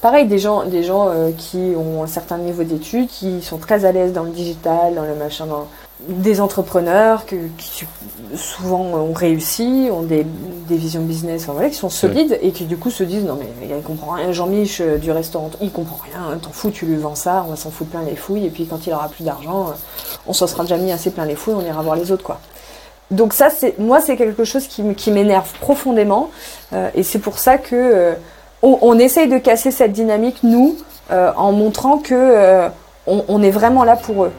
pareil, des gens, des gens euh, qui ont un certain niveau d'études, qui sont très à l'aise dans le digital, dans le machin, dans des entrepreneurs que, qui souvent ont réussi, ont des, des visions business, enfin, voilà, qui sont solides et qui du coup se disent non mais il comprend rien, Jean-Mich euh, du restaurant, il comprend rien, t'en fous, tu lui vends ça, on va s'en foutre plein les fouilles et puis quand il aura plus d'argent, euh, on s'en sera déjà mis assez plein les fouilles, on ira voir les autres quoi. Donc ça, c'est moi, c'est quelque chose qui, qui m'énerve profondément, euh, et c'est pour ça que euh, on, essaye de casser cette dynamique nous, euh, en montrant que on, on est vraiment là pour eux.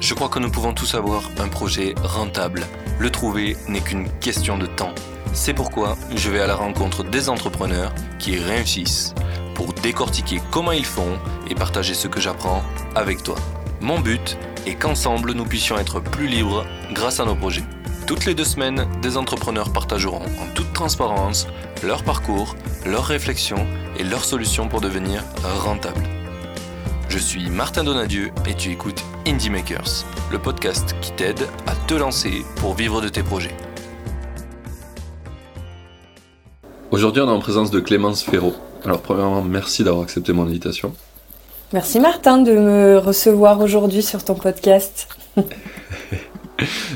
Je crois que nous pouvons tous avoir un projet rentable. Le trouver n'est qu'une question de temps. C'est pourquoi je vais à la rencontre des entrepreneurs qui réussissent pour décortiquer comment ils font et partager ce que j'apprends avec toi. Mon but est qu'ensemble nous puissions être plus libres grâce à nos projets. Toutes les deux semaines, des entrepreneurs partageront en toute transparence leur parcours, leurs réflexions et leurs solutions pour devenir rentables. Je suis Martin Donadieu et tu écoutes Indie Makers, le podcast qui t'aide à te lancer pour vivre de tes projets. Aujourd'hui, on est en présence de Clémence Ferraud. Alors, premièrement, merci d'avoir accepté mon invitation. Merci Martin de me recevoir aujourd'hui sur ton podcast.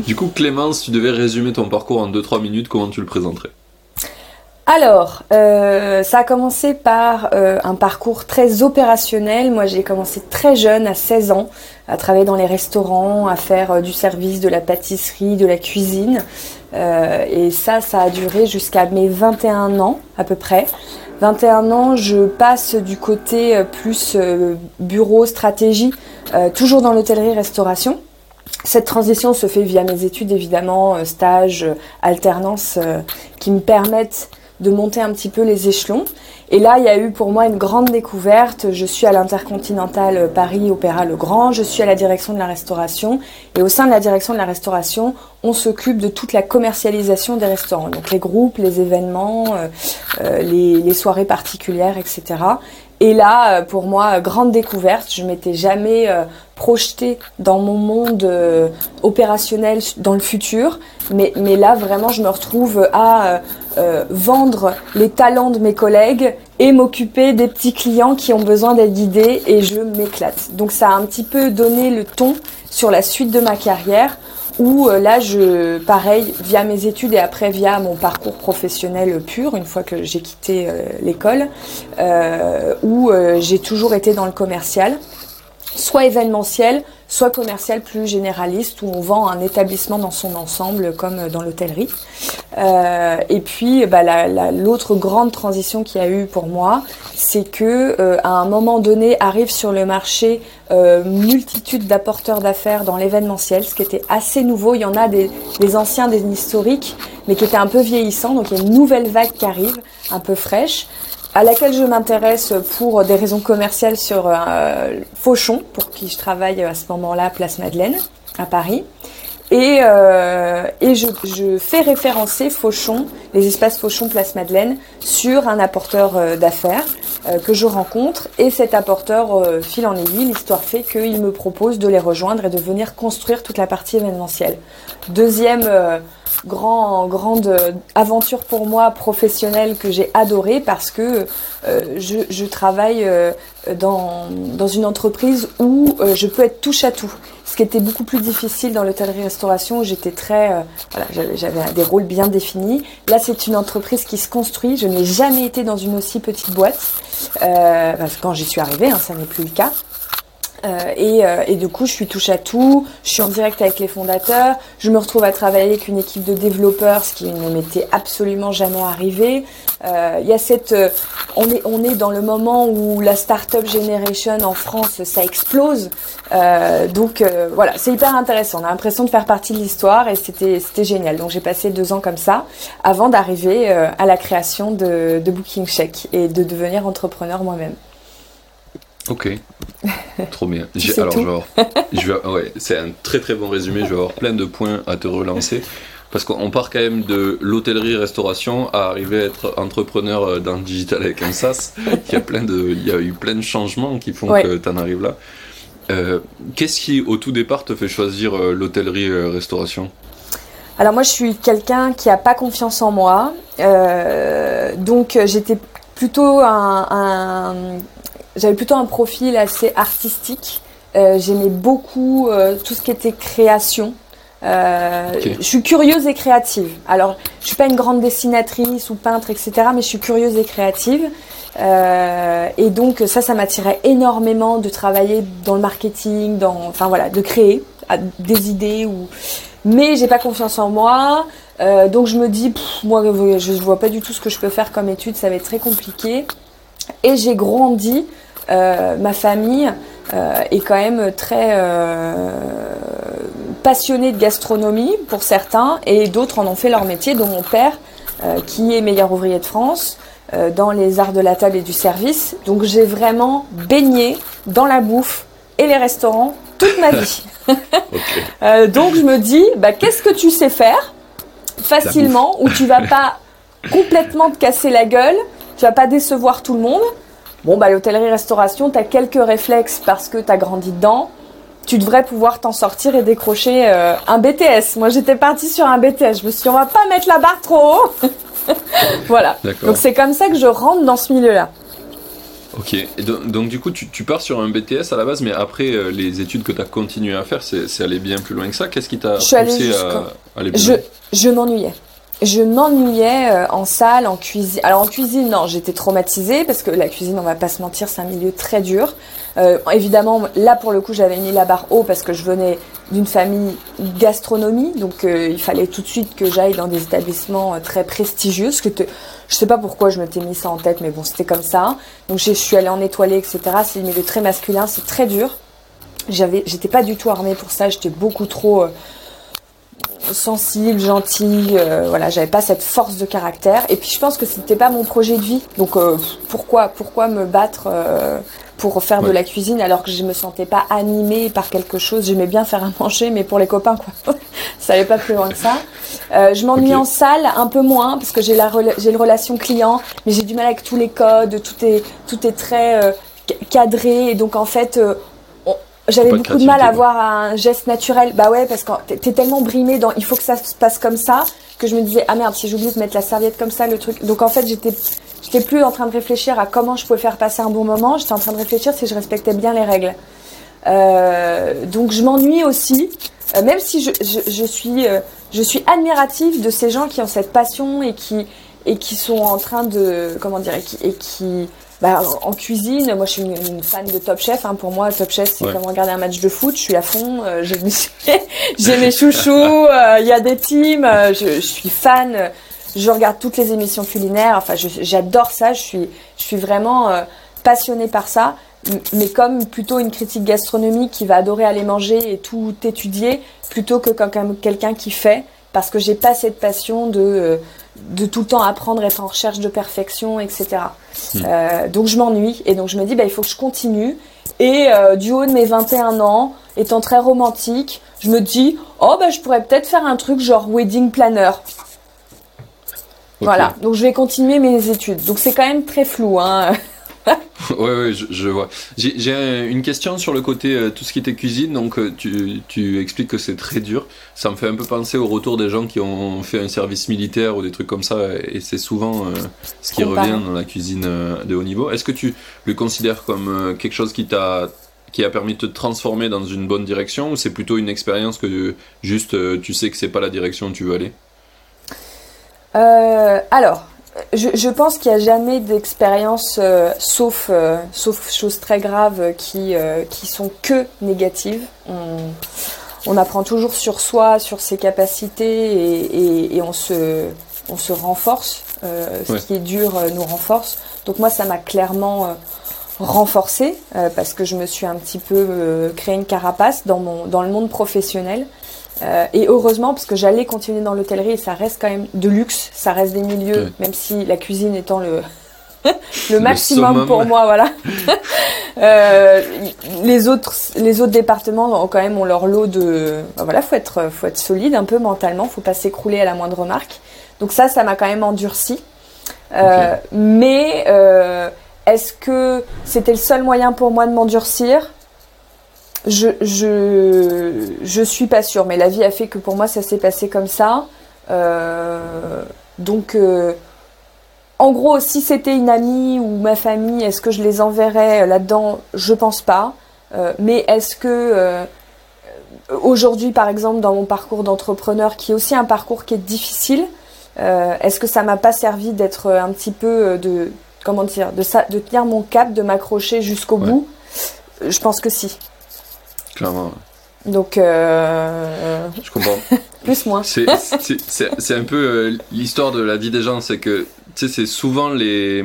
du coup, Clémence, tu devais résumer ton parcours en 2-3 minutes, comment tu le présenterais? Alors, euh, ça a commencé par euh, un parcours très opérationnel. Moi, j'ai commencé très jeune, à 16 ans, à travailler dans les restaurants, à faire euh, du service, de la pâtisserie, de la cuisine. Et ça, ça a duré jusqu'à mes 21 ans, à peu près. 21 ans, je passe du côté plus bureau, stratégie, toujours dans l'hôtellerie-restauration. Cette transition se fait via mes études, évidemment, stage, alternance, qui me permettent de monter un petit peu les échelons. Et là, il y a eu pour moi une grande découverte. Je suis à l'Intercontinental Paris Opéra Le Grand, je suis à la direction de la restauration. Et au sein de la direction de la restauration, on s'occupe de toute la commercialisation des restaurants. Donc les groupes, les événements, euh, euh, les, les, soirées particulières, etc. Et là, euh, pour moi, grande découverte. Je m'étais jamais euh, projetée dans mon monde euh, opérationnel dans le futur. Mais, mais là, vraiment, je me retrouve à euh, vendre les talents de mes collègues et m'occuper des petits clients qui ont besoin d'être guidés et je m'éclate. Donc ça a un petit peu donné le ton sur la suite de ma carrière où euh, là, je, pareil, via mes études et après via mon parcours professionnel pur, une fois que j'ai quitté euh, l'école, euh, où euh, j'ai toujours été dans le commercial, soit événementiel, soit commercial plus généraliste, où on vend un établissement dans son ensemble, comme dans l'hôtellerie. Euh, et puis, bah, l'autre grande transition qu'il y a eu pour moi, c'est que euh, à un moment donné arrive sur le marché euh, multitude d'apporteurs d'affaires dans l'événementiel, ce qui était assez nouveau. Il y en a des, des, anciens, des historiques, mais qui étaient un peu vieillissants. Donc il y a une nouvelle vague qui arrive, un peu fraîche à laquelle je m'intéresse pour des raisons commerciales sur euh, Fauchon, pour qui je travaille à ce moment-là, Place Madeleine, à Paris. Et, euh, et je, je, fais référencer Fauchon, les espaces Fauchon Place Madeleine, sur un apporteur euh, d'affaires euh, que je rencontre. Et cet apporteur euh, file en aiguille, l'histoire fait qu'il me propose de les rejoindre et de venir construire toute la partie événementielle. Deuxième euh, grand, grande aventure pour moi professionnelle que j'ai adorée parce que euh, je, travaille euh, dans, dans une entreprise où euh, je peux être touche à tout. Ce qui était beaucoup plus difficile dans l'hôtellerie-restauration où j'étais très, voilà, j'avais des rôles bien définis. Là, c'est une entreprise qui se construit. Je n'ai jamais été dans une aussi petite boîte. Quand j'y suis arrivée, hein, ça n'est plus le cas. Euh, et, euh, et, du coup, je suis touche à tout. Je suis en direct avec les fondateurs. Je me retrouve à travailler avec une équipe de développeurs, ce qui ne m'était absolument jamais arrivé. Euh, il y a cette, euh, on est, on est dans le moment où la startup generation en France, ça explose. Euh, donc voilà, c'est hyper intéressant. On a l'impression de faire partie de l'histoire et c'était, c'était génial. Donc j'ai passé deux ans comme ça avant d'arriver à la création de, de Booking Check et de devenir entrepreneur moi-même. Ok, trop bien. alors, avoir, je vais, ouais, c'est un très très bon résumé. Je vais avoir plein de points à te relancer. Parce qu'on part quand même de l'hôtellerie-restauration à arriver à être entrepreneur dans le digital avec un SaaS. il, y a plein de, il y a eu plein de changements qui font ouais. que tu en arrives là. Euh, Qu'est-ce qui, au tout départ, te fait choisir euh, l'hôtellerie-restauration? Alors moi, je suis quelqu'un qui n'a pas confiance en moi. Euh, donc j'étais plutôt un, j'avais plutôt un profil assez artistique. J'aimais beaucoup tout ce qui était création. Je suis curieuse et créative. Alors, je suis pas une grande dessinatrice ou peintre, etc., mais je suis curieuse et créative. Euh, et donc ça, ça m'attirait énormément de travailler dans le marketing, dans, enfin voilà, de créer des idées. Ou... Mais j'ai pas confiance en moi. Euh, donc je me dis, moi je vois pas du tout ce que je peux faire comme étude, ça va être très compliqué. Et j'ai grandi, euh, ma famille est quand même très passionnée de gastronomie pour certains, et d'autres en ont fait leur métier, dont mon père, qui est meilleur ouvrier de France. Euh, dans les arts de la table et du service. Donc j'ai vraiment baigné dans la bouffe et les restaurants toute ma vie. Euh, donc je me dis, bah, qu'est-ce que tu sais faire facilement où tu vas pas complètement te casser la gueule, tu vas pas décevoir tout le monde. Bon, bah, l'hôtellerie-restauration, tu as quelques réflexes parce que tu as grandi dedans. Tu devrais pouvoir t'en sortir et décrocher euh, un BTS. Moi, j'étais partie sur un BTS. Je me suis dit, on va pas mettre la barre trop haut. voilà. Donc c'est comme ça que je rentre dans ce milieu-là. Ok, donc, du coup tu, pars sur un BTS à la base, mais après euh, les études que tu as continué à faire, c'est aller bien plus loin que ça. Qu'est-ce qui t'a poussé à, aller Je, je m'ennuyais je m'ennuyais euh, en salle, en cuisine. Alors en cuisine, non, j'étais traumatisée parce que la cuisine, on va pas se mentir, c'est un milieu très dur. Euh, évidemment, là pour le coup, j'avais mis la barre haut parce que je venais d'une famille gastronomie, donc euh, il fallait tout de suite que j'aille dans des établissements très prestigieux. Ce que je sais pas pourquoi je m'étais mis ça en tête, mais bon, c'était comme ça. Donc je suis allée en étoilée, etc. C'est un milieu très masculin, c'est très dur. J'avais, j'étais pas du tout armée pour ça. J'étais beaucoup trop sensible, gentille, euh, voilà, j'avais pas cette force de caractère. Et puis je pense que c'était pas mon projet de vie. Donc euh, pourquoi, pourquoi me battre euh, pour faire de la cuisine alors que je me sentais pas animée par quelque chose? J'aimais bien faire à manger, mais pour les copains quoi. ça allait pas plus loin que ça. je m'ennuie en salle un peu moins parce que j'ai la j'ai une relation client, mais j'ai du mal avec tous les codes. Tout est tout est très cadré et donc en fait j'avais beaucoup de mal à avoir un geste naturel. Bah ouais, parce que t'es tellement brimé dans il faut que ça se passe comme ça que je me disais ah merde si j'oublie de mettre la serviette comme ça le truc. Donc en fait j'étais j'étais plus en train de réfléchir à comment je pouvais faire passer un bon moment. J'étais en train de réfléchir si je respectais bien les règles. Euh, donc je m'ennuie aussi, euh, même si je, je, je suis euh, je suis admirative de ces gens qui ont cette passion et qui et qui sont en train de comment dire et qui, et qui bah, en cuisine, moi je suis une, fan de Top Chef. Hein. Pour moi, Top Chef, c'est comme regarder un match de foot. Je suis à fond. Euh, j'ai mes chouchous. Euh, il y a des teams. Euh, je, je, suis fan. Je regarde toutes les émissions culinaires. Enfin, j'adore ça. Je suis, je suis vraiment passionnée par ça. Mais comme plutôt une critique gastronomique qui va adorer aller manger et tout étudier, plutôt que comme quelqu'un qui fait, parce que j'ai pas cette passion de de tout le temps apprendre, être en recherche de perfection, etc. Hmm. Euh, donc je m'ennuie et donc je me dis bah, il faut que je continue. Et euh, du haut de mes 21 ans, étant très romantique, je me dis oh bah je pourrais peut-être faire un truc genre wedding planner. Voilà, donc je vais continuer mes études. Donc c'est quand même très flou. Hein. ouais, ouais, je, vois. J'ai une question sur le côté euh, tout ce qui était cuisine. Donc, euh, tu, tu, expliques que c'est très dur. Ça me fait un peu penser au retour des gens qui ont fait un service militaire ou des trucs comme ça. Et c'est souvent euh, ce qui revient dans la cuisine de haut niveau. Est-ce que tu le considères comme quelque chose qui t'a qui a permis de te transformer dans une bonne direction ou c'est plutôt une expérience que juste tu sais que c'est pas la direction où tu veux aller? Alors, je, pense qu'il n'y a jamais d'expérience, euh, sauf, euh, sauf choses très graves qui, euh, qui sont que négatives. On, apprend toujours sur soi, sur ses capacités et, et, on, se, on se renforce. Ce qui est dur nous renforce. Donc moi, ça m'a clairement renforcé parce que je me suis un petit peu créé une carapace dans, mon, dans le monde professionnel. Euh, et heureusement, parce que j'allais continuer dans l'hôtellerie, et ça reste quand même de luxe, ça reste des milieux, même si la cuisine étant le, le maximum pour moi, voilà. euh, les autres, les autres départements ont quand même ont leur lot de, bah voilà, faut être, faut être solide un peu mentalement, faut pas s'écrouler à la moindre remarque. Donc ça, ça m'a quand même endurci. Euh, Mais est-ce que c'était le seul moyen pour moi de m'endurcir? Je, je, je suis pas sûre, mais la vie a fait que pour moi ça s'est passé comme ça. Euh, donc, euh, en gros, si c'était une amie ou ma famille, est-ce que je les enverrais là-dedans? Je pense pas. mais est-ce que aujourd'hui, par exemple, dans mon parcours d'entrepreneur, qui est aussi un parcours qui est difficile, est-ce que ça m'a pas servi d'être un petit peu de comment dire, de, de tenir mon cap, de m'accrocher jusqu'au bout? Je pense que si. Clairement. Donc, euh, je comprends. plus moins. C'est un peu euh, l'histoire de la vie des gens, c'est que tu sais, c'est souvent les,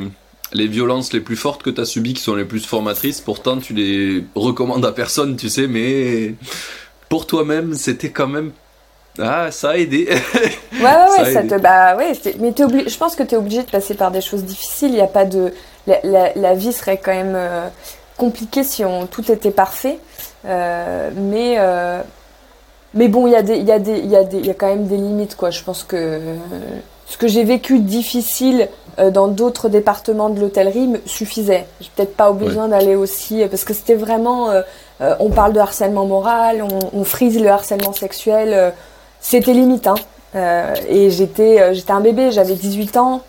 les violences les plus fortes que tu as subies qui sont les plus formatrices. Pourtant, tu les recommandes à personne, tu sais, mais pour toi-même, c'était quand même ah, ça a aidé. ouais, ouais, ouais, ça, te, bah, ouais, mais je pense que tu es obligé de passer par des choses difficiles. Il y a pas de, la, vie serait quand même euh, compliquée si on, tout était parfait. Euh, mais, euh, mais bon, il y, a des, y, a des, y, a des, y a quand même des limites, quoi. Je pense que ce que j'ai vécu difficile dans d'autres départements de l'hôtellerie me suffisait. J'ai peut-être pas besoin d'aller aussi, parce que c'était vraiment, on parle de harcèlement moral, on, on frise le harcèlement sexuel c'était limite. Hein. Euh, et j'étais, euh, j'étais un bébé, j'avais 18 ans.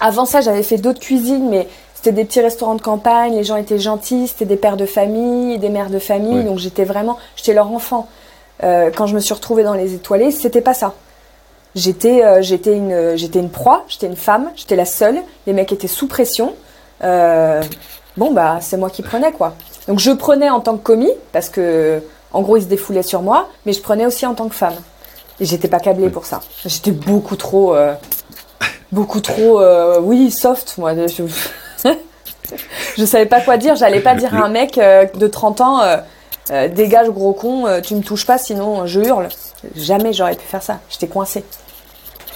Avant ça, j'avais fait d'autres cuisines, mais c'était des petits restaurants de campagne, les gens étaient gentils, c'était des pères de famille, des mères de famille, donc j'étais vraiment, j'étais leur enfant. Euh, quand je me suis retrouvée dans les étoilés, c'était pas ça. J'étais, j'étais une, j'étais une proie, j'étais une femme, j'étais la seule. Les mecs étaient sous pression. bon bah, c'est moi qui prenais quoi. Donc je prenais en tant que commis parce que, en gros, ils se défoulaient sur moi, mais je prenais aussi en tant que femme. Et j'étais pas câblée pour ça. J'étais beaucoup trop, euh, beaucoup trop, euh, oui, soft, moi. Je, je savais pas quoi dire. J'allais pas dire à un mec euh, de 30 ans, dégage gros con, tu me touches pas, sinon je hurle. Jamais j'aurais pu faire ça. J'étais coincée.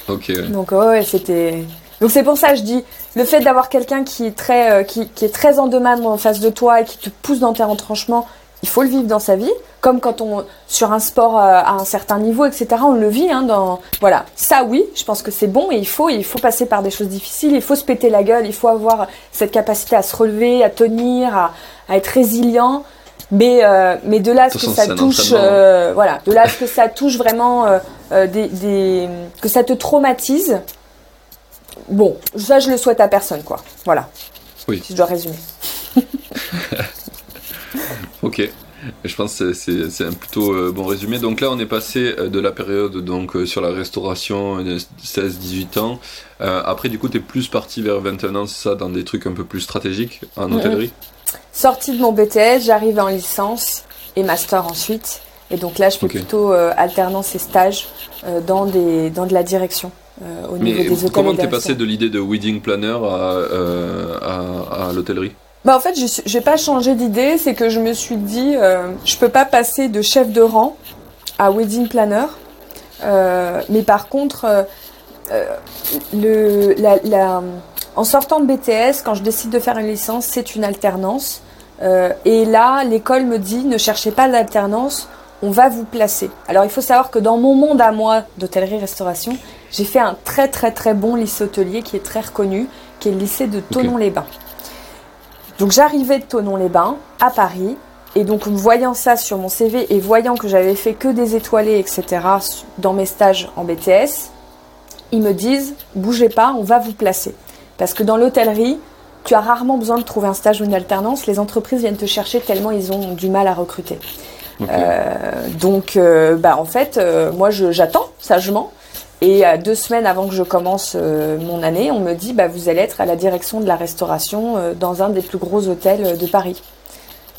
Ok. Donc ouais, c'était. Donc c'est pour ça que je dis, le fait d'avoir quelqu'un qui est très, qui, qui, est très en demande en face de toi et qui te pousse dans tes retranchements, il faut le vivre dans sa vie comme quand on sur un sport euh, à un certain niveau, etc. On le vit. Hein, dans voilà, ça oui, je pense que c'est bon et il faut il faut passer par des choses difficiles. Il faut se péter la gueule. Il faut avoir cette capacité à se relever, à tenir, à, être résilient. Mais euh, mais de là à ce que ça touche, euh, voilà, de là à ce que ça touche vraiment des, que ça te traumatise. Bon, ça je le souhaite à personne, quoi. Voilà. Oui. Si je dois résumer. ok. Je pense que c'est un plutôt euh, bon résumé. Donc là, on est passé euh, de la période donc euh, sur la restauration 16-18 ans. après, du coup, tu es plus parti vers 21 ans, c'est ça, dans des trucs un peu plus stratégiques en hôtellerie? Sortie de mon BTS, j'arrive en licence et master ensuite. Et donc là, je fais plutôt alternance et stage dans, des, dans de la direction. au niveau des hôtels comment t'es passé de l'idée de wedding planner à l'hôtellerie? Bah en fait, je n'ai pas changé d'idée, c'est que je me suis dit, euh, je peux pas passer de chef de rang à wedding planner. Euh, mais par contre, euh, euh, le, la, la, en sortant de BTS, quand je décide de faire une licence, c'est une alternance. et là, l'école me dit, ne cherchez pas d'alternance, on va vous placer. Alors il faut savoir que dans mon monde à moi d'hôtellerie-restauration, j'ai fait un très très très bon lycée hôtelier qui est très reconnu, qui est le lycée de Tonon-les-Bains. Donc j'arrivais de Tonon-les-Bains à Paris. Et donc voyant ça sur mon CV et voyant que j'avais fait que des étoilés, etc. dans mes stages en BTS, ils me disent bougez pas, on va vous placer. Parce que dans l'hôtellerie, tu as rarement besoin de trouver un stage ou une alternance. Les entreprises viennent te chercher tellement ils ont du mal à recruter. Euh, donc, euh, bah, en fait, euh, moi, j'attends sagement. Et deux semaines avant que je commence euh, mon année, on me dit bah, vous allez être à la direction de la restauration euh, dans un des plus gros hôtels euh, de Paris.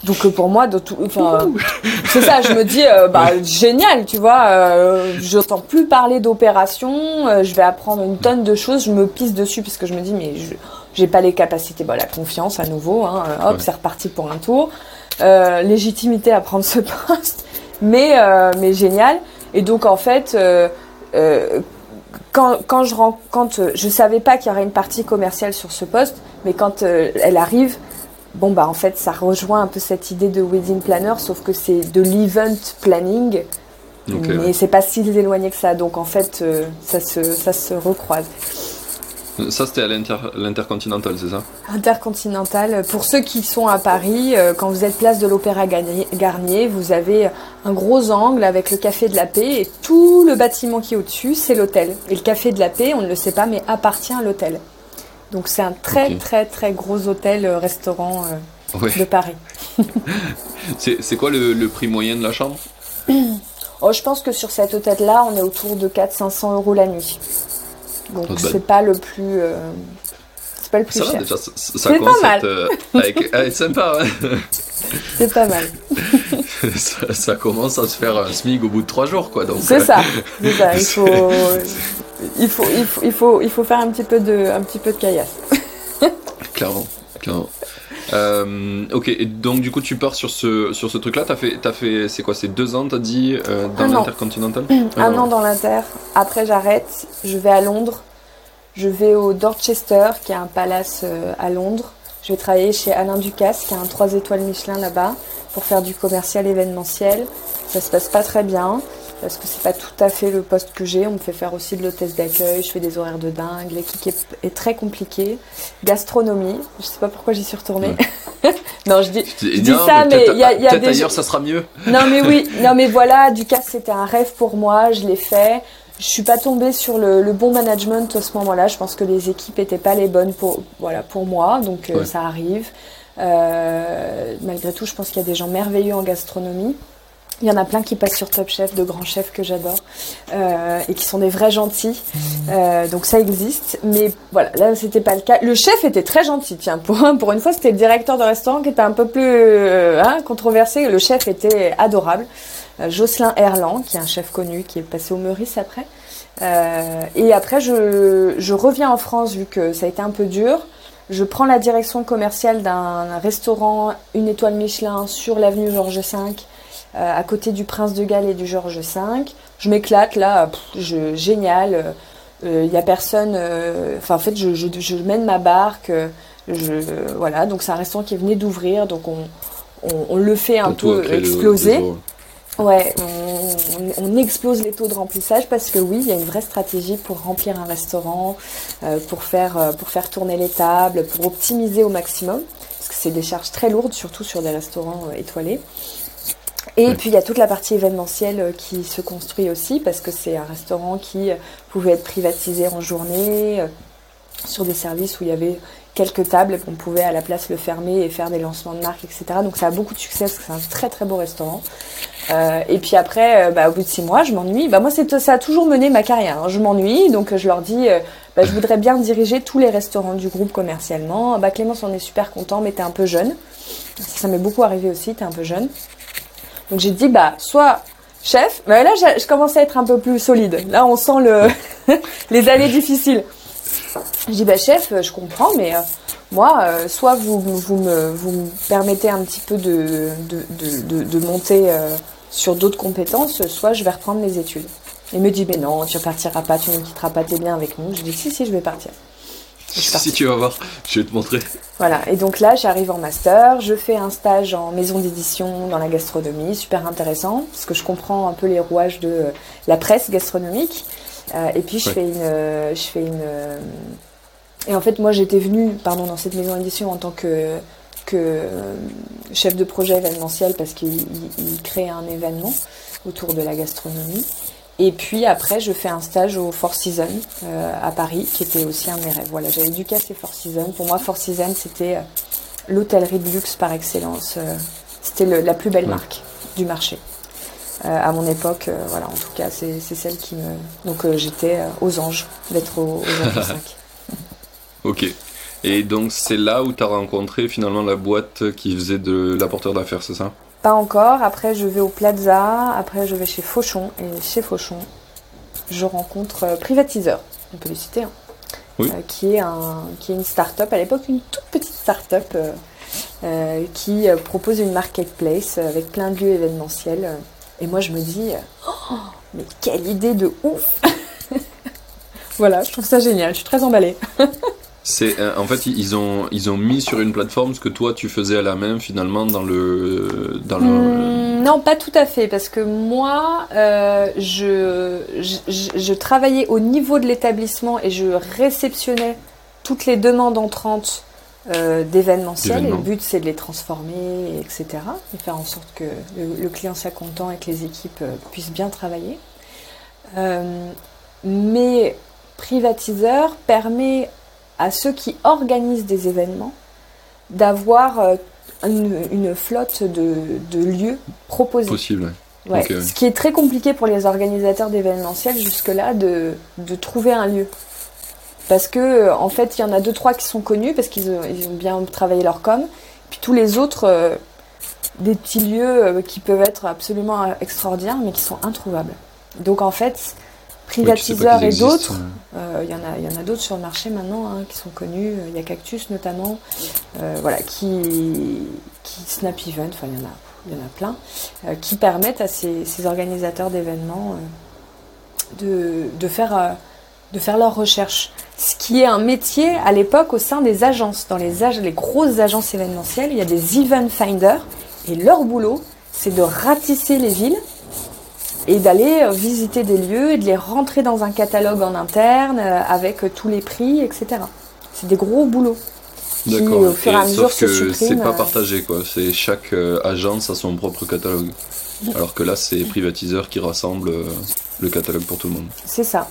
Donc pour moi, c'est ça, je me dis bah, génial, tu vois, j'entends plus parler d'opération, je vais apprendre une tonne de choses, je me pisse dessus parce que je me dis mais je j'ai pas les capacités, bah, la confiance à nouveau, hein, hop, c'est reparti pour un tour, légitimité à prendre ce poste, mais mais génial. Et donc en fait, quand, quand, je quand euh, je savais pas qu'il y aurait une partie commerciale sur ce poste, mais quand euh, elle arrive, bon bah en fait ça rejoint un peu cette idée de wedding planner, sauf que c'est de l'event planning, mais c'est pas si éloigné que ça. Donc en fait euh, ça se ça se recroise. Ça, c'était à l'Intercontinental, c'est ça? Intercontinental. Pour ceux qui sont à Paris, euh, quand vous êtes place de l'Opéra Garnier, vous avez un gros angle avec le Café de la Paix et tout le bâtiment qui est au-dessus, c'est l'hôtel. Et le Café de la Paix, on ne le sait pas, mais appartient à l'hôtel. Donc c'est un très très très gros hôtel-restaurant Ouais. de Paris. C'est c'est quoi le, le prix moyen de la chambre? Oh, je pense que sur cet hôtel-là, on est autour de 400-500 euros la nuit. Donc c'est pas le plus, euh, c'est pas le plus Ça cher. déjà, ça, ça C'est pas mal. euh, avec- ah, sympa. ouais. C'est pas mal. ça, ça commence à se faire un SMIG au bout de trois jours, quoi. Donc, C'est euh, ça. C'est ça. Il faut, il faut, il faut, il faut, il faut faire un petit peu de, un petit peu de caillasse. Clairement, clairement. Euh, ok, et donc du coup tu pars sur ce, sur ce truc-là, t'as fait, fait, c'est quoi, c'est deux ans, t'as dit, euh, dans l'intercontinental Un an dans l'Inter. Après, j'arrête. Je vais à Londres. Je vais au Dorchester, qui est un palace euh, à Londres. Je vais travailler chez Alain Ducasse, qui a un 3 étoiles Michelin là-bas, pour faire du commercial événementiel. Ça se passe pas très bien, parce que c'est pas tout à fait le poste que j'ai. On me fait faire aussi de l'hôtesse d'accueil, je fais des horaires de dingue. L'équipe est, est très compliquée. Gastronomie, je sais pas pourquoi j'y suis retournée. non, je dis, Je dis ça, mais il y a- y a des- ailleurs ça sera mieux. non mais oui, non mais voilà, Ducasse c'était un rêve pour moi, je l'ai fait. Je suis pas tombée sur le, le bon management à ce moment-là. Je pense que les équipes étaient pas les bonnes pour, voilà, pour moi, donc euh, ça arrive. Euh, malgré tout, je pense qu'il y a des gens merveilleux en gastronomie. Il y en a plein qui passent sur Top Chef, de grands chefs que j'adore, euh, et qui sont des vrais gentils. Euh, donc ça existe, mais voilà, là c'était pas le cas. Le chef était très gentil, tiens. Pour, pour une fois, c'était le directeur de restaurant qui était un peu plus euh, hein, controversé. Le chef était adorable. Euh, Jocelyn Erland, qui est un chef connu, qui est passé au Meurice après. Euh, et après, je, je reviens en France vu que ça a été un peu dur. Je prends la direction commerciale d'un restaurant une étoile Michelin sur l'avenue Georges V, à côté du Prince de Galles et du Georges V. Je m'éclate là, pff, je, génial. Il n'y a personne. euh, Enfin, en fait, je, je, je mène ma barque. euh, Je, voilà, donc c'est un restaurant qui venait d'ouvrir, donc on, on, on le fait un peu exploser. Ouais, on, explose les taux de remplissage parce que oui, il y a une vraie stratégie pour remplir un restaurant, euh, pour, faire, euh, pour faire tourner les tables, pour optimiser au maximum, parce que c'est des charges très lourdes, surtout sur des restaurants euh, étoilés. Et Ouais. puis il y a toute la partie événementielle euh, qui se construit aussi, parce que c'est un restaurant qui euh, pouvait être privatisé en journée, euh, sur des services où il y avait quelques tables, et qu'on pouvait à la place le fermer et faire des lancements de marque, etc. Donc ça a beaucoup de succès, parce que c'est un très très beau restaurant. Euh, et puis après, euh, bah, au bout de six mois, je m'ennuie. Bah, moi, c'est, ça a toujours mené ma carrière. hein. Je m'ennuie, donc euh, je leur dis, bah, je voudrais bien diriger tous les restaurants du groupe commercialement. Bah, Clémence, on est super content, mais t'es un peu jeune. Ça, ça m'est beaucoup arrivé aussi, t'es un peu jeune. Donc j'ai dit, bah, soit chef, mais là, je, commence à être un peu plus solide. Là, on sent le les années difficiles. Je dis, bah, chef, je comprends, mais euh, moi, euh, soit vous, vous, me, vous me permettez un petit peu de, de, de, de- de monter euh, sur d'autres compétences, soit je vais reprendre mes études. Il me dit, mais non, tu ne partiras pas, tu ne quitteras pas, t'es bien avec nous. Je dis, si, si, je vais partir. Si tu vas voir, je vais te montrer. Voilà, et donc là, j'arrive en master, je fais un stage en maison d'édition dans la gastronomie, super intéressant, parce que je comprends un peu les rouages de euh, la presse gastronomique. Euh, et puis je Ouais. fais une, euh, je fais une. Et en fait, moi, j'étais venue, pardon, dans cette maison d'édition en tant que que chef de projet événementiel parce qu'il il- il crée un événement autour de la gastronomie. Et puis après, je fais un stage au Four Seasons euh, à Paris, qui était aussi un de mes rêves. Voilà, j'avais dû casser Four Seasons. Pour moi, Four Seasons, c'était euh, l'hôtellerie de luxe par excellence. Euh, c'était la plus belle Ouais. marque du marché. Euh, à mon époque, euh, voilà, en tout cas, c'est c'est celle qui me. Donc j'étais aux anges d'être au- aux anges 5. Ok. Et donc c'est là où tu as rencontré finalement la boîte qui faisait de l'apporteur d'affaires, c'est ça? Pas encore. Après, je vais au Plaza. Après, je vais chez Fauchon. Et chez Fauchon, je rencontre euh, Privatiseur. On peut les citer. hein. Oui. Euh, qui, est un, qui est une start-up. À l'époque, une toute petite start-up euh, euh, qui propose une marketplace avec plein de lieux événementiels. Et moi, je me dis, Oh, mais quelle idée de ouf Voilà, je trouve ça génial. Je suis très emballée. C'est euh, en fait ils ont ils ont mis sur une plateforme ce que toi tu faisais à la main finalement dans le dans le Hmm, non, pas tout à fait, parce que moi, euh, je, je, travaillais au niveau de l'établissement et je réceptionnais toutes les demandes entrantes euh, d'événementiel. Et le but, c'est de les transformer, etc. Et faire en sorte que le, le client soit content et que les équipes euh, puissent bien travailler. Mais privatiseur permet à ceux qui organisent des événements d'avoir euh, une, une flotte de, de lieux proposés. Possible. ouais. Ce qui est très compliqué pour les organisateurs d'événementiels jusque-là de, de trouver un lieu. Parce que euh, en fait, il y en a deux trois qui sont connus parce qu'ils ont, ils ont bien travaillé leur com. Puis tous les autres, euh, des petits lieux qui peuvent être absolument extraordinaires, mais qui sont introuvables. Donc en fait, Privatiseurs et d'autres, ouais. euh, il y en a, il a d'autres sur le marché maintenant hein, qui sont connus. Euh, Il y a Cactus notamment, euh, voilà, qui, qui Snap Event, enfin il y en a, il y en a plein, euh, qui permettent à ces, ces organisateurs d'événements euh, de, de faire, euh, de faire leurs recherches. Ce qui est un métier à l'époque au sein des agences. Dans les, ag- les grosses agences événementielles, il y a des event finders et leur boulot, c'est de ratisser les villes et d'aller euh, visiter des lieux et de les rentrer dans un catalogue en interne euh, avec euh, tous les prix, etc. C'est des gros boulots. qui, D'accord. au fur et à Et mesure, sauf que c'est pas partagé quoi. C'est chaque agence a son propre catalogue. Alors que là, c'est privatiseur qui rassemble le catalogue pour tout le monde. C'est ça.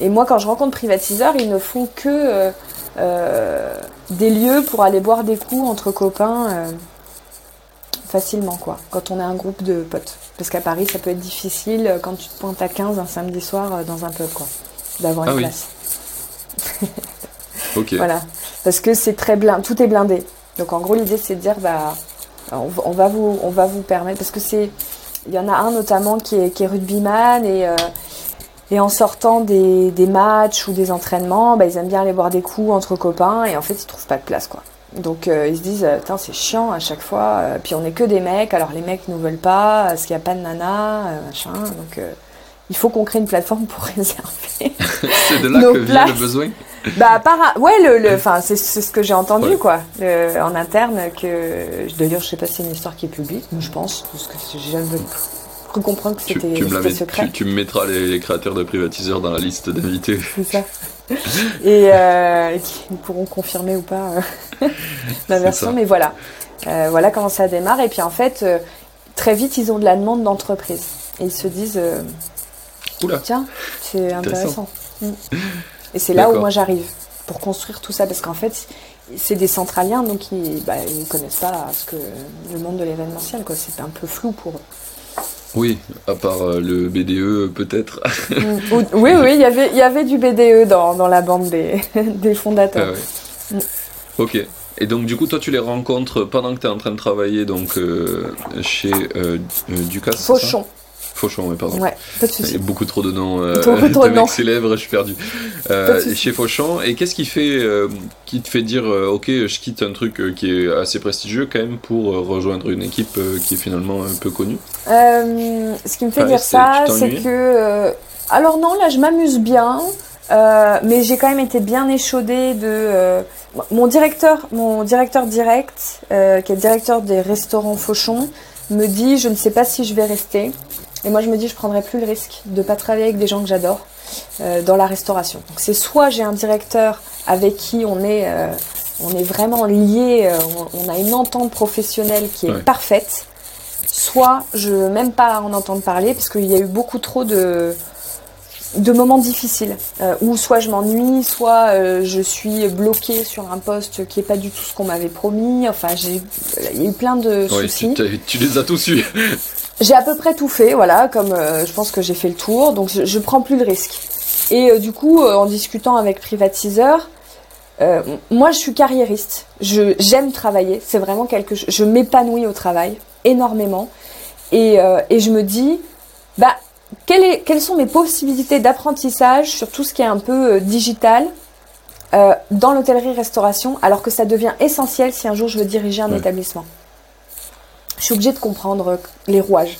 Et moi, quand je rencontre privatiseurs, ils ne font que euh, euh, des lieux pour aller boire des coups entre copains euh, facilement, quoi, quand on est un groupe de potes. Parce qu'à Paris, ça peut être difficile euh, quand tu te pointes à 15 un samedi soir euh, dans un pub, quoi, d'avoir Ah une oui. place. Ok. Voilà. Parce que c'est très blindé, tout est blindé. Donc en gros, l'idée, c'est de dire, bah, on, va- on va vous, on va vous permettre, parce que c'est, il y en a un notamment qui est, qui est rugbyman et, euh, et en sortant des, des matchs ou des entraînements, bah, ils aiment bien aller boire des coups entre copains et en fait, ils trouvent pas de place, quoi. Donc euh, ils se disent, euh, Putain, c'est chiant à chaque fois. euh, puis on est que des mecs, alors les mecs nous veulent pas, parce qu'il n'y a pas de nana, euh, machin. Donc euh, il faut qu'on crée une plateforme pour réserver. c'est de là Nos que vient le places. besoin. Bah, par ouais, le, le, enfin, c'est, c'est ce que j'ai entendu, Ouais. quoi, le- en interne, que, d'ailleurs, je sais pas si c'est une histoire qui est publique, mais je pense, parce que j'ai jamais cru comprendre que c'était, tu secret. tu, tu me mettras les, les créateurs de privatiseurs dans la liste d'invités. C'est ça. Et, euh, et qui pourront confirmer ou pas euh, la C'est version, mais voilà. Euh, voilà comment ça démarre. Et puis en fait, euh, très vite, ils ont de la demande d'entreprise. Et ils se disent, euh, Oula. tiens, c'est Intéressant. intéressant. Mm. Et c'est là où moi j'arrive pour construire tout ça, parce qu'en fait, c'est des centraliens, donc ils bah, ils connaissent pas ce que le monde de l'événementiel. C'est un peu flou pour eux. Oui, à part euh, le BDE peut-être. Mm. Ou- oui, oui, il y avait, il y avait du BDE dans, dans la bande des, des fondateurs. Ah ouais. Ok. Et donc du coup, toi, tu les rencontres pendant que tu es en train de travailler donc euh, chez euh, Ducasse. Fauchon. Fauchon, oui, pardon. Ouais, pas de Il y soucis. a beaucoup trop de noms. euh, trop de mecs noms. célèbres, je suis perdu. Euh, chez Fauchon. Et qu'est-ce qui fait, euh, qui te fait dire, euh, ok, je quitte un truc qui est assez prestigieux quand même pour rejoindre une équipe qui est finalement un peu connue? Ce qui me fait dire ça, c'est que. alors, non, là, je m'amuse bien. euh, mais j'ai quand même été bien échaudée de euh, mon directeur, mon directeur direct, euh, qui est directeur des restaurants Fauchon, me dit je ne sais pas si je vais rester. Et moi je me dis je prendrai plus le risque de pas travailler avec des gens que j'adore euh, dans la restauration. Donc c'est soit j'ai un directeur avec qui on est euh, on est vraiment lié, euh, on, on a une entente professionnelle qui est Ouais. parfaite. Soit je veux même pas en entendre parler parce qu'il y a eu beaucoup trop de de moments difficiles où soit je m'ennuie, soit je suis bloquée sur un poste qui est pas du tout ce qu'on m'avait promis. Enfin, j'ai il y a eu plein de soucis. tu, tu les as tous eus. J'ai à peu près tout fait, voilà, comme euh, je pense que j'ai fait le tour, donc je, je prends plus le risque. Et euh, du coup, euh, en discutant avec privatiseur, moi je suis carriériste, je j'aime travailler, c'est vraiment quelque chose, je m'épanouis au travail énormément, et, et je me dis, bah quelle est- quelles sont mes possibilités d'apprentissage sur tout ce qui est un peu digital dans l'hôtellerie-restauration, alors que ça devient essentiel si un jour je veux diriger un Ouais. établissement je suis obligée de comprendre euh, les rouages.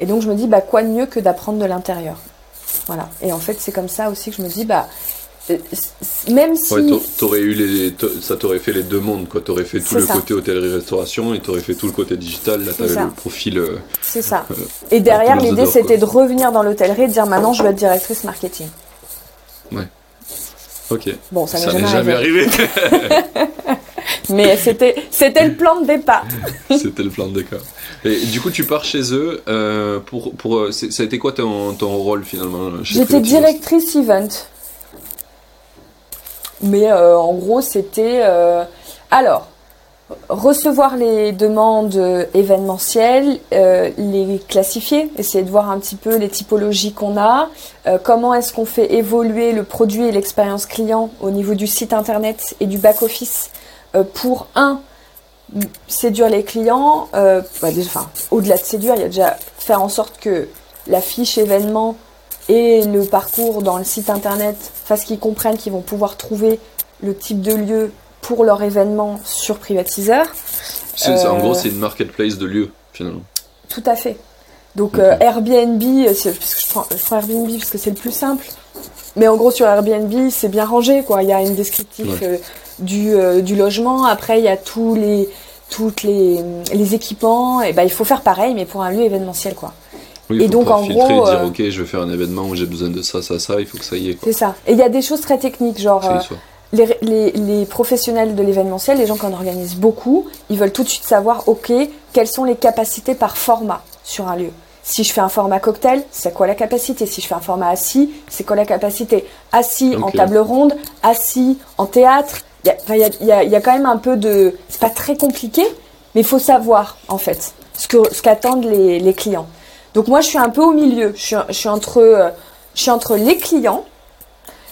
Et donc je me dis, bah quoi de mieux que d'apprendre de l'intérieur? Voilà. Et en fait, c'est comme ça aussi que je me dis, bah euh, même si Ouais, t'a- t'aurais eu les, ça t'aurait fait les deux mondes, quoi. T'aurais fait tout le ça. côté hôtellerie-restauration et t'aurais fait tout le côté digital. Là, t'avais le profil. euh, c'est ça. Euh, Et derrière, l'idée c'était de revenir dans l'hôtellerie et de dire maintenant je veux être directrice marketing. Ok. Bon, ça, Ça n'est jamais arrivé. arrivé. Mais c'était c'était le plan de départ. C'était le plan de décor. Et du coup, tu pars chez eux euh, pour pour. euh, ça a été quoi ton, ton rôle finalement J'étais directrice event. Mais euh, en gros, c'était euh, alors recevoir les demandes événementielles, euh, les classifier, essayer de voir un petit peu les typologies qu'on a, euh, comment est-ce qu'on fait évoluer le produit et l'expérience client au niveau du site internet et du back-office euh, pour un séduire les clients, bah, enfin, au-delà de séduire, il y a déjà faire en sorte que la fiche événement et le parcours dans le site internet fassent qu'ils comprennent qu'ils vont pouvoir trouver le type de lieu pour leur événement sur Privatiseur. C'est- En Euh, gros, c'est une marketplace de lieux, finalement. Tout à fait. Donc euh, Airbnb, euh, c'est- parce que je, prends, je prends Airbnb parce que c'est le plus simple. Mais en gros sur Airbnb, c'est bien rangé quoi. Il y a une descriptif Ouais. euh, du, euh, du logement. Après, il y a tous les toutes les, les équipements. Et ben il faut faire pareil, mais pour un lieu événementiel quoi. Oui, Et faut donc, en filtrer gros, et dire, euh, ok, je vais faire un événement où j'ai besoin de ça, ça, ça, il faut que ça y est. C'est ça. Et il y a des choses très techniques, genre Les, les, les professionnels de l'événementiel, les gens qui en organisent beaucoup, ils veulent tout de suite savoir, ok, quelles sont les capacités par format sur un lieu. Si je fais un format cocktail, c'est quoi la capacité? Si je fais un format assis, c'est quoi la capacité? Assis en table ronde, assis en théâtre. Il y a, y, y y quand même un peu de... C'est pas très compliqué, mais il faut savoir, en fait, ce qu'attendent les, les clients. Donc moi, je suis un peu au milieu. Je suis, je suis, entre, euh, je suis entre les clients,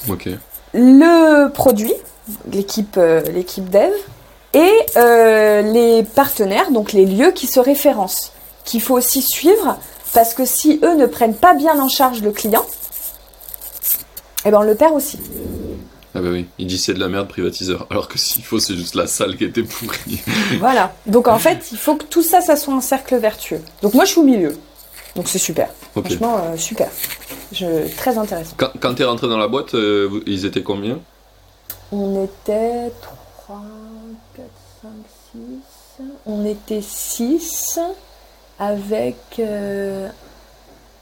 Ok. Le produit, l'équipe euh, l'équipe dev, et euh, les partenaires, donc les lieux qui se référencent, qu'il faut aussi suivre, parce que si eux ne prennent pas bien en charge le client, eh ben on le perd aussi. Ah bah oui, il dit c'est de la merde privatiseur, alors que s'il faut c'est juste la salle qui était pourrie. voilà. Donc en fait, il faut que tout ça, ça soit un cercle vertueux. Donc moi, je suis au milieu. Donc c'est super. Franchement, euh, super. Je, très intéressant. Quand, quand t'es rentré dans la boîte, euh, ils étaient combien? On était 3, 4, 5, 6. On était 6 avec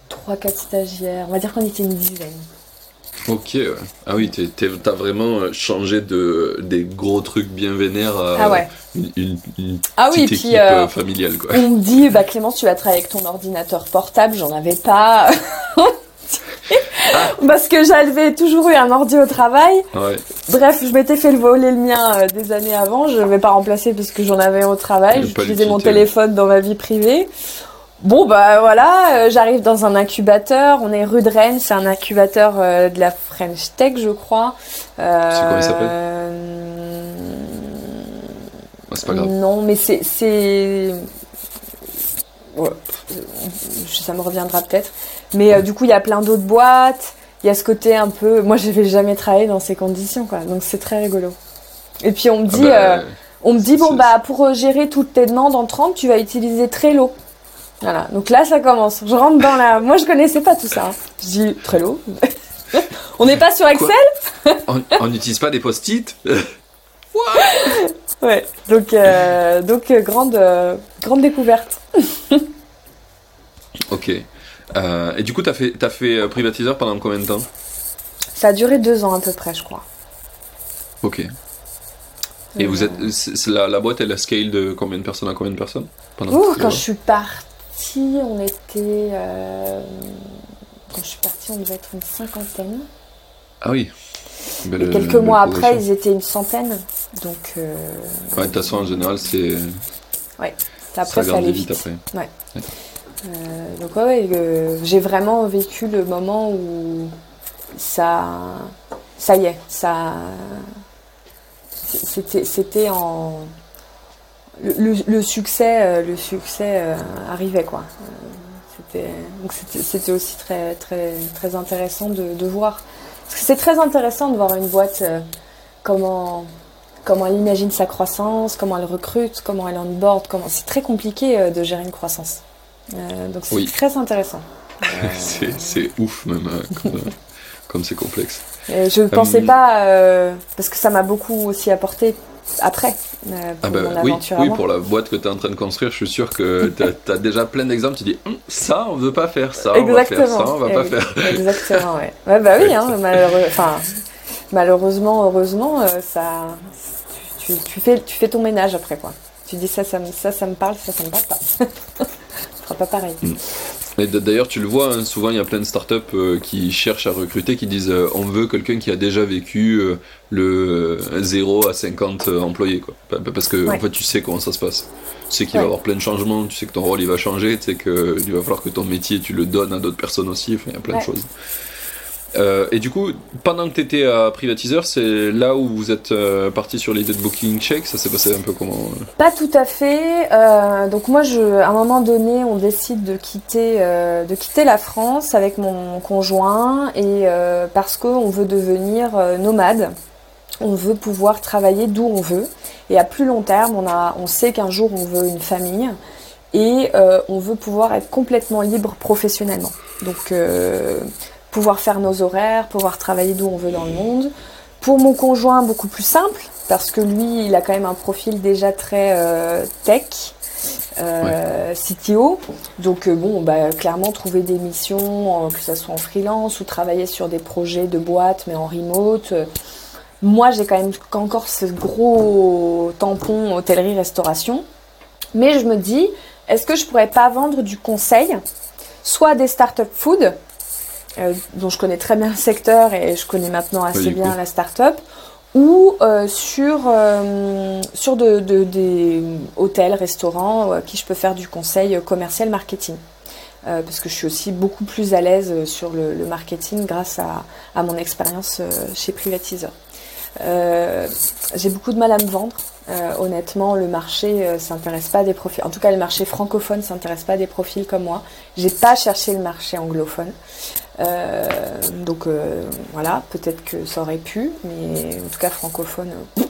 3, 4 stagiaires. On va dire qu'on était une dizaine. Ok, ouais. Ah oui, t'as vraiment euh, changé de, des gros trucs bien vénères à Ah ouais. une, une- une Ah oui, petite puis équipe euh, euh, familiale. Quoi. on me dit, bah Clémence, tu vas travailler avec ton ordinateur portable. J'en avais pas. Parce que j'avais toujours eu un ordi au travail. Ouais. Bref, je m'étais fait le voler le mien euh, des années avant. Je ne vais pas remplacer parce que j'en avais au travail. J'utilisais mon téléphone dans ma vie privée. Bon, bah voilà, euh, j'arrive dans un incubateur. On est rue de Rennes, c'est un incubateur euh, de la French Tech, je crois. Euh, C'est comment il s'appelle? c'est pas grave. Non, mais c'est. c'est... Ouais, ça me reviendra peut-être. Mais du coup, il y a plein d'autres boîtes. Il y a ce côté un peu. Moi, je vais jamais travailler dans ces conditions, quoi. Donc, c'est très rigolo. Et puis, on me Ah dit, bah, on me dit bon, bah, pour gérer toutes tes demandes en 30, tu vas utiliser Trello. Voilà. Donc là, ça commence. Je rentre dans la. Moi, je connaissais pas tout ça. hein. Je dis Trello. on n'est pas sur Excel? On n'utilise pas des post-it? Ouais. Donc, euh, donc euh, grande, euh, grande découverte. Ok. Et du coup, t'as fait, t'as fait privatiseur pendant combien de temps? Ça a duré deux ans à peu près, je crois. Ok. Et vous êtes, la, la boîte, elle a scale de combien de personnes à combien de personnes? Pendant Ouh, quand je suis partie, on était. euh, Quand je suis partie, on devait être une cinquantaine. Ah oui. Belle- Et quelques mois après, ils étaient une centaine. Donc, euh, Ouais, de toute façon, en général, c'est. après, ça ça, allait vite vite. après. Euh, donc, ouais, ouais, j'ai vraiment vécu le moment où ça. Ça y est, ça. C'était, c'était en. Le, succès, euh, le succès euh, arrivait quoi. Euh, C'était, aussi très, très, très intéressant de, de voir. Parce que c'est très intéressant de voir une boîte euh, comment, comment elle imagine sa croissance, comment elle recrute, comment elle onboard, comment. C'est très compliqué euh, de gérer une croissance. Euh, donc c'est Oui. très intéressant. c'est, ouf, même, comme, c'est complexe. Et je ne pensais pas, parce que ça m'a beaucoup aussi apporté après, euh, pour Ah bah mon oui, oui pour la boîte que tu es en train de construire, je suis sûr que tu as, déjà plein d'exemples. Tu dis, Hum, ça, on veut pas faire ça, on va faire ça, on va Eh pas oui, faire. Exactement, ouais. Ouais, bah oui, hein, malheureux- malheureusement, heureusement, euh, ça, tu, tu fais, tu fais ton ménage après, quoi. Tu dis ça, ça, me- ça, ça me parle, ça, ça me parle pas. Sera pas pareil. Et d- d'ailleurs, tu le vois, hein, souvent il y a plein de startups euh, qui cherchent à recruter, qui disent euh, on veut quelqu'un qui a déjà vécu euh, le euh, 0 à 50 euh, employés. Quoi. Pa- pa- Parce que Ouais. en fait, tu sais comment ça se passe. Tu sais qu'il Ouais. va y avoir plein de changements, tu sais que ton rôle il va changer, tu sais qu'il va falloir que ton métier tu le donnes à d'autres personnes aussi. Il y a plein Ouais. de choses. Euh, et du coup, pendant que tu étais à Privatiseur, c'est là où vous êtes euh, parti sur l'idée de Booking Check. Ça s'est passé un peu comment euh Pas tout à fait. Donc moi, à un moment donné, on décide de quitter, de quitter la France avec mon conjoint et parce qu'on veut devenir nomade. On veut pouvoir travailler d'où on veut. Et à plus long terme, on, a, on sait qu'un jour, on veut une famille et on veut pouvoir être complètement libre professionnellement. Donc, pouvoir faire nos horaires, pouvoir travailler d'où on veut dans le monde. Pour mon conjoint, beaucoup plus simple, parce que lui, il a quand même un profil déjà très euh, tech, euh, CTO. Donc, euh, bon, bah, clairement, trouver des missions, que ce soit en freelance ou travailler sur des projets de boîte, mais en remote. moi, j'ai quand même encore ce gros tampon hôtellerie-restauration. Mais je me dis, est-ce que je pourrais pas vendre du conseil, soit des startup food, euh, dont je connais très bien le secteur et je connais maintenant assez bien la startup, ou euh, sur, euh, sur de, de- des hôtels, restaurants, à qui je peux faire du conseil commercial marketing. Parce que je suis aussi beaucoup plus à l'aise sur le, le marketing grâce à, à mon expérience chez Privatiseur. Euh, J'ai beaucoup de mal à me vendre. Euh, honnêtement, le marché euh, s'intéresse pas à des profils. En tout cas, le marché francophone s'intéresse pas à des profils comme moi. J'ai pas cherché le marché anglophone. Euh, donc euh, voilà, peut-être que ça aurait pu, mais en tout cas francophone. euh,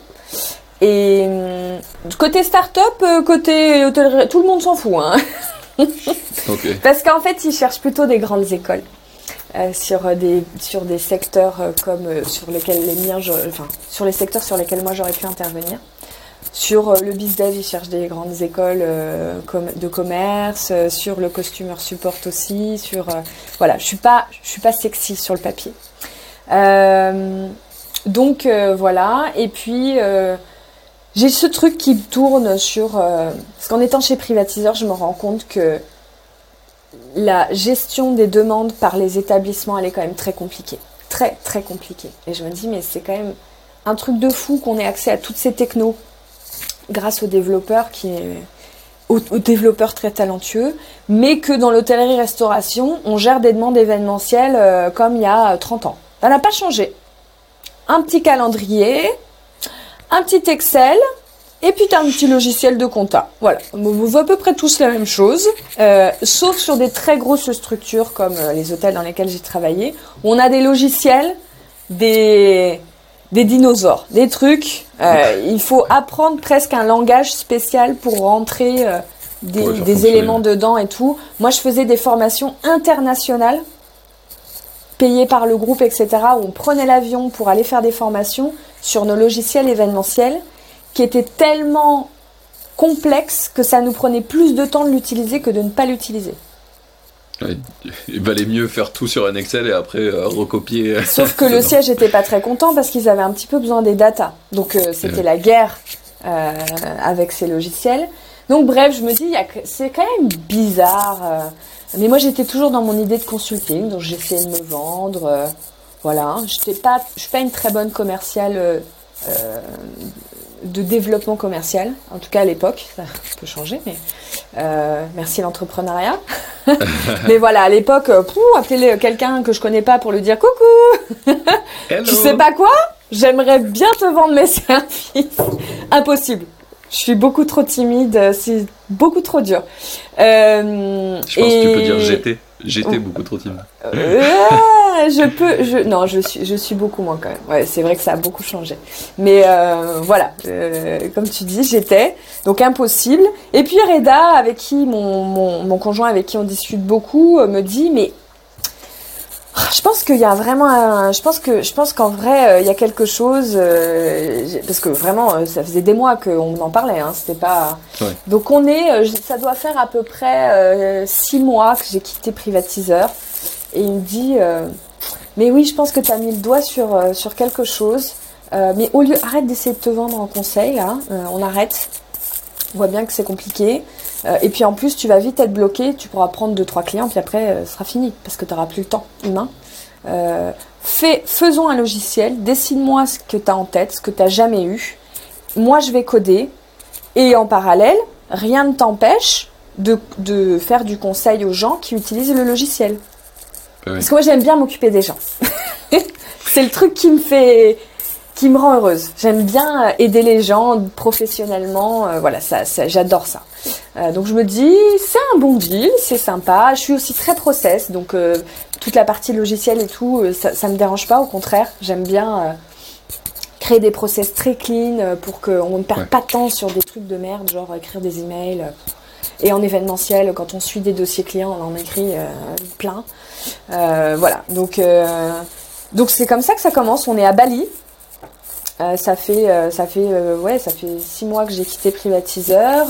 et euh, côté start-up, côté hôtellerie, tout le monde s'en fout. Hein. Parce qu'en fait, ils cherchent plutôt des grandes écoles. Euh, sur des sur des secteurs euh, comme euh, sur lesquels les enfin sur les secteurs sur lesquels moi j'aurais pu intervenir. Sur le bizdev ils cherchent des grandes écoles de commerce sur le customer support aussi sur voilà je suis pas je suis pas sexy sur le papier. Donc voilà et puis j'ai ce truc qui tourne sur parce qu'en étant chez privatiseur je me rends compte que la gestion des demandes par les établissements, elle est quand même très compliquée. Très, très compliquée. Et je me dis, mais c'est quand même un truc de fou qu'on ait accès à toutes ces technos grâce aux développeurs très talentueux, mais que dans l'hôtellerie-restauration, on gère des demandes événementielles euh, comme il y a 30 ans. Ça n'a pas changé. Un petit calendrier, un petit Excel, et puis t'as un petit logiciel de compta. Voilà, on voit à peu près tous la même chose, euh, sauf sur des très grosses structures comme euh, les hôtels dans lesquels j'ai travaillé, où on a des logiciels, des des dinosaures, des trucs. euh, il faut apprendre presque un langage spécial pour rentrer euh, des, Ouais, éléments dedans et tout. Moi, je faisais des formations internationales payées par le groupe, etc., où on prenait l'avion pour aller faire des formations sur nos logiciels événementiels qui étaient tellement complexes que ça nous prenait plus de temps de l'utiliser que de ne pas l'utiliser. Il valait mieux faire tout sur un Excel et après euh, recopier. Sauf que le siège n'était pas très content parce qu'ils avaient un petit peu besoin des datas. Donc euh, c'était Ouais. la guerre euh, avec ces logiciels. Donc bref, je me dis, c'est quand même bizarre. mais moi j'étais toujours dans mon idée de consulting, donc j'essayais de me vendre. voilà, je suis pas une très bonne commerciale de développement commercial, en tout cas à l'époque, ça peut changer, mais euh, merci l'entrepreneuriat. mais voilà, à l'époque, euh, appeler quelqu'un que je connais pas pour lui dire coucou, tu sais pas quoi? J'aimerais bien te vendre mes services. Impossible. Je suis beaucoup trop timide, euh, c'est beaucoup trop dur. Euh, Je pense que tu peux dire j'étais. J'étais Oh. beaucoup trop timide. Euh, je peux, je, non, je suis, je suis beaucoup moins quand même. Ouais, c'est vrai que ça a beaucoup changé. Mais euh, voilà, euh, comme tu dis, j'étais donc impossible. Et puis Reda, avec qui mon, mon, mon conjoint, avec qui on discute beaucoup, me dit mais je pense qu'il y a vraiment un, je pense que je pense qu'en vrai euh, il y a quelque chose euh, parce que vraiment euh, ça faisait des mois qu'on en parlait hein, c'était pas Ouais. donc on est ça doit faire à peu près euh, six mois que j'ai quitté privatiseur et il me dit euh, mais oui je pense que tu as mis le doigt sur sur quelque chose mais au lieu arrête d'essayer de te vendre en conseil là on arrête On voit bien que c'est compliqué. Euh, et puis en plus, tu vas vite être bloqué. Tu pourras prendre deux trois clients, puis après, euh, ce sera fini parce que tu n'auras plus le temps humain. Euh, fais, faisons un logiciel. Dessine-moi ce que tu as en tête, ce que tu n'as jamais eu. Moi, je vais coder. Et en parallèle, rien ne t'empêche de, de faire du conseil aux gens qui utilisent le logiciel. Bah oui. Parce que moi, j'aime bien m'occuper des gens. c'est le truc qui me fait qui me rend heureuse. J'aime bien euh, aider les gens professionnellement. euh, voilà, ça, ça- j'adore ça. Euh, donc je me dis, c'est un bon deal, c'est sympa. Je suis aussi très process, donc euh, toute la partie logicielle et tout, ça, ça me dérange pas. Au contraire, j'aime bien créer des process très clean pour qu'on ne perde Ouais. pas de temps sur des trucs de merde, genre écrire des emails. Et en événementiel, quand on suit des dossiers clients, on en écrit plein. Voilà, donc donc c'est comme ça que ça commence. On est à Bali. Euh, ça fait, euh, ça fait, euh, ouais, ça fait six mois que j'ai quitté Privatiseur.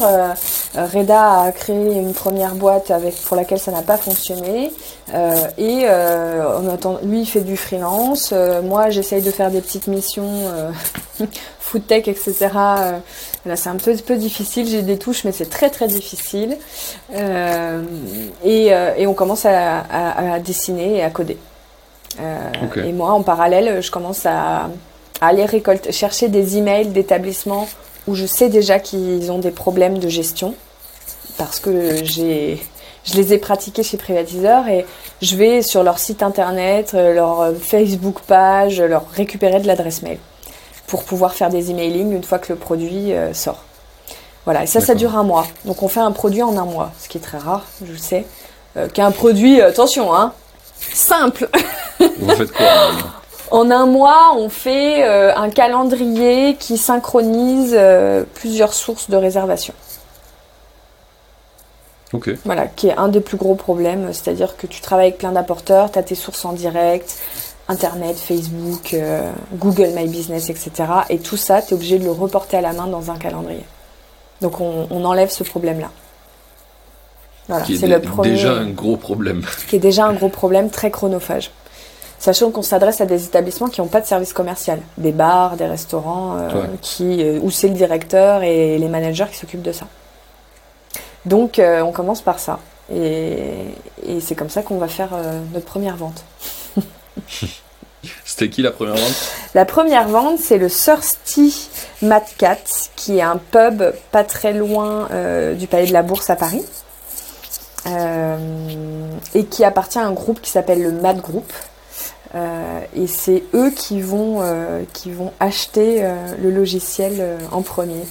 Reda a créé une première boîte avec pour laquelle ça n'a pas fonctionné. Euh, et euh, on attend, lui, il fait du freelance. Euh, moi, j'essaye de faire des petites missions, euh, food tech, etc. Euh, là, c'est un peu, peu difficile. J'ai des touches, mais c'est très très difficile. Euh, et, euh, et on commence à, à- à dessiner et à coder. Euh. Et moi, en parallèle, je commence à, à aller récolter, chercher des emails d'établissements où je sais déjà qu'ils ont des problèmes de gestion parce que j'ai je les ai pratiqués chez Privatiseur et je vais sur leur site internet, euh, leur Facebook page, leur récupérer de l'adresse mail pour pouvoir faire des emailing une fois que le produit euh, sort. Voilà, et ça, ça dure un mois. Donc on fait un produit en un mois, ce qui est très rare, je le sais. Euh, Qu'un produit, attention, hein, simple. Vous faites quoi En un mois, on fait euh, un calendrier qui synchronise euh, plusieurs sources de réservation. Ok. Voilà, qui est un des plus gros problèmes. C'est-à-dire que tu travailles avec plein d'apporteurs, tu as tes sources en direct, Internet, Facebook, euh, Google My Business, etc. Et tout ça, tu es obligé de le reporter à la main dans un calendrier. Donc on, on enlève ce problème-là. Voilà, Qui est c'est dé- le premier déjà un gros problème. qui est déjà un gros problème très chronophage. Sachant qu'on s'adresse à des établissements qui n'ont pas de service commercial, des bars, des restaurants, euh, Ouais. qui, euh, où c'est le directeur et les managers qui s'occupent de ça. Donc euh, on commence par ça. Et, et c'est comme ça qu'on va faire notre première vente. C'était qui la première vente? La première vente, c'est le Thirsty Mad Cat, qui est un pub pas très loin du Palais de la Bourse à Paris. Et qui appartient à un groupe qui s'appelle le Mad Group. Euh, et c'est eux qui vont, euh, qui vont acheter euh, le logiciel en premier.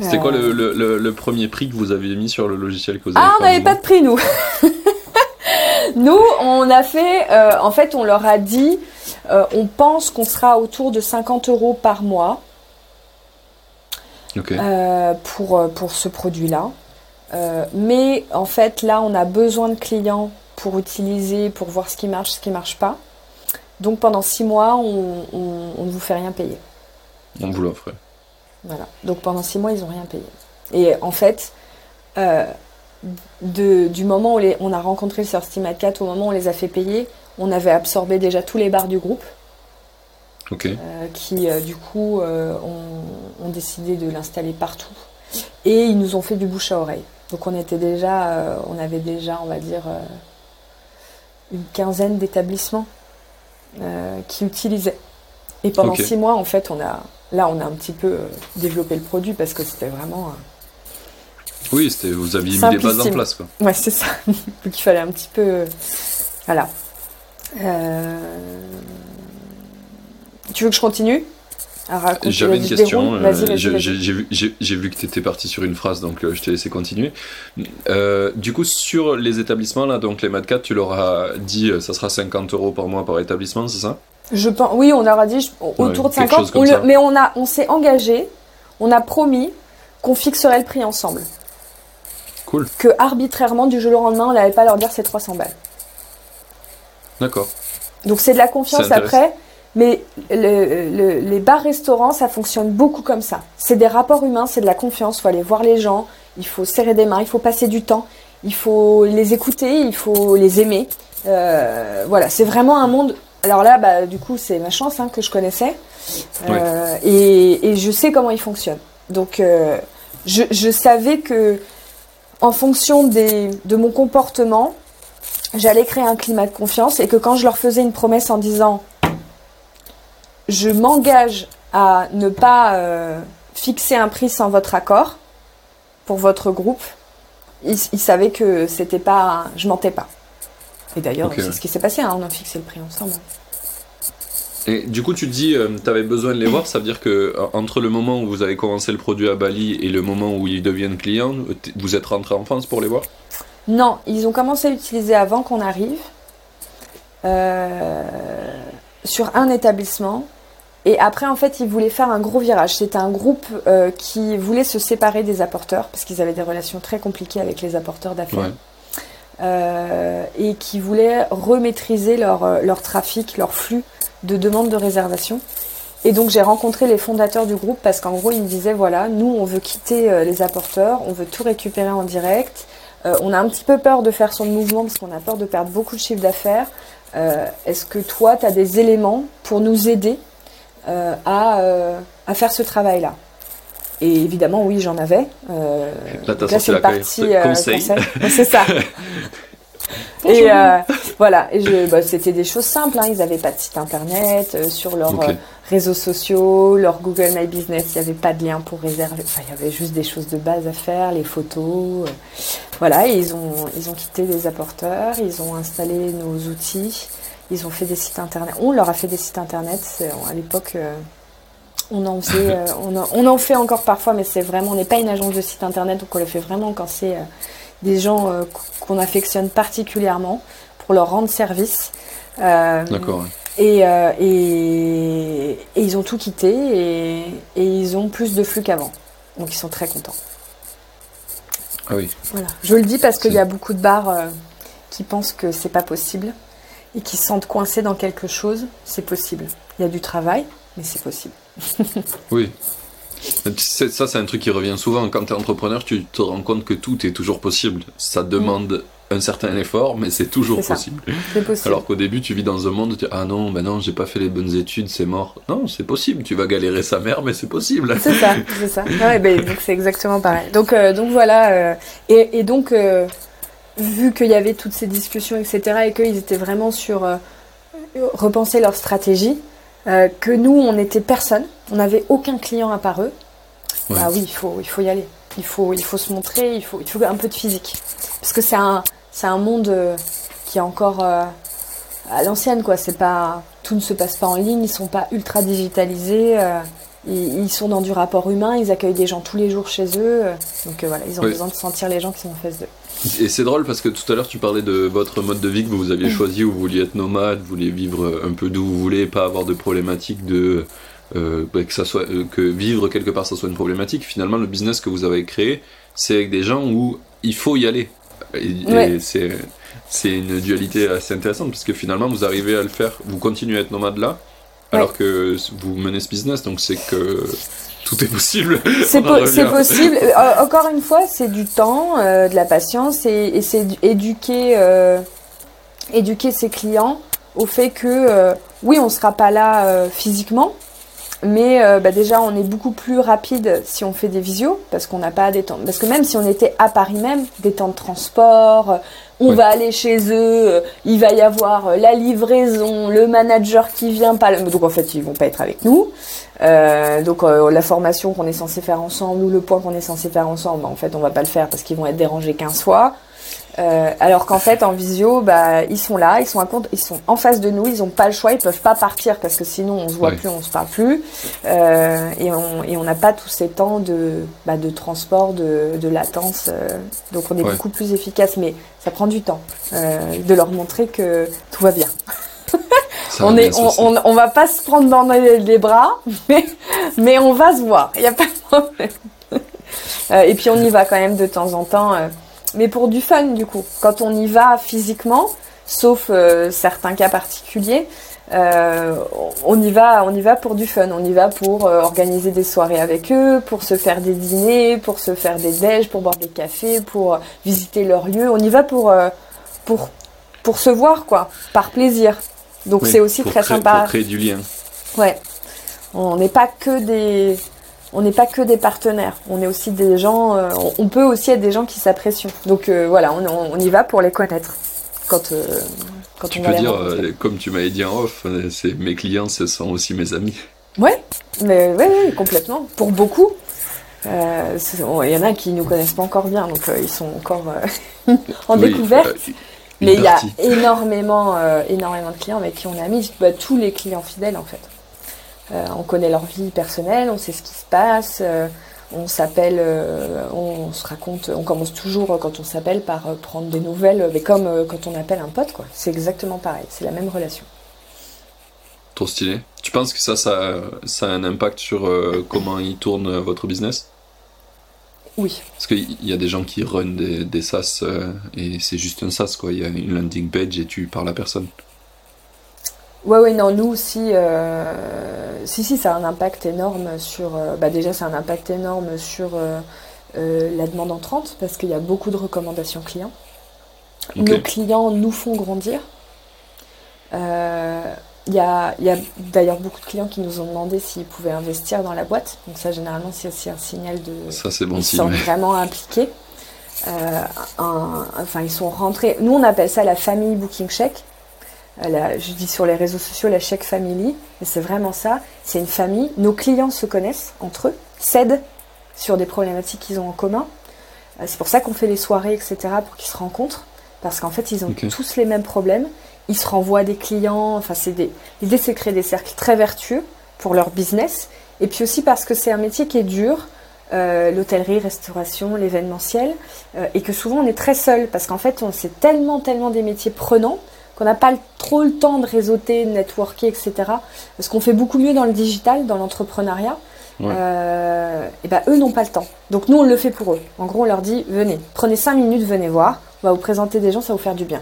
C'était quoi le, le- premier prix que vous aviez mis sur le logiciel que vous avez Ah, on n'avait pas de prix, nous. nous, on a fait, en fait, on leur a dit, on pense qu'on sera autour de 50 euros par mois pour, pour ce produit-là. Mais en fait, là, on a besoin de clients pour utiliser, pour voir ce qui marche, ce qui marche pas. Donc pendant six mois, on, on- on ne vous fait rien payer. On vous l'offre. Voilà. Donc pendant six mois, ils n'ont rien payé. Et en fait, euh, de, du moment où les- on a rencontré le Sir Steam 4 au moment où on les a fait payer, on avait absorbé déjà tous les bars du groupe Ok. euh, qui, euh, du coup, euh, ont, ont décidé de l'installer partout. Et ils nous ont fait du bouche à oreille. Donc on était déjà, on avait déjà, on va dire, une quinzaine d'établissements qui utilisaient. Et pendant six mois, en fait, on a, là, on a un petit peu euh, développé le produit parce que c'était vraiment. euh, Oui, c'était, vous aviez mis les bases en place. Quoi. Ouais, c'est ça. Donc il fallait un petit peu. euh, Voilà. Euh, Tu veux que je continue? J'avais une question. euh, j'ai, vu, que tu étais parti sur une phrase, donc euh, je t'ai laissé continuer. Euh, du coup, sur les établissements, là, donc les MAD4, tu leur as dit ça sera 50 euros par mois par établissement, c'est ça? Je pense, oui, on leur a dit je- autour de quelque 50, chose comme on le- mais on a, on s'est engagé, on a promis qu'on fixerait le prix ensemble. Cool. Que arbitrairement, du jour au lendemain, on n'allait pas leur dire c'est 300 balles. D'accord. Donc c'est de la confiance après, mais le- le- les bars-restaurants, ça fonctionne beaucoup comme ça. C'est des rapports humains, c'est de la confiance, il faut aller voir les gens, il faut serrer des mains, il faut passer du temps, il faut les écouter, il faut les aimer. Euh, voilà, c'est vraiment un monde... Alors là, bah, du coup, c'est ma chance hein, que je connaissais. Euh, et, et je sais comment il fonctionne. Donc, euh, je, savais que, en fonction des, de mon comportement, j'allais créer un climat de confiance et que quand je leur faisais une promesse en disant je m'engage à ne pas euh, fixer un prix sans votre accord pour votre groupe, ils, savaient que c'était pas, je mentais pas. Et d'ailleurs, c'est ce qui s'est passé, hein, on a fixé le prix ensemble. Et du coup, tu dis, euh, tu avais besoin de les voir, ça veut dire que euh, entre le moment où vous avez commencé le produit à Bali et le moment où ils deviennent clients, vous êtes rentré en France pour les voir? Non, ils ont commencé à l'utiliser avant qu'on arrive euh, sur un établissement. Et après, en fait, ils voulaient faire un gros virage. C'était un groupe qui voulait se séparer des apporteurs parce qu'ils avaient des relations très compliquées avec les apporteurs d'affaires. et qui voulaient remaîtriser leur, leur trafic, leur flux de demande de réservation. Et donc j'ai rencontré les fondateurs du groupe parce qu'en gros ils me disaient voilà, nous on veut quitter euh, les apporteurs, on veut tout récupérer en direct. Euh, on a un petit peu peur de faire son mouvement parce qu'on a peur de perdre beaucoup de chiffre d'affaires. Euh, est-ce que toi tu as des éléments pour nous aider à, à, faire ce travail-là et évidemment, oui, j'en avais. là, là c'est la partie conseil. C'est ça. Et euh, voilà, bah, c'était des choses simples. Hein. Ils n'avaient pas de site internet euh, sur leurs euh, réseaux sociaux, leur Google My Business. Il n'y avait pas de lien pour réserver. Enfin, il y avait juste des choses de base à faire, les photos. voilà, et ils ont ils ont quitté les apporteurs, ils ont installé nos outils, ils ont fait des sites internet. On leur a fait des sites internet. À l'époque. on en, faisait, on, on, en fait encore parfois, mais c'est vraiment, on n'est pas une agence de site internet, donc on le fait vraiment quand c'est des gens euh, qu'on affectionne particulièrement pour leur rendre service. Euh, D'accord. Euh, et, et, ils ont tout quitté et, et, ils ont plus de flux qu'avant. Donc ils sont très contents. Ah oui. Voilà. Je le dis parce qu'il y a beaucoup de bars qui pensent que c'est pas possible et qui se sentent coincés dans quelque chose. C'est possible. Il y a du travail, mais c'est possible. oui. Ça, c'est un truc qui revient souvent. Quand tu es entrepreneur, tu te rends compte que tout est toujours possible. Ça demande un certain effort, mais c'est toujours possible. possible. Alors qu'au début, tu vis dans un monde tu dis Ah non, ben non, j'ai pas fait les bonnes études, c'est mort. Non, c'est possible. Tu vas galérer sa mère, mais c'est possible. C'est ça, c'est ça. Ouais, ben, c'est exactement pareil. Donc, euh, donc voilà. Euh, et, et, donc, euh, vu qu'il y avait toutes ces discussions, etc., et qu'ils étaient vraiment sur repenser leur stratégie, euh, que nous, on n'était personne, on n'avait aucun client à part eux. Ah oui, il faut, il faut y aller. Il faut, il faut se montrer, il faut, il faut un peu de physique. Parce que c'est un, c'est un monde euh, qui est encore euh, à l'ancienne, quoi. C'est pas, tout ne se passe pas en ligne, ils sont pas ultra digitalisés. Ils, sont dans du rapport humain, ils accueillent des gens tous les jours chez eux. donc voilà, ils ont besoin de sentir les gens qui sont en face d'eux. Et c'est drôle parce que tout à l'heure tu parlais de votre mode de vie que vous aviez choisi, où vous vouliez être nomade, vous vouliez vivre un peu d'où vous voulez, pas avoir de problématique de euh, bah, que ça soit euh, que vivre quelque part ça soit une problématique. Finalement, le business que vous avez créé, c'est avec des gens où il faut y aller. Et, c'est c'est une dualité assez intéressante parce que finalement vous arrivez à le faire, vous continuez à être nomade là, alors que vous menez ce business, donc c'est que tout est possible. C'est possible. Euh, encore une fois, c'est du temps, euh, de la patience et, c'est éduquer, euh, éduquer ses clients au fait que oui, on ne sera pas là physiquement, mais bah, déjà on est beaucoup plus rapide si on fait des visios parce qu'on n'a pas des temps. Parce que même si on était à Paris même, des temps de transport, on va aller chez eux, il va y avoir la livraison, le manager qui vient pas, donc en fait ils vont pas être avec nous. Euh, donc euh, la formation qu'on est censé faire ensemble ou le point qu'on est censé faire ensemble, en fait on va pas le faire parce qu'ils vont être dérangés 15 fois. Euh, alors qu'en fait en visio, bah ils sont là, ils sont à compte, ils sont en face de nous, ils ont pas le choix, ils peuvent pas partir parce que sinon on se voit plus, on se parle plus, et on et on n'a pas tous ces temps de bah, de transport, de, de latence, donc on est beaucoup plus efficace, mais ça prend du temps de leur montrer que tout va bien. on, est, on, on, va pas se prendre dans les, bras, mais, mais on va se voir. Il n'y a pas de problème. Euh, et puis on y va quand même de temps en temps, euh, mais pour du fun du coup. Quand on y va physiquement, sauf euh, certains cas particuliers, on y va, on y va pour du fun. On y va pour organiser des soirées avec eux, pour se faire des dîners, pour se faire des déj, pour boire des cafés, pour visiter leurs lieux. On y va pour pour pour se voir quoi, par plaisir. Donc c'est aussi très sympa. Pour créer du lien. Ouais. On n'est pas que des on n'est pas que des partenaires, on est aussi des gens, euh, on peut aussi être des gens qui s'apprécient. Donc euh, voilà, on, y va pour les connaître. Quand, euh, quand tu peux dire, comme tu m'avais dit en off, c'est mes clients, ce sont aussi mes amis. Ouais, mais ouais, complètement. Pour beaucoup, il y en a qui nous connaissent pas encore bien, donc ils sont encore en découverte. mais il y a énormément, énormément de clients avec qui on est amis, bah, tous les clients fidèles en fait. Euh, on connaît leur vie personnelle, on sait ce qui se passe, euh, on s'appelle, euh, on se raconte, on commence toujours quand on s'appelle par prendre des nouvelles, mais comme quand on appelle un pote, quoi. C'est exactement pareil, c'est la même relation. Trop stylé. Tu penses que ça, ça, a un impact sur comment il tourne votre business? Oui. Parce qu'il y a des gens qui run des, des SaaS et c'est juste un SaaS, quoi. Il y a une landing page et tu parles à personne. Ouais, ouais, non, nous aussi, euh, si, si, ça a un impact énorme sur. Euh, bah déjà, c'est un impact énorme sur euh, la demande entrante parce qu'il y a beaucoup de recommandations clients. Nos clients nous font grandir. Il y a, y a d'ailleurs beaucoup de clients qui nous ont demandé s'ils pouvaient investir dans la boîte. Donc, ça, généralement, c'est aussi un signal de. Ça, c'est bon Ils sont vraiment impliqués. enfin, ils sont rentrés. Nous, on appelle ça la famille Booking Check je dis sur les réseaux sociaux la chèque family, mais c'est vraiment ça. C'est une famille. Nos clients se connaissent entre eux, s'aident sur des problématiques qu'ils ont en commun. Euh, c'est pour ça qu'on fait les soirées, etc., pour qu'ils se rencontrent. Parce qu'en fait, ils ont tous les mêmes problèmes. Ils se renvoient des clients. Enfin, c'est des... L'idée, c'est de créer des cercles très vertueux pour leur business. Et puis aussi parce que c'est un métier qui est dur. Euh, l'hôtellerie, restauration, l'événementiel, euh, et que souvent on est très seul parce qu'en fait on c'est tellement tellement des métiers prenants qu'on n'a pas trop le temps de réseauter, de networker, etc. Parce qu'on fait beaucoup mieux dans le digital, dans l'entrepreneuriat. Euh, et ben eux n'ont pas le temps. Donc nous on le fait pour eux. En gros on leur dit venez, prenez 5 minutes, venez voir, on va vous présenter des gens, ça va vous faire du bien.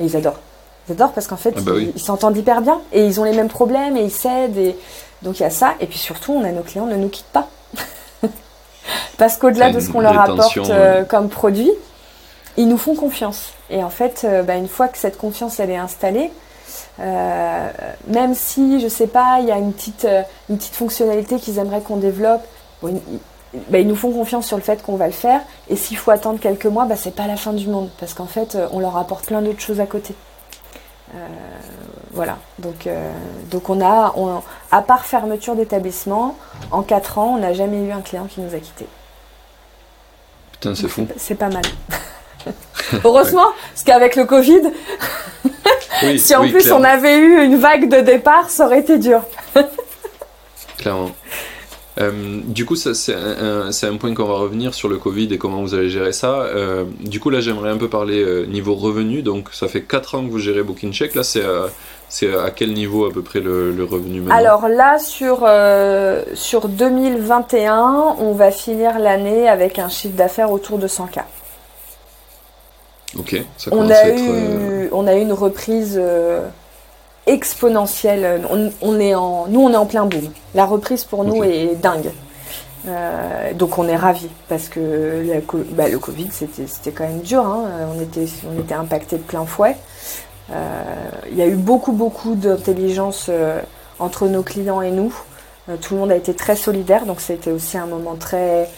Et ils adorent. Ils adorent parce qu'en fait ah bah ils s'entendent hyper bien et ils ont les mêmes problèmes et ils s'aident. Et... Donc il y a ça. Et puis surtout on a nos clients ne nous quittent pas. parce qu'au-delà de ce qu'on leur apporte euh, comme produit, ils nous font confiance. Et en fait, euh, bah, une fois que cette confiance elle est installée, euh, même si, je sais pas, il y a une petite, euh, une petite fonctionnalité qu'ils aimeraient qu'on développe, bah, ils, nous font confiance sur le fait qu'on va le faire. Et s'il faut attendre quelques mois, bah, c'est pas la fin du monde, parce qu'en fait, on leur apporte plein d'autres choses à côté. voilà, donc, donc on a, à part fermeture d'établissement, en 4 ans, on n'a jamais eu un client qui nous a quittés. Putain, c'est fou. C'est pas mal. Heureusement, parce qu'avec le Covid, si en plus on avait eu une vague de départ, ça aurait été dur. clairement. Euh, du coup, c'est un, point qu'on va revenir sur le Covid et comment vous allez gérer ça. Euh, du coup, là, j'aimerais un peu parler euh, niveau revenu. Donc, ça fait 4 ans que vous gérez Booking Check. Là, c'est à quel niveau à peu près le, revenu maintenant? Alors là, sur, sur 2021, on va finir l'année avec un chiffre d'affaires autour de 100K on, a eu, euh, on a eu une reprise euh, exponentielle. On, est en, nous, on est en plein boom. La reprise pour nous est dingue. Euh, donc on est ravis parce que bah, le Covid c'était quand même dur, hein. on, était, on était impacté de plein fouet. Il y a eu beaucoup beaucoup d'intelligence entre nos clients et nous. tout le monde a été très solidaire, donc c'était aussi un moment très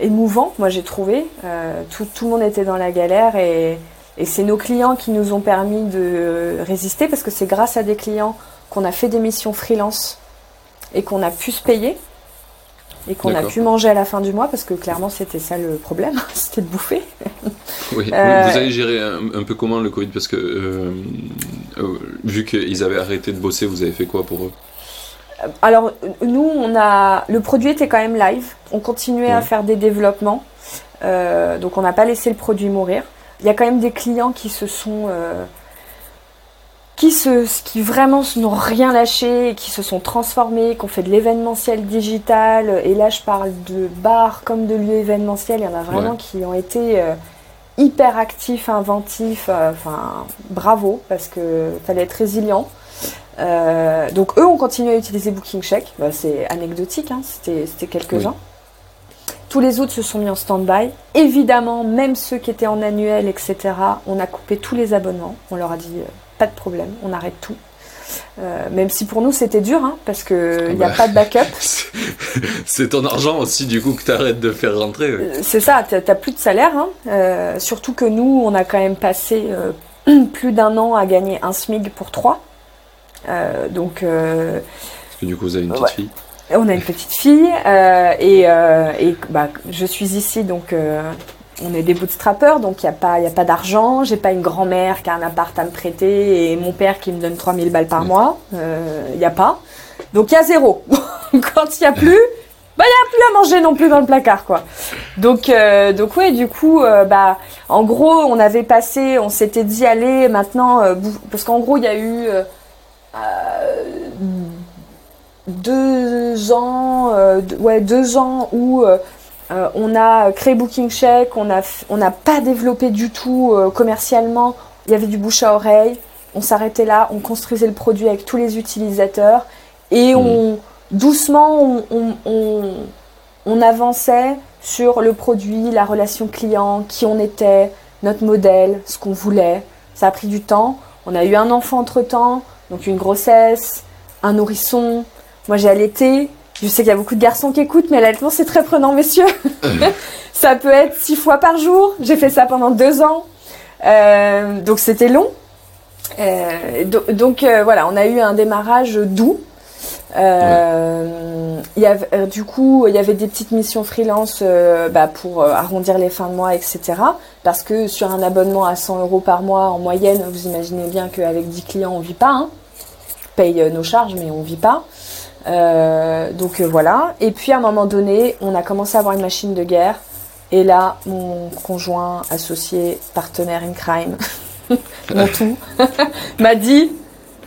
émouvant, moi j'ai trouvé. Euh, tout, tout, le monde était dans la galère et, et c'est nos clients qui nous ont permis de résister parce que c'est grâce à des clients qu'on a fait des missions freelance et qu'on a pu se payer et qu'on a pu manger à la fin du mois parce que clairement c'était ça le problème, c'était de bouffer. oui. Euh, vous avez géré un, peu comment le Covid? Parce que vu qu'ils avaient arrêté de bosser, vous avez fait quoi pour eux? Alors, nous, on a. Le produit était quand même live. On continuait à faire des développements. Euh, donc, on n'a pas laissé le produit mourir. Il y a quand même des clients qui se sont. Euh, qui, se, qui vraiment n'ont rien lâché, qui se sont transformés, qui ont fait de l'événementiel digital. Et là, je parle de bars comme de lieux événementiels. Il y en a vraiment qui ont été euh, hyper actifs, inventifs. Enfin, bravo, parce qu'il fallait être résilient. Euh, donc eux ont continué à utiliser Booking Check. Bah, c'est anecdotique, hein, c'était quelques-uns. Tous les autres se sont mis en stand-by. Évidemment, même ceux qui étaient en annuel, etc., on a coupé tous les abonnements. On leur a dit euh, pas de problème, on arrête tout. même si pour nous c'était dur, hein, parce qu'il n'y a bah. pas de backup. c'est ton argent aussi, du coup, que tu arrêtes de faire rentrer. C'est ça, tu n'as plus de salaire. Hein. surtout que nous, on a quand même passé plus d'un an à gagner un SMIG pour trois. Donc. parce que du coup, vous avez une petite fille on a une petite fille et, et bah, je suis ici donc on est des bootstrappers, donc il n'y a pas, y a pas d'argent. J'ai pas une grand-mère qui a un appart à me prêter et mon père qui me donne 3000 balles par mois. Il euh, n'y a pas. Donc il y a zéro. Quand il n'y a plus, bah il n'y a plus à manger non plus dans le placard, quoi. Donc, euh, donc ouais, du coup, euh, bah, en gros, on avait passé, on s'était dit, allez, maintenant, parce qu'en gros, il y a eu deux ans, ouais, deux ans où euh, on a créé Booking Check, on n'a pas développé du tout euh, commercialement. Il y avait du bouche à oreille. On s'arrêtait là, on construisait le produit avec tous les utilisateurs et hmm. on doucement on, avançait sur le produit, la relation client, qui on était, notre modèle, ce qu'on voulait. Ça a pris du temps. On a eu un enfant entre temps, donc une grossesse, un nourrisson. Moi j'ai allaité, je sais qu'il y a beaucoup de garçons qui écoutent, mais l'allaitement, c'est très prenant, messieurs. ça peut être six fois par jour. J'ai fait ça pendant deux ans. Euh, donc, c'était long. Euh, donc, euh, voilà, on a eu un démarrage doux. Il y avait, du coup, il y avait des petites missions freelance bah, pour arrondir les fins de mois, etc. Parce que sur un abonnement à 100 euros par mois en moyenne, vous imaginez bien qu'avec 10 clients, on vit pas. Hein. On paye nos charges, mais on vit pas. Euh, donc euh, voilà. Et puis à un moment donné, on a commencé à avoir une machine de guerre. Et là, mon conjoint, associé, partenaire in crime, mon tout, m'a dit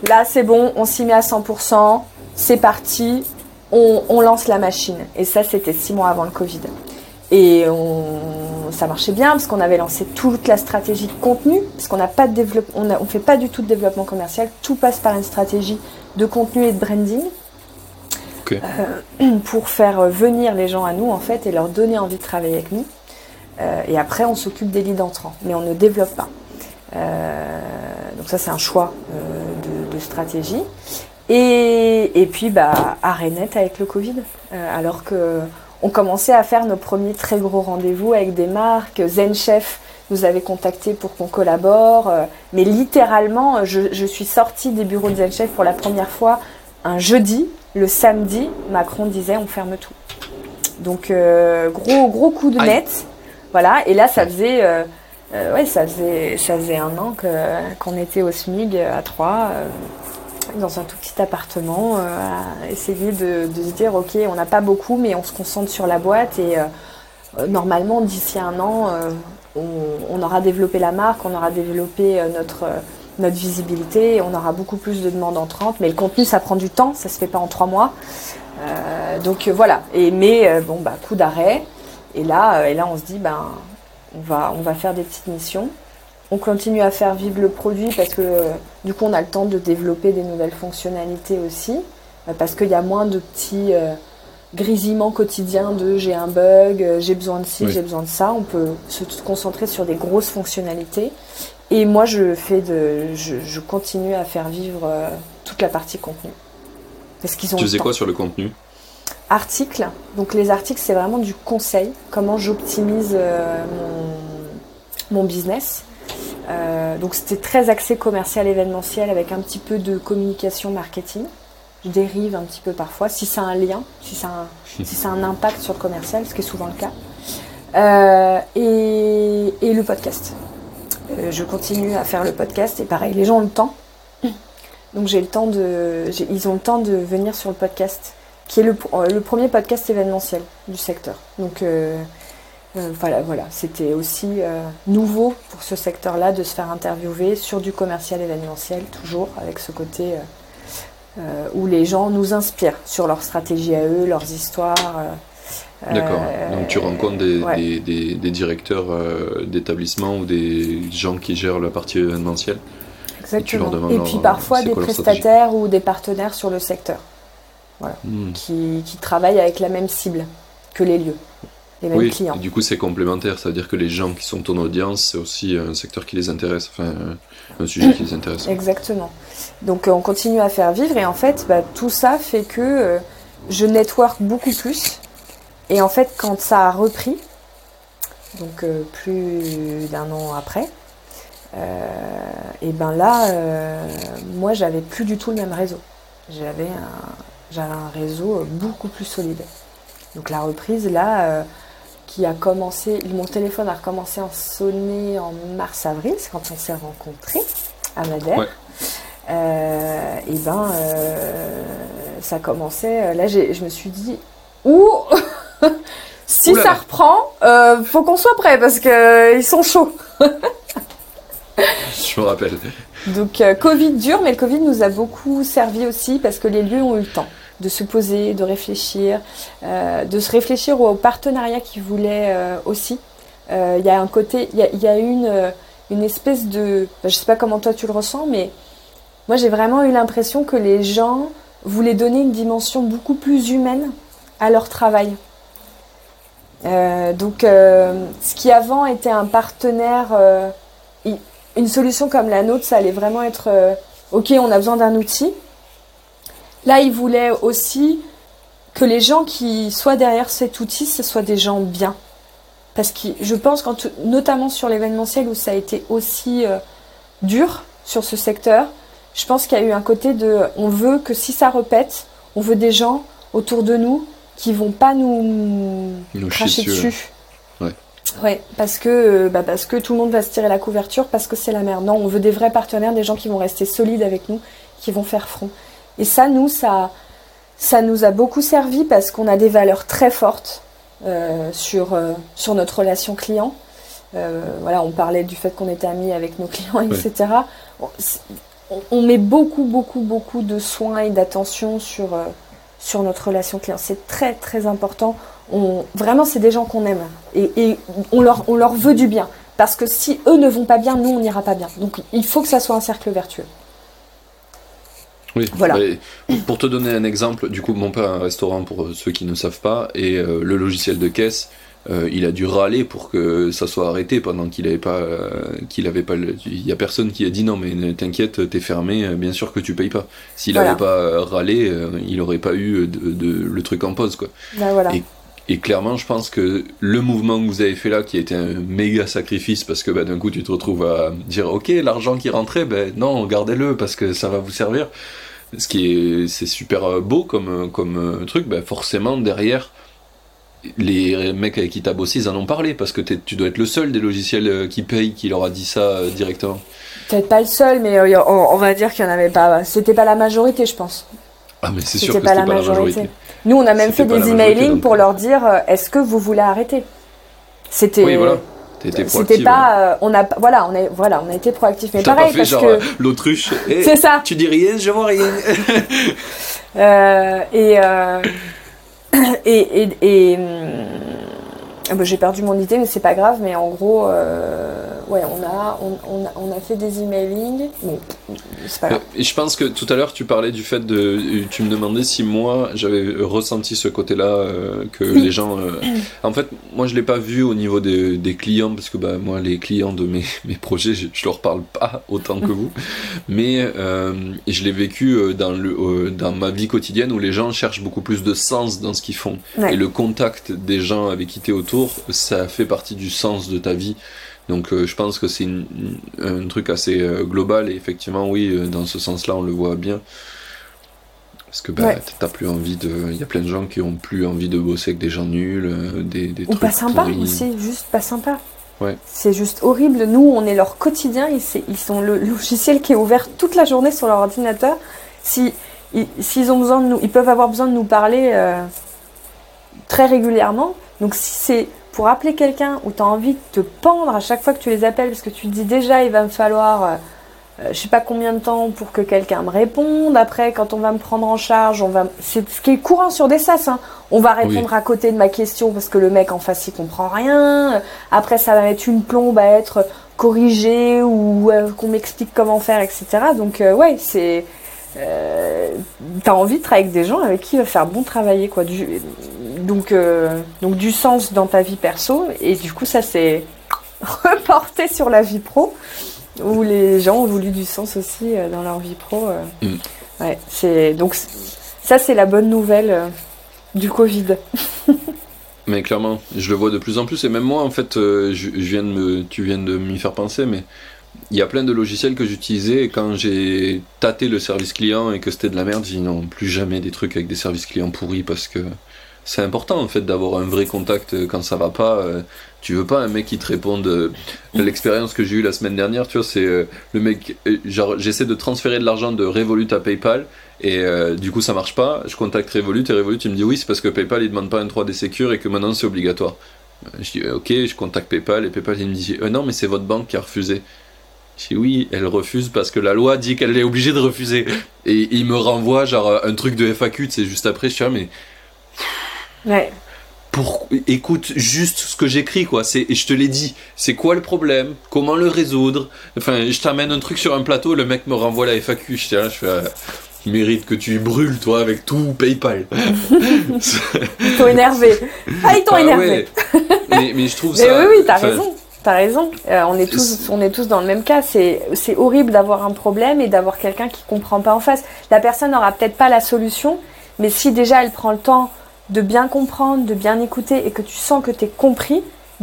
là c'est bon, on s'y met à 100%, c'est parti, on, lance la machine. Et ça, c'était six mois avant le Covid. Et ça marchait bien parce qu'on avait lancé toute la stratégie de contenu, parce qu'on n'a pas de développement, on ne fait pas du tout de développement commercial, tout passe par une stratégie de contenu et de branding. Euh, pour faire venir les gens à nous en fait et leur donner envie de travailler avec nous. Euh, et après, on s'occupe des leads entrants, mais on ne développe pas. Euh, donc ça, c'est un choix de, stratégie. Et, et puis, bah, arrêt net avec le Covid. alors que on commençait à faire nos premiers très gros rendez-vous avec des marques. ZenChef nous avait contacté pour qu'on collabore. mais littéralement, je, je, suis sortie des bureaux de ZenChef pour la première fois un jeudi le samedi, Macron disait on ferme tout. Donc euh, gros gros coup de net. Voilà, et là ça faisait euh, euh, ouais, ça faisait ça faisait un an qu'on était au SMIG à dans un tout petit appartement à essayer de, se dire ok on n'a pas beaucoup mais on se concentre sur la boîte et normalement d'ici un an on, aura développé la marque, on aura développé notre notre visibilité, on aura beaucoup plus de demandes entrantes. Mais le contenu, ça prend du temps, ça se fait pas en trois mois. Euh, donc euh, voilà. Et mais euh, bon bah coup d'arrêt. Et là, et là on se dit ben on va on va faire des petites missions. On continue à faire vivre le produit parce que du coup on a le temps de développer des nouvelles fonctionnalités aussi parce qu'il y a moins de petits grésillements quotidiens de j'ai un bug, j'ai besoin de ci, j'ai besoin de ça. On peut se concentrer sur des grosses fonctionnalités et moi, je, fais de, je, continue à faire vivre euh, toute la partie contenu. Parce qu'ils ont tu faisais quoi sur le contenu? Articles. Donc les articles, c'est vraiment du conseil. Comment j'optimise euh, mon, business. Euh, donc c'était très axé commercial événementiel avec un petit peu de communication marketing. Je dérive un petit peu parfois, si c'est un lien, si un, si un impact sur le commercial, ce qui est souvent le cas. et, et le podcast. Euh, je continue à faire le podcast et pareil, les gens ont le temps. Donc j'ai le temps de, ils ont le temps de venir sur le podcast, qui est le, euh, premier podcast événementiel du secteur. Donc euh, voilà, voilà, c'était aussi nouveau pour ce secteur-là de se faire interviewer sur du commercial événementiel, toujours avec ce côté où les gens nous inspirent sur leur stratégie à eux, leurs histoires. D'accord. Donc tu rencontres des, des, directeurs euh, d'établissements ou des gens qui gèrent la partie événementielle? Exactement. Et, puis parfois des prestataires ou des partenaires sur le secteur. Voilà. Hmm. Qui, qui, travaillent avec la même cible que les lieux. Les mêmes oui, clients. et du coup c'est complémentaire, c'est-à-dire que les gens qui sont ton audience, c'est aussi un secteur qui les intéresse, enfin un sujet qui les intéresse. Exactement. Donc euh, on continue à faire vivre et en fait bah, tout ça fait que euh, je network beaucoup plus. Et en fait quand ça a repris, donc euh, plus d'un an après, et ben là moi j'avais plus du tout le même réseau. J'avais un, j'avais un réseau beaucoup plus solide. Donc la reprise là qui a commencé, mon téléphone a recommencé à sonner en mars-avril, c'est quand on s'est rencontrés à Madère. Ouais. Euh, et ben, euh, ça commençait. euh, Là, je me suis dit, ouh, si ça reprend, euh, faut qu'on soit prêt parce que ils sont chauds. Je me rappelle. Donc Covid dur, mais le Covid nous a beaucoup servi aussi parce que les lieux ont eu le temps de se poser, de réfléchir, euh, de se réfléchir aux partenariats qu'ils voulaient euh, aussi. Euh, Il y a un côté, il y a, une, espèce de, ben, je sais pas comment toi tu le ressens, mais moi j'ai vraiment eu l'impression que les gens voulaient donner une dimension beaucoup plus humaine à leur travail. Donc, ce qui avant était un partenaire une solution comme la nôtre, ça allait vraiment être ok, on a besoin d'un outil. Là, ils voulaient aussi que les gens qui soient derrière cet outil, ce soient des gens bien. Parce que je pense, quand, notamment sur l'événementiel où ça a été aussi euh, dur sur ce secteur, je pense qu'il y a eu un côté de on veut que si ça repète, on veut des gens autour de nous qui vont pas nous Nous cracher dessus. Ouais. Ouais, parce que, euh, bah parce que tout le monde va se tirer la couverture, parce que c'est la merde. Non, on veut des vrais partenaires, des gens qui vont rester solides avec nous, qui vont faire front. Et ça, nous, ça, ça nous a beaucoup servi parce qu'on a des valeurs très fortes euh, sur, euh, sur notre relation client. Euh, voilà, on parlait du fait qu'on était amis avec nos clients, etc. On, c'est- on- on met beaucoup, beaucoup, beaucoup de soins et d'attention sur, sur notre relation client. C'est très, très important. On, vraiment, c'est des gens qu'on aime et, et on, leur, on leur veut du bien. Parce que si eux ne vont pas bien, nous, on n'ira pas bien. Donc, il faut que ça soit un cercle vertueux. Oui, Voilà. pour te donner un exemple, du coup, mon père a un restaurant pour euh, ceux qui ne savent pas, et euh, le logiciel de caisse, euh, il a dû râler pour que ça soit arrêté pendant qu'il avait pas, euh, qu'il avait pas, le- il y a personne qui a dit non mais t'inquiète, t'es fermé, bien sûr que tu payes pas. S'il Voilà. avait pas râlé, il aurait pas eu de, de- le truc en pause quoi. Ben, voilà. Et- Et clairement, je pense que le mouvement que vous avez fait là, qui a été un méga sacrifice, parce que bah, d'un coup, tu te retrouves à dire, ok, l'argent qui rentrait, ben non, gardez-le parce que ça va vous servir. Ce qui est, c'est super euh, beau comme comme euh, truc. Ben forcément, derrière, les mecs avec qui t'as bossé, ils en ont parlé parce que tu dois être le seul des logiciels euh, qui payent qui leur a dit ça euh, directement. Peut-être pas le seul, mais euh, on, on va dire qu'il y en avait pas. C'était pas la majorité, je pense. Ah mais c'est sûr que c'était pas la majorité. majorité. Nous, on a même fait des emailings pour leur dire euh, est-ce que vous voulez arrêter? C'était. Oui, voilà. C'était pas. euh, on a, voilà, on est, voilà, on a été proactif. Mais pareil, pas fait parce genre que. euh, l'autruche. Eh, C'est ça. Tu dis rien, je vois rien. Euh, et, euh, et, et, et, hum, bah, j'ai perdu mon idée, mais c'est pas grave. Mais en gros, euh, ouais, on a, on, on a, on a fait des emailings. Bon, c'est pas Euh, grave. Je pense que tout à l'heure tu parlais du fait de. Tu me demandais si moi j'avais ressenti ce côté-là, euh, que les gens. euh, En fait, moi je l'ai pas vu au niveau des, des clients, parce que bah, moi les clients de mes, mes projets, je, je leur parle pas autant que vous, mais euh, je l'ai vécu euh, dans, le, euh, dans ma vie quotidienne où les gens cherchent beaucoup plus de sens dans ce qu'ils font. Ouais. Et le contact des gens avec qui tu es autour, ça fait partie du sens de ta vie. Donc euh, je pense que c'est un truc assez euh, global et effectivement oui, euh, dans ce sens-là on le voit bien. Parce que bah, Ouais. t'as plus envie de... Il y a plein de gens qui ont plus envie de bosser avec des gens nuls, des, des Ou trucs pas sympa aussi, juste pas sympa. Ouais. C'est juste horrible. Nous, on est leur quotidien. Ils, c'est- ils sont le logiciel qui est ouvert toute la journée sur leur ordinateur. Si, ils- s'ils ont besoin de nous, ils peuvent avoir besoin de nous parler euh, très régulièrement. Donc, si c'est pour appeler quelqu'un où tu as envie de te pendre à chaque fois que tu les appelles, parce que tu te dis déjà, il va me falloir. euh, euh, je sais pas combien de temps pour que quelqu'un me réponde. Après, quand on va me prendre en charge, on va. C'est ce qui est courant sur des sas. Hein. On va répondre à côté de ma question parce que le mec en face il comprend rien. Après, ça va mettre une plombe à être corrigée ou euh, qu'on m'explique comment faire, etc. Donc euh, ouais, c'est. Euh, T'as envie de travailler avec des gens avec qui il va faire bon travailler, quoi. Du- Donc, euh, donc du sens dans ta vie perso. Et du coup, ça s'est reporté sur la vie pro, où les gens ont voulu du sens aussi euh, dans leur vie pro. euh. Mm. Ouais, c'est, donc ça, c'est la bonne nouvelle euh, du Covid. Mais clairement, je le vois de plus en plus. Et même moi, en fait, euh, je, je viens de me, tu viens de m'y faire penser, mais il y a plein de logiciels que j'utilisais. Et quand j'ai tâté le service client et que c'était de la merde, j'ai dit non, plus jamais des trucs avec des services clients pourris parce que c'est important en fait d'avoir un vrai contact euh, quand ça va pas. euh, Tu veux pas un mec qui te réponde. euh, L'expérience que j'ai eue la semaine dernière, tu vois, c'est le mec. Genre, j'essaie de transférer de l'argent de Revolut à PayPal. Et euh, du coup, ça marche pas. Je contacte Revolut et Revolut, il me dit oui, c'est parce que PayPal il demande pas un 3D Secure et que maintenant c'est obligatoire. Je dis ok, je contacte PayPal et PayPal il me dit euh, non, mais c'est votre banque qui a refusé. Je dis oui, elle refuse parce que la loi dit qu'elle est obligée de refuser. Et il me renvoie genre un truc de FAQ, c'est juste après, je suis là, mais Ouais. pour... écoute juste ce que j'écris quoi, c'est et je te l'ai dit, c'est quoi le problème, comment le résoudre? Enfin, je t'amène un truc sur un plateau, le mec me renvoie la FAQ, je, là, je fais euh, mérite que tu brûles toi avec tout PayPal. Ils t'ont énervé. Ah, ils t'ont Ah énervé. ouais. mais, mais je trouve Mais ça. oui, oui, t'as raison. T'as raison. Euh, on, est tous, on est tous dans le même cas. C'est c'est horrible d'avoir un problème et d'avoir quelqu'un qui comprend pas en face. La personne n'aura peut-être pas la solution, mais si déjà elle prend le temps de bien comprendre, de bien écouter et que tu sens que tu es compris,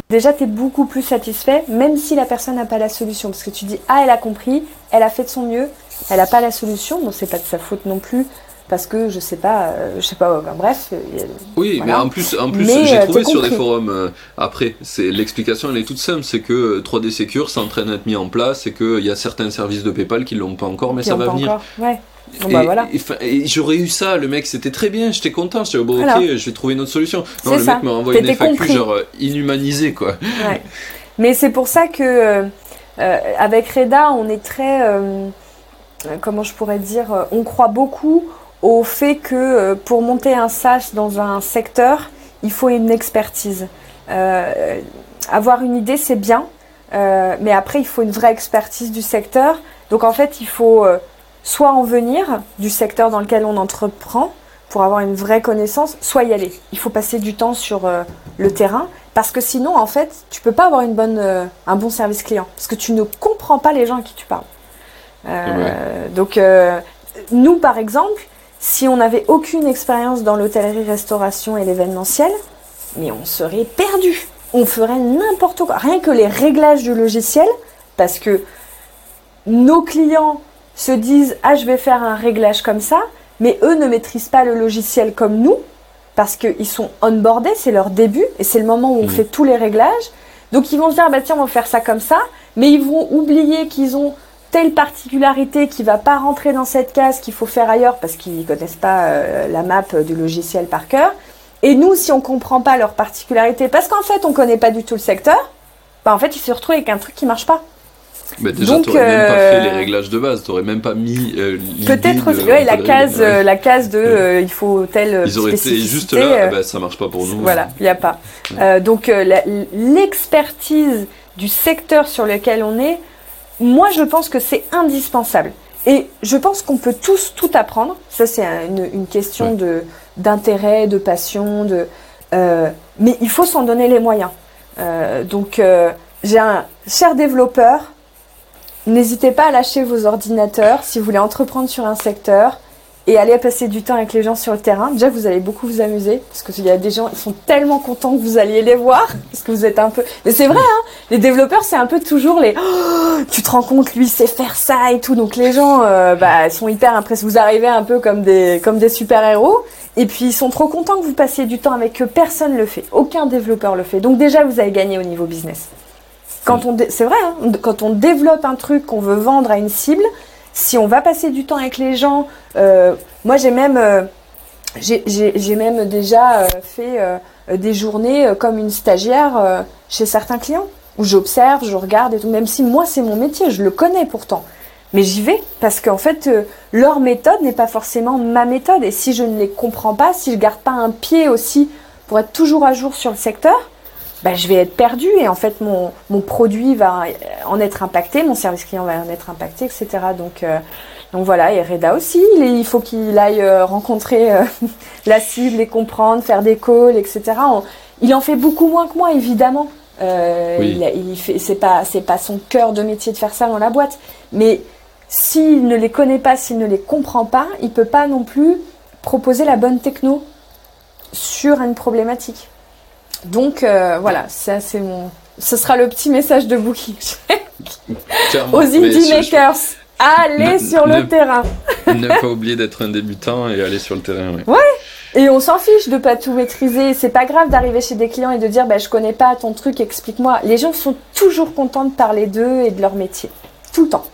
déjà tu es beaucoup plus satisfait, même si la personne n'a pas la solution. Parce que tu dis, ah, elle a compris, elle a fait de son mieux, elle n'a pas la solution, donc c'est pas de sa faute non plus. Parce que je sais pas, euh, je sais pas, bref. euh, Oui, Voilà. mais en plus, en plus j'ai euh, trouvé sur des forums euh, après, c'est l'explication elle est toute simple, c'est que euh, 3D Secure c'est en train d'être mis en place et qu'il y a certains services de PayPal qui l'ont pas encore, mais qui ça va venir. encore. Ouais. Et, bah voilà. j'aurais eu ça, le mec c'était très bien, j'étais content, j'étais bon Voilà. ok, je vais trouver une autre solution. Non, le ça. mec m'a envoyé une FAQ compris. genre euh, inhumanisé quoi. Ouais. Mais c'est pour ça que euh, euh, avec Reda, on est très, euh, comment je pourrais dire, on croit beaucoup au fait que pour monter un SaaS dans un secteur, il faut une expertise. Euh, avoir une idée, c'est bien, mais après, il faut une vraie expertise du secteur. Donc en fait, il faut soit en venir du secteur dans lequel on entreprend pour avoir une vraie connaissance, soit y aller. Il faut passer du temps sur euh, le terrain parce que sinon, en fait, tu peux pas avoir une bonne, euh, un bon service client parce que tu ne comprends pas les gens à qui tu parles. Euh, Donc, euh, nous, par exemple, si on n'avait aucune expérience dans l'hôtellerie-restauration et l'événementiel, mais on serait perdu. On ferait n'importe quoi. Rien que les réglages du logiciel, parce que nos clients se disent Ah, je vais faire un réglage comme ça, mais eux ne maîtrisent pas le logiciel comme nous, parce qu'ils sont onboardés, c'est leur début, et c'est le moment où on Mhm. fait tous les réglages. Donc ils vont se dire Bah tiens, on va faire ça comme ça, mais ils vont oublier qu'ils ont telle particularité qui va pas rentrer dans cette case qu'il faut faire ailleurs parce qu'ils connaissent pas euh, la map du logiciel par cœur. Et nous, si on comprend pas leur particularité, parce qu'en fait on connaît pas du tout le secteur, bah en fait ils se retrouvent avec un truc qui marche pas. Mais déjà Donc, t'aurais même pas euh, fait les réglages de base, t'aurais même pas mis euh, Peut-être aussi, ouais, la case, ouais. euh, la case de euh, il faut telle Ils auraient été juste là, euh, ah bah, ça marche pas pour nous. Voilà, il n'y a pas. Euh, donc euh, l'expertise du secteur sur lequel on est, moi je pense que c'est indispensable. Et je pense qu'on peut tous tout apprendre. Ça c'est un- une, une question Ouais. de d'intérêt, de passion, de. euh, mais il faut s'en donner les moyens. Euh, donc euh, j'ai un cher développeur. N'hésitez pas à lâcher vos ordinateurs si vous voulez entreprendre sur un secteur et aller passer du temps avec les gens sur le terrain. Déjà, vous allez beaucoup vous amuser parce qu'il y a des gens qui sont tellement contents que vous alliez les voir parce que vous êtes un peu. Mais c'est vrai, hein, les développeurs, c'est un peu toujours les. Oh, tu te rends compte, lui, sait faire ça et tout. Donc les gens, euh, bah, sont hyper impressionnés. Vous arrivez un peu comme des comme des super héros. Et puis ils sont trop contents que vous passiez du temps avec eux. Personne le fait. Aucun développeur le fait. Donc déjà, vous avez gagné au niveau business. Quand on, c'est vrai, hein, quand on développe un truc qu'on veut vendre à une cible, si on va passer du temps avec les gens, euh, moi j'ai même, euh, déjà euh, fait des journées comme une stagiaire chez certains clients, où j'observe, je regarde et tout, même si moi c'est mon métier, je le connais pourtant. Mais j'y vais parce qu'en fait, leur méthode n'est pas forcément ma méthode. Et si je ne les comprends pas, si je garde pas un pied aussi pour être toujours à jour sur le secteur, bah, je vais être perdu et en fait mon, mon produit va en être impacté, mon service client va en être impacté, etc. Donc, euh, donc voilà, et Reda aussi, il, faut qu'il aille euh, rencontrer euh, la cible, les comprendre, faire des calls, etc. il en fait beaucoup moins que moi, évidemment. Oui. il, il fait, c'est pas, c'est pas son cœur de métier de faire ça dans la boîte, mais s'il ne les connaît pas, s'il ne les comprend pas, il peut pas non plus proposer la bonne techno sur une problématique. Donc euh, voilà, ça c'est mon. Ce sera le petit message de booking aux indie makers. Allez sur le terrain. ne pas oublier d'être un débutant et aller sur le terrain. Ouais. ouais. Et on s'en fiche de pas tout maîtriser. C'est pas grave d'arriver chez des clients et de dire bah, je connais pas ton truc, explique-moi. Les gens sont toujours contents de parler d'eux et de leur métier. Tout le temps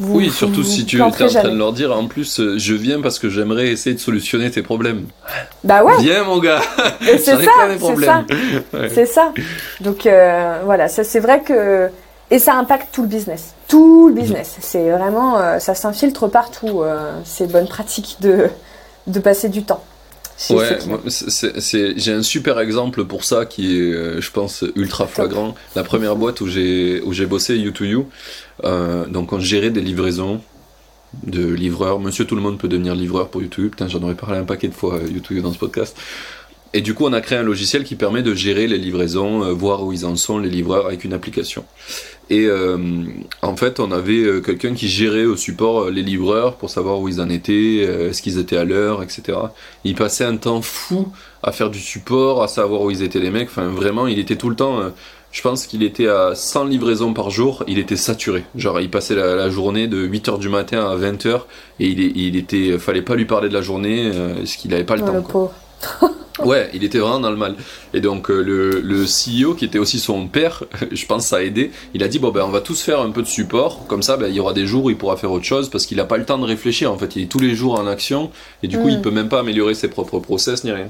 oui, surtout si tu es en train de leur dire, en plus, euh, je viens parce que j'aimerais essayer de solutionner tes problèmes. Bah ouais. Viens mon gars. c'est ça, c'est ça. C'est ça. Donc euh, voilà, ça c'est vrai que et ça impacte tout le business, tout le business. C'est vraiment, euh, ça s'infiltre partout. c'est bonne pratique de de passer du temps. Ouais, j'ai un super exemple pour ça qui est, je pense, ultra flagrant. La première boîte où j'ai où j'ai bossé, U2U, euh, donc on gérait des livraisons de livreurs. Monsieur tout le monde peut devenir livreur pour YouTube. Putain, j'en aurais parlé un paquet de fois euh, YouTube dans ce podcast. Et du coup, on a créé un logiciel qui permet de gérer les livraisons, euh, voir où ils en sont, les livreurs, avec une application. Et en fait, on avait quelqu'un qui gérait au support les livreurs pour savoir où ils en étaient, est-ce qu'ils étaient à l'heure, etc. Il passait un temps fou à faire du support, à savoir où ils étaient les mecs. Enfin, vraiment, il était tout le temps je pense qu'il était à 100 livraisons par jour, il était saturé. Genre, il passait la, journée de 8h du matin à 20h et il, il était, fallait pas lui parler de la journée, euh, parce qu'il avait pas le temps. ouais, il était vraiment dans le mal. Et donc, euh, le, le, CEO, qui était aussi son père, je pense ça a aidé, il a dit Bon, ben, on va tous faire un peu de support, comme ça, ben, il y aura des jours où il pourra faire autre chose, parce qu'il a pas le temps de réfléchir. En fait, il est tous les jours en action, et du coup, il mm. peut même pas améliorer ses propres process ni rien.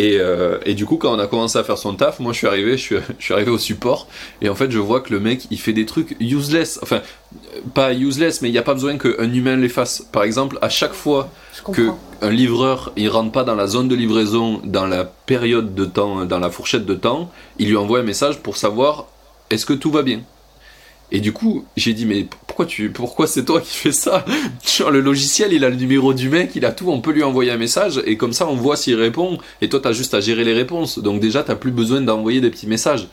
Euh, et, du coup, quand on a commencé à faire son taf, moi je suis arrivé, je suis, arrivé au support, et en fait je vois que le mec il fait des trucs useless, enfin pas useless, mais il n'y a pas besoin qu'un humain les fasse. Par exemple, à chaque fois qu'un livreur il rentre pas dans la zone de livraison, dans la période de temps, dans la fourchette de temps, il lui envoie un message pour savoir est-ce que tout va bien? Et du coup, j'ai dit, mais pourquoi tu, pourquoi c'est toi qui fais ça? Genre, le logiciel, il a le numéro du mec, il a tout, on peut lui envoyer un message, et comme ça, on voit s'il répond, et toi, t'as juste à gérer les réponses. Donc déjà, t'as plus besoin d'envoyer des petits messages.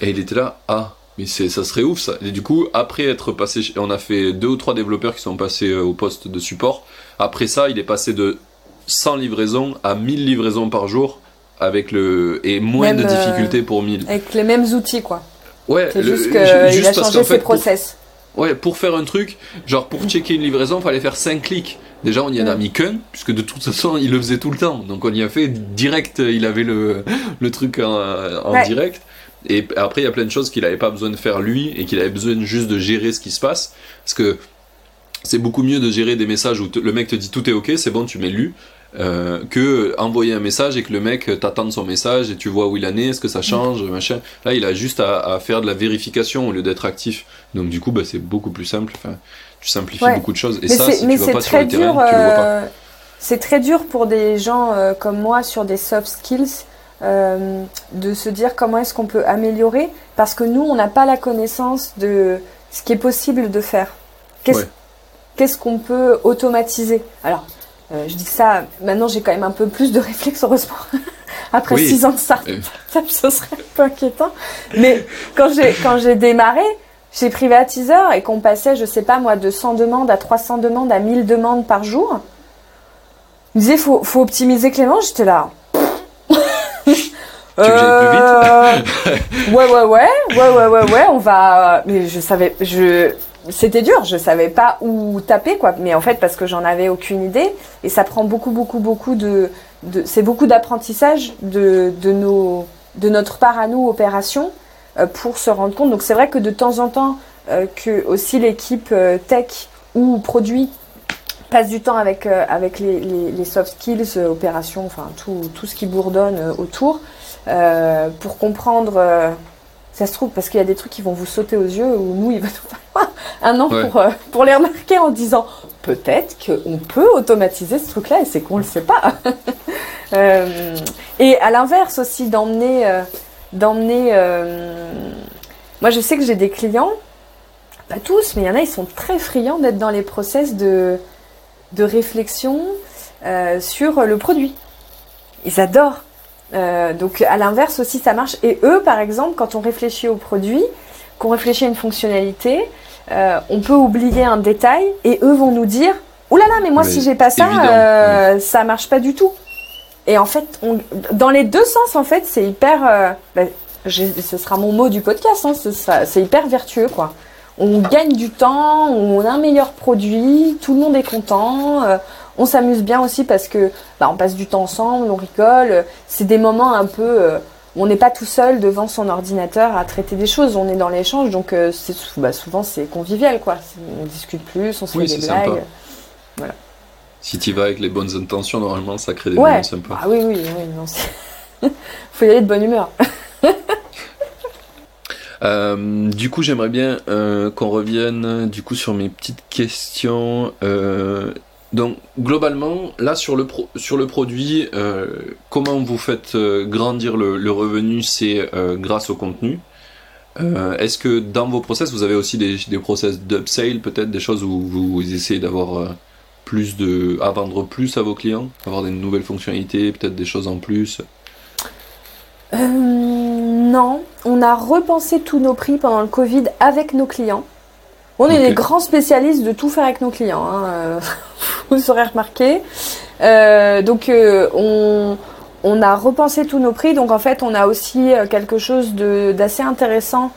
Et il était là, ah, mais c'est, ça serait ouf ça. Et du coup, après être passé, on a fait deux ou trois développeurs qui sont passés euh, au poste de support. Après ça, il est passé de 100 livraisons à 1000 livraisons par jour avec le et moins de euh, difficultés pour 1000. Avec les mêmes outils quoi. Ouais, c'est juste qu'il a changé ses process. Pour, ouais, pour faire un truc, genre pour checker une livraison, il fallait faire 5 clics. Déjà, on y en a mis qu'un, puisque de toute façon, il le faisait tout le temps. Donc, on y a fait direct, il avait le, le truc en, direct. Et après, il y a plein de choses qu'il n'avait pas besoin de faire lui et qu'il avait besoin juste de gérer ce qui se passe. Parce que c'est beaucoup mieux de gérer des messages où le mec te dit tout est ok, c'est bon, tu mets lu, euh, que envoyer un message et que le mec t'attende son message et tu vois où il en est, est-ce que ça change, machin. Là, il a juste à, faire de la vérification au lieu d'être actif. Donc du coup, bah, c'est beaucoup plus simple. Enfin, tu simplifies beaucoup de choses. Et ça, si tu vas pas sur le terrain, tu le vois pas. Euh, c'est très dur pour des gens euh, comme moi sur des soft skills de se dire comment est-ce qu'on peut améliorer parce que nous, on n'a pas la connaissance de ce qui est possible de faire. Qu'est-ce qu'on peut automatiser? Alors, euh, je dis ça, maintenant j'ai quand même un peu plus de réflexe, heureusement. Après six ans de ça, ça, ce serait un peu inquiétant. Mais quand j'ai, quand j'ai démarré, chez Privatiseur et qu'on passait, je sais pas moi, de 100 demandes à 300 demandes à 1000 demandes par jour, il me disait faut, faut optimiser Clément, j'étais là. Tu euh... plus vite Ouais, ouais, ouais, ouais, ouais, ouais, ouais, on va. Mais je savais, je, c'était dur, je savais pas où taper quoi, mais en fait parce que j'en avais aucune idée et ça prend beaucoup beaucoup beaucoup de, de c'est beaucoup d'apprentissage de, de nos de notre part à nous opération euh, pour se rendre compte. Donc c'est vrai que de temps en temps euh, que aussi l'équipe euh, tech ou produit passe du temps avec avec les, les, soft skills, opérations, enfin tout tout ce qui bourdonne autour pour comprendre ça se trouve, parce qu'il y a des trucs qui vont vous sauter aux yeux, ou nous, il va nous falloir un an pour, euh, pour les remarquer en disant peut-être qu'on peut automatiser ce truc-là et c'est qu'on ne le sait pas. euh, et à l'inverse aussi, d'emmener. Euh, d'emmener. Moi, je sais que j'ai des clients, pas tous, mais il y en a, ils sont très friands d'être dans les process de, de réflexion sur le produit. Ils adorent. Donc, à l'inverse aussi, ça marche. Et eux, par exemple, quand on réfléchit au produit, qu'on réfléchit à une fonctionnalité, euh, on peut oublier un détail et eux vont nous dire Ouh là là, mais moi, si j'ai pas ça, euh, ça marche pas du tout. Et en fait, dans les deux sens, en fait, c'est hyper. Euh, bah, ce sera mon mot du podcast, hein, c'est hyper vertueux, quoi. On gagne du temps, on a un meilleur produit, tout le monde est content. On s'amuse bien aussi parce que bah, on passe du temps ensemble, on rigole. C'est des moments un peu on n'est pas tout seul devant son ordinateur à traiter des choses, on est dans l'échange, donc euh, c'est, bah, souvent c'est convivial, quoi. On discute plus, on se fait des blagues. Voilà. Si tu vas avec les bonnes intentions, normalement ça crée des moments sympas. Ah oui, oui, oui, non, faut y aller de bonne humeur. Euh, du coup, j'aimerais bien euh, qu'on revienne du coup sur mes petites questions. Donc globalement, là sur le, sur le produit, euh, comment vous faites euh, grandir le, revenu C'est euh, grâce au contenu. Est-ce que dans vos process, vous avez aussi des, des process d'upsale, peut-être des choses où vous, essayez d'avoir plus de, à vendre plus à vos clients, avoir des nouvelles fonctionnalités, peut-être des choses en plus? Non, on a repensé tous nos prix pendant le Covid avec nos clients. On est des grands spécialistes de tout faire avec nos clients. Hein vous aurez remarqué. Euh, donc euh, on, a repensé tous nos prix. Donc en fait, on a aussi euh, quelque chose d'assez intéressant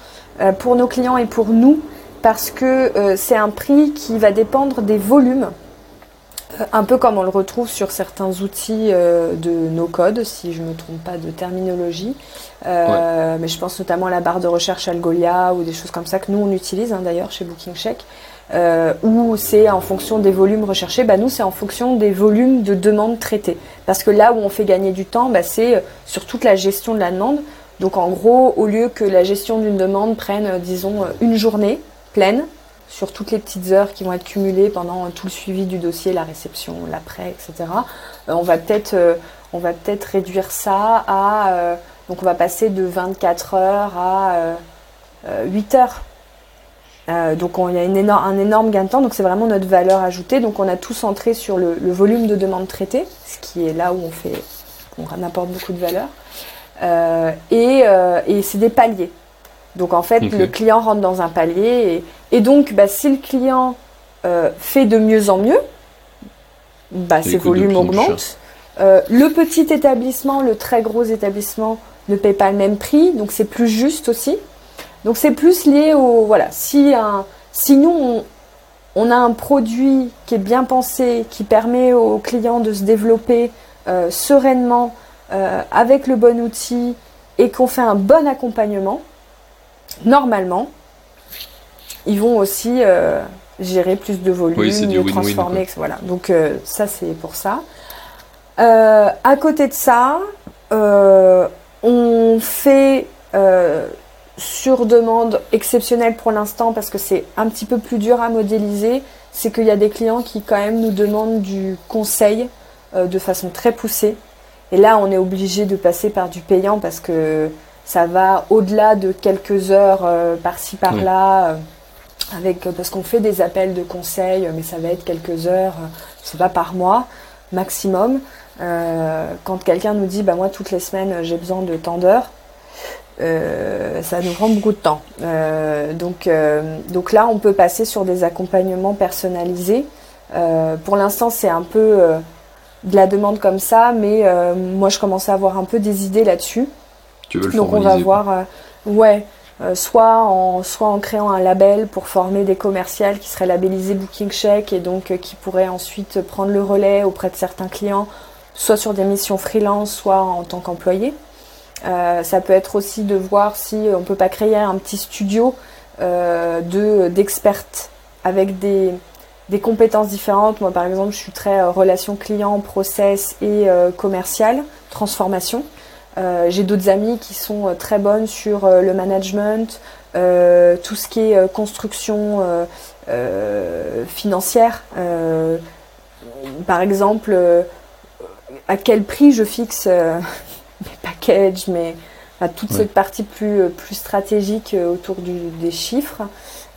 pour nos clients et pour nous parce que c'est un prix qui va dépendre des volumes. Un peu comme on le retrouve sur certains outils de no code, si je ne me trompe pas de terminologie. Mais je pense notamment à la barre de recherche Algolia ou des choses comme ça que nous on utilise hein, d'ailleurs chez Booking Check. Euh, ou c'est en fonction des volumes recherchés, bah nous c'est en fonction des volumes de demandes traitées. Parce que là où on fait gagner du temps, bah, c'est euh, sur toute la gestion de la demande. Donc en gros, au lieu que la gestion d'une demande prenne, euh, disons, une journée pleine, sur toutes les petites heures qui vont être cumulées pendant tout le suivi du dossier, la réception, l'après, etc. on va peut-être on va peut-être réduire ça à donc on va passer de 24 heures à 8 heures euh, donc il y a une un énorme gain de temps, donc c'est vraiment notre valeur ajoutée. Donc on a tout centré sur le, volume de demandes traitées, ce qui est là où on fait, on apporte beaucoup de valeur. Euh, euh, et, c'est des paliers. Donc en fait, le client rentre dans un palier et, donc bah, si le client fait de mieux en mieux, bah, ses volumes augmentent. le petit établissement, le très gros établissement ne paye pas le même prix, donc c'est plus juste aussi. Donc c'est plus lié au voilà, si un, si nous on, a un produit qui est bien pensé, qui permet aux clients de se développer euh, sereinement euh, avec le bon outil et qu'on fait un bon accompagnement, normalement, ils vont aussi euh, gérer plus de volume, mieux transformer, voilà. Donc ça c'est pour ça. à côté de ça, on fait sur demande exceptionnelle pour l'instant parce que c'est un petit peu plus dur à modéliser, c'est qu'il y a des clients qui quand même nous demandent du conseil euh, de façon très poussée. Et là, on est obligé de passer par du payant parce que ça va au-delà de quelques heures euh, par-ci par-là. Euh, avec, parce qu'on fait des appels de conseil, mais ça va être quelques heures, c'est pas par mois maximum. Quand quelqu'un nous dit, bah moi toutes les semaines j'ai besoin de tant d'heures, euh, ça nous prend beaucoup de temps. Euh, donc, euh, donc là, on peut passer sur des accompagnements personnalisés. pour l'instant, c'est un peu de la demande comme ça, mais moi, je commence à avoir un peu des idées là-dessus. Tu veux le Donc, on va voir, ouais, soit, en, soit en créant un label pour former des commerciales qui seraient labellisés Booking Check et donc qui pourraient ensuite prendre le relais auprès de certains clients, soit sur des missions freelance, soit en tant qu'employé. Euh, ça peut être aussi de voir si on ne peut pas créer un petit studio euh, de d'expertes avec des, compétences différentes. Moi, par exemple, je suis très euh, relation client, process et commercial, transformation. J'ai d'autres amis qui sont très bonnes sur le management, tout ce qui est construction financière. par exemple, à quel prix je fixe mes packages, mes, toute cette partie plus, plus stratégique autour des chiffres.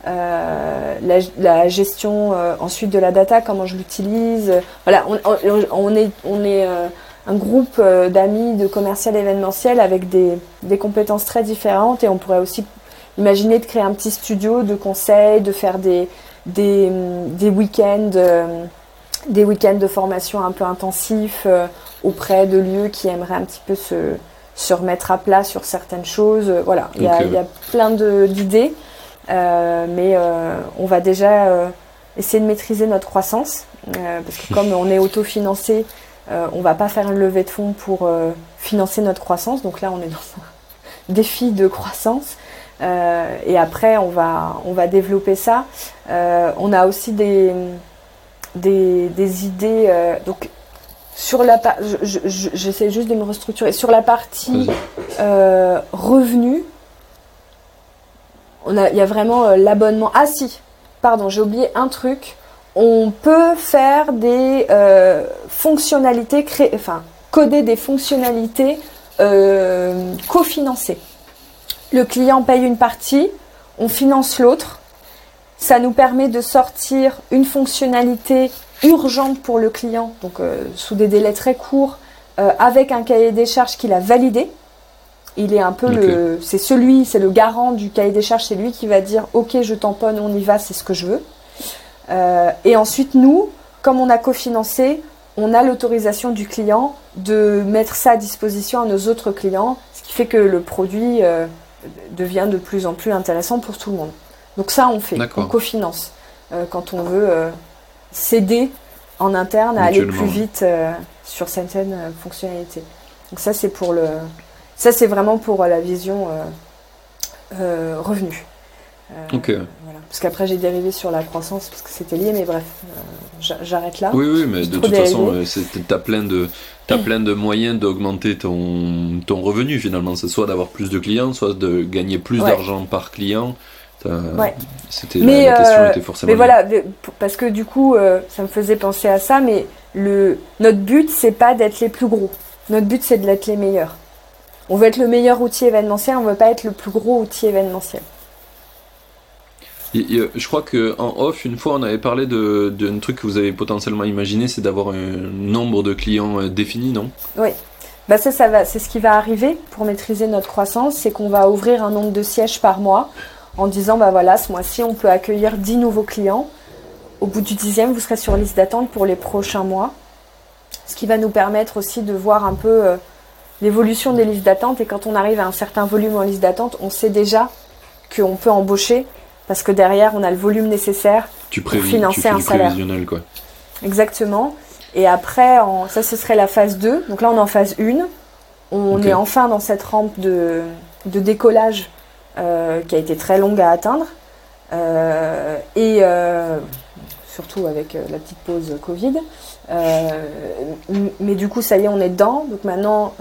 La, gestion ensuite de la data, comment je l'utilise. Voilà, on, est, on est un groupe d'amis de commercial événementiel avec des, des, compétences très différentes et on pourrait aussi imaginer de créer un petit studio de conseils, de faire des, des, des week-ends des week-ends de formation un peu intensifs euh, auprès de lieux qui aimeraient un petit peu se, se remettre à plat sur certaines choses. Euh, voilà, il y, a, y, a plein d'idées, euh, mais on va déjà essayer de maîtriser notre croissance, parce que comme on est autofinancé, on va pas faire une levée de fonds pour financer notre croissance. Donc là, on est dans un défi de croissance. et après, on va, on va développer ça. on a aussi des, des, idées. Euh, donc, sur la j'essaie juste de me restructurer. Sur la partie euh, revenu, il y a vraiment euh, l'abonnement. Ah si, pardon, j'ai oublié un truc. On peut faire des fonctionnalités, créer, enfin, coder des fonctionnalités cofinancées. Le client paye une partie, on finance l'autre ça nous permet de sortir une fonctionnalité urgente pour le client, donc euh, sous des délais très courts, euh, avec un cahier des charges qu'il a validé. Il est un peu le, c'est celui, c'est le garant du cahier des charges, c'est lui qui va dire ok je tamponne, on y va, c'est ce que je veux. Euh, et ensuite nous, comme on a cofinancé, on a l'autorisation du client de mettre ça à disposition à nos autres clients, ce qui fait que le produit devient de plus en plus intéressant pour tout le monde. Donc ça, on fait, on cofinance euh, quand on veut euh, s'aider en interne à aller plus vite euh, sur certaines fonctionnalités. Donc ça, c'est pour le, ça c'est vraiment pour la vision revenu. ok. Parce qu'après j'ai dérivé sur la croissance parce que c'était lié, mais bref, j'arrête là. Oui, oui, mais de toute façon, tu as plein de, plein de moyens d'augmenter ton, ton revenu finalement. C'est soit d'avoir plus de clients, soit de gagner plus d'argent par client. Ouais. C'était mais, la, question euh, était forcément. Mais voilà, parce que du coup, euh, ça me faisait penser à ça. Mais le notre but, c'est pas d'être les plus gros. Notre but, c'est d'être les meilleurs. On veut être le meilleur outil événementiel. On veut pas être le plus gros outil événementiel. je crois que en off, une fois, on avait parlé d'un truc que vous avez potentiellement imaginé, c'est d'avoir un nombre de clients euh, défini, non? Oui. Bah ça, ça va, c'est ce qui va arriver pour maîtriser notre croissance, c'est qu'on va ouvrir un nombre de sièges par mois en disant bah voilà, ce mois-ci, on peut accueillir 10 nouveaux clients. Au bout du dixième, vous serez sur liste d'attente pour les prochains mois. Ce qui va nous permettre aussi de voir un peu euh, l'évolution des listes d'attente. Et quand on arrive à un certain volume en liste d'attente, on sait déjà qu'on peut embaucher parce que derrière, on a le volume nécessaire pour financer un salaire. Quoi. Exactement. Et après, ça, ce serait la phase 2. Donc là, on est en phase 1. On est enfin dans cette rampe de, de décollage euh, qui a été très longue à atteindre. Euh, et euh, surtout avec la petite pause Covid. mais du coup, ça y est, on est dedans. Donc maintenant,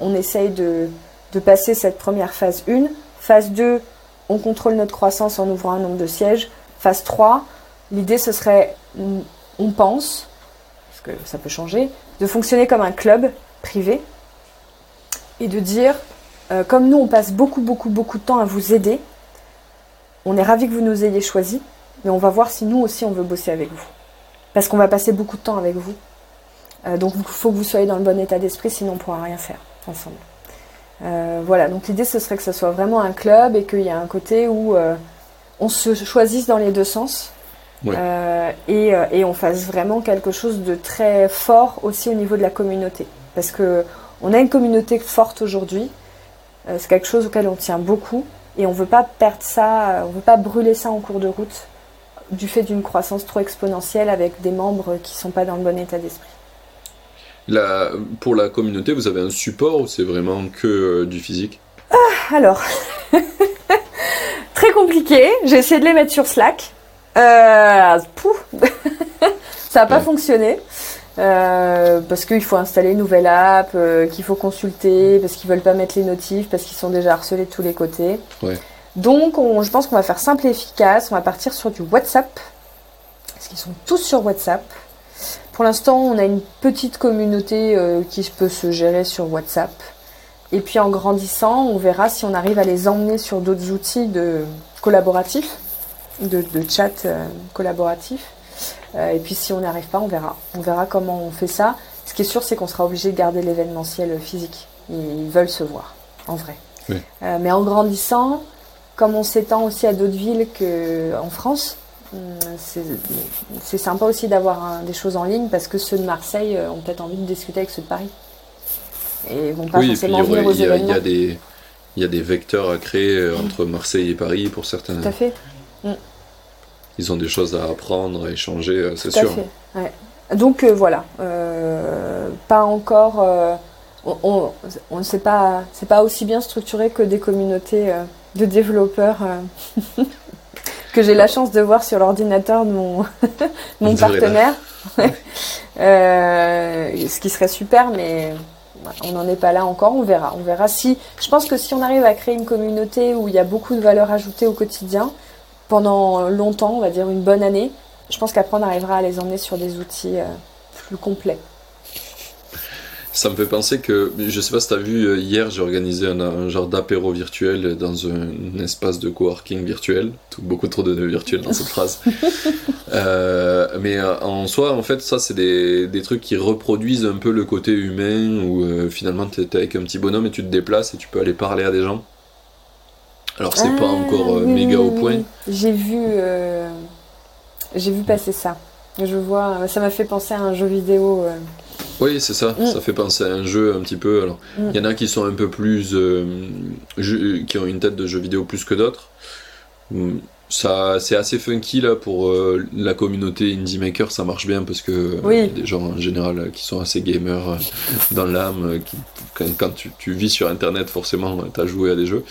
on essaye de, de, passer cette première phase 1. Phase 2, on contrôle notre croissance en ouvrant un nombre de sièges. Phase 3, l'idée ce serait, on pense, parce que ça peut changer, de fonctionner comme un club privé et de dire euh, comme nous, on passe beaucoup, beaucoup, beaucoup de temps à vous aider, on est ravis que vous nous ayez choisis, mais on va voir si nous aussi on veut bosser avec vous. Parce qu'on va passer beaucoup de temps avec vous. Euh, donc il faut que vous soyez dans le bon état d'esprit, sinon on ne pourra rien faire ensemble. Euh, voilà, donc l'idée ce serait que ce soit vraiment un club et qu'il y ait un côté où on se choisisse dans les deux sens. Et, et, on fasse vraiment quelque chose de très fort aussi au niveau de la communauté. Parce que on a une communauté forte aujourd'hui, c'est quelque chose auquel on tient beaucoup et on ne veut pas perdre ça, euh, on ne veut pas brûler ça en cours de route du fait d'une croissance trop exponentielle avec des membres qui ne sont pas dans le bon état d'esprit. pour la communauté, vous avez un support ou c'est vraiment que euh, du physique? Ah, Alors, très compliqué. J'ai essayé de les mettre sur Slack. Euh, ça n'a pas fonctionné. Euh, parce qu'il faut installer une nouvelle app, euh, qu'il faut consulter, parce qu'ils veulent pas mettre les notifs, parce qu'ils sont déjà harcelés de tous les côtés. Donc, je pense qu'on va faire simple et efficace. On va partir sur du WhatsApp, parce qu'ils sont tous sur WhatsApp. Pour l'instant, on a une petite communauté euh, qui peut se gérer sur WhatsApp. Et puis en grandissant, on verra si on arrive à les emmener sur d'autres outils de collaboratifs, de, de chat collaboratif. Euh, et puis si on n'y arrive pas, on verra. On verra comment on fait ça. Ce qui est sûr, c'est qu'on sera obligé de garder l'événementiel physique. Ils veulent se voir, en vrai. Oui. Euh, mais en grandissant, comme on s'étend aussi à d'autres villes qu'en France, hum, c'est sympa aussi d'avoir des choses en ligne parce que ceux de Marseille euh, ont peut-être envie de discuter avec ceux de Paris. Et ils vont pas Oui, forcément venir aux il y a, il y événements. a des, il y a des vecteurs à créer entre Marseille et Paris pour certains. Tout à fait. Ils ont des choses à apprendre, à échanger, euh, c'est sûr. fait. ouais. Donc euh, voilà, Euh, pas encore. euh, on, on- c'est pas, c'est pas aussi bien structuré que des communautés de développeurs que j'ai la chance de voir sur l'ordinateur de mon, mon partenaire. Ce qui serait super, mais on n'en est pas là encore. On verra. On verra si. Je pense que si on arrive à créer une communauté où il y a beaucoup de valeur ajoutée au quotidien pendant longtemps, on va dire une bonne année, je pense qu'après on arrivera à les emmener sur des outils euh, plus complets. Ça me fait penser que, je sais pas si t'as vu, euh, hier j'ai organisé un, un genre d'apéro virtuel dans un, un espace de coworking virtuel. Tout, beaucoup trop de virtuel dans cette phrase. Euh, mais en soi, en fait, ça c'est des, des trucs qui reproduisent un peu le côté humain où euh, finalement t'es t'es avec un petit bonhomme et tu te déplaces et tu peux aller parler à des gens. Alors c'est pas Ah, encore euh, oui, méga oui, au point. oui. J'ai vu, euh, j'ai vu passer ça. Je vois, ça m'a fait penser à un jeu vidéo. euh, Oui, c'est ça. Mm. Ça fait penser à un jeu un petit peu. Alors, il Mm. y en a qui sont un peu plus, euh, jeux- qui ont une tête de jeu vidéo plus que d'autres. Mm. Ça, c'est assez funky là pour la communauté indie maker. Ça marche bien parce que euh, Oui. des gens en général qui sont assez gamers dans l'âme, qui, quand, quand tu, tu vis sur Internet, forcément, tu as joué à des jeux.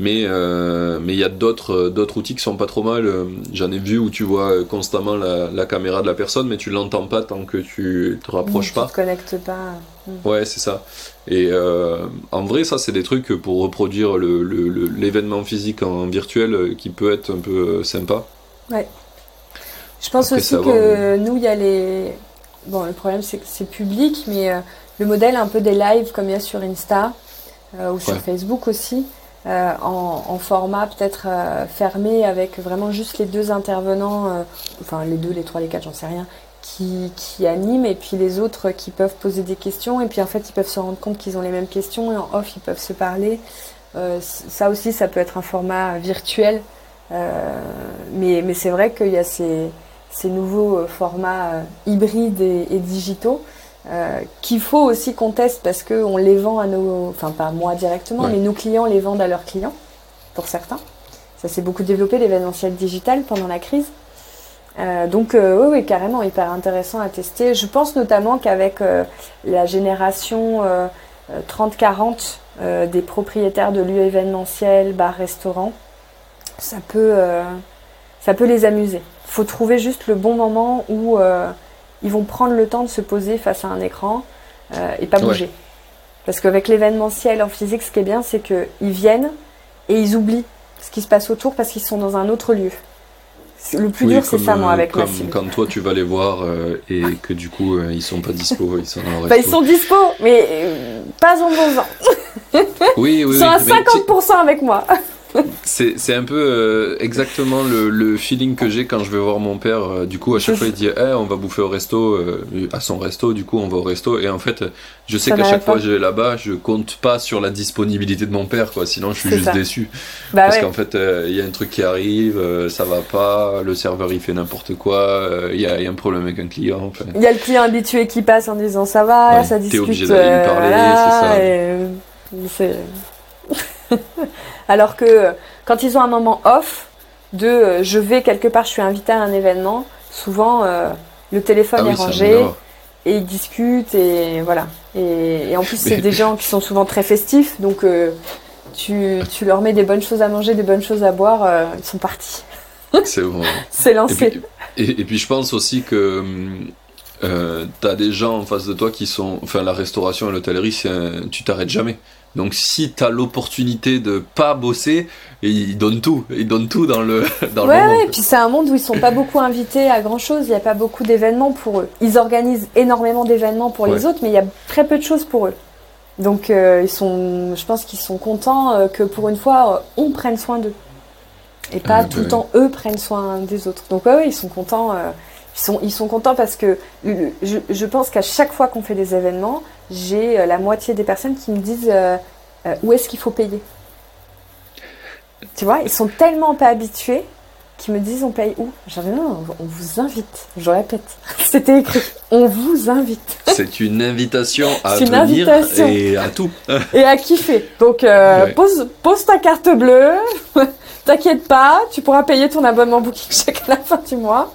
Mais euh, mais il y a d'autres euh, d'autres outils qui sont pas trop mal. Euh, J'en ai vu où tu vois constamment la, la caméra de la personne, mais tu l'entends pas tant que tu te rapproches tu pas. te connectes pas. Ouais, c'est ça. Et euh, en vrai, ça, c'est des trucs pour reproduire le- le- le- l'événement physique en virtuel qui peut être un peu sympa. Je pense Après, aussi savoir, que nous, il y a les. Bon, le problème, c'est que c'est public, mais euh, le modèle un peu des lives comme il y a sur Insta euh, ou sur Ouais. Facebook aussi, euh, en, en format peut-être euh, fermé avec vraiment juste les deux intervenants, euh, enfin les deux, les trois, les quatre, j'en sais rien, qui, qui animent et puis les autres qui peuvent poser des questions et puis en fait ils peuvent se rendre compte qu'ils ont les mêmes questions et en off ils peuvent se parler. Euh, ça aussi, ça peut être un format virtuel, Euh, mais, mais c'est vrai qu'il y a ces ces nouveaux euh, formats hybrides et, et digitaux euh, qu'il faut aussi qu'on teste parce qu'on les vend à nos, enfin pas moi directement, Ouais. mais nos clients les vendent à leurs clients, pour certains. Ça s'est beaucoup développé l'événementiel digital pendant la crise. Euh, donc euh, oui, oui, carrément, hyper intéressant à tester. Je pense notamment qu'avec la génération euh, euh, 30-40 euh, des propriétaires de lieux événementiels, bars, restaurants, ça peut, ça peut les amuser. faut trouver juste le bon moment où ils vont prendre le temps de se poser face à un écran euh, et pas Ouais. bouger. Parce qu'avec l'événementiel en physique, ce qui est bien, c'est qu'ils viennent et ils oublient ce qui se passe autour parce qu'ils sont dans un autre lieu. Le plus Oui, dur, c'est ça, moi, euh, avec comme cible. quand toi tu vas les voir euh, et que du coup euh, ils sont pas dispo, ils sont en Bah, ils sont dispo, mais euh, pas en bon. Oui, oui, Ils sont à oui, mais tu- 50% avec moi. C'est c'est un peu euh, exactement le, le feeling que j'ai quand je vais voir mon père. Euh, Du coup, à chaque fois, il dit Eh, on va bouffer au resto, euh, à son resto, du coup, on va au resto. Et en fait, je sais qu'à chaque fois que je vais là-bas, je compte pas sur la disponibilité de mon père, quoi. Sinon, je suis juste ça. déçu. Bah Parce ouais. qu'en fait, il y a un truc qui arrive, ça va pas, le serveur il fait n'importe quoi, il y, a, il y a un problème avec un client. enfin. Il y a le client habitué qui passe en disant ça va, Ouais, ça t'es discute. obligé d'aller lui parler, c'est ça. et, c'est- Alors que euh, quand ils ont un moment off de euh, je vais quelque part, je suis invité à un événement, souvent euh, le téléphone Ah est rangé et ils discutent et voilà. Et, et en plus, c'est des gens qui sont souvent très festifs, donc euh, tu, tu leur mets des bonnes choses à manger, des bonnes choses à boire, ils sont partis. C'est bon. C'est Et lancé. puis, et, et puis je pense aussi que euh, t'as des gens en face de toi qui sont. Enfin, la restauration et l'hôtellerie, tu t'arrêtes jamais. Donc si t'as l'opportunité de pas bosser, et ils donnent tout. Ils donnent tout dans le, dans Ouais, le moment. ouais, et puis c'est un monde où ils sont pas beaucoup invités à grand chose, il n'y a pas beaucoup d'événements pour eux. Ils organisent énormément d'événements pour les Ouais. autres, mais il y a très peu de choses pour eux. Donc ils sont, je pense qu'ils sont contents que pour une fois on prenne soin d'eux et pas tout le temps eux prennent soin des autres. Donc ouais, ils sont contents. Ils sont, ils sont contents parce que je, je pense qu'à chaque fois qu'on fait des événements, j'ai la moitié des personnes qui me disent où est-ce qu'il faut payer? Tu vois, ils sont tellement pas habitués qui me disent on paye où? J'avais non, on vous invite. Je répète, c'était écrit. On vous invite. C'est une invitation à venir et à tout. et à kiffer. Donc euh, pose, pose ta carte bleue. T'inquiète pas, tu pourras payer ton abonnement Booking chaque la fin du mois.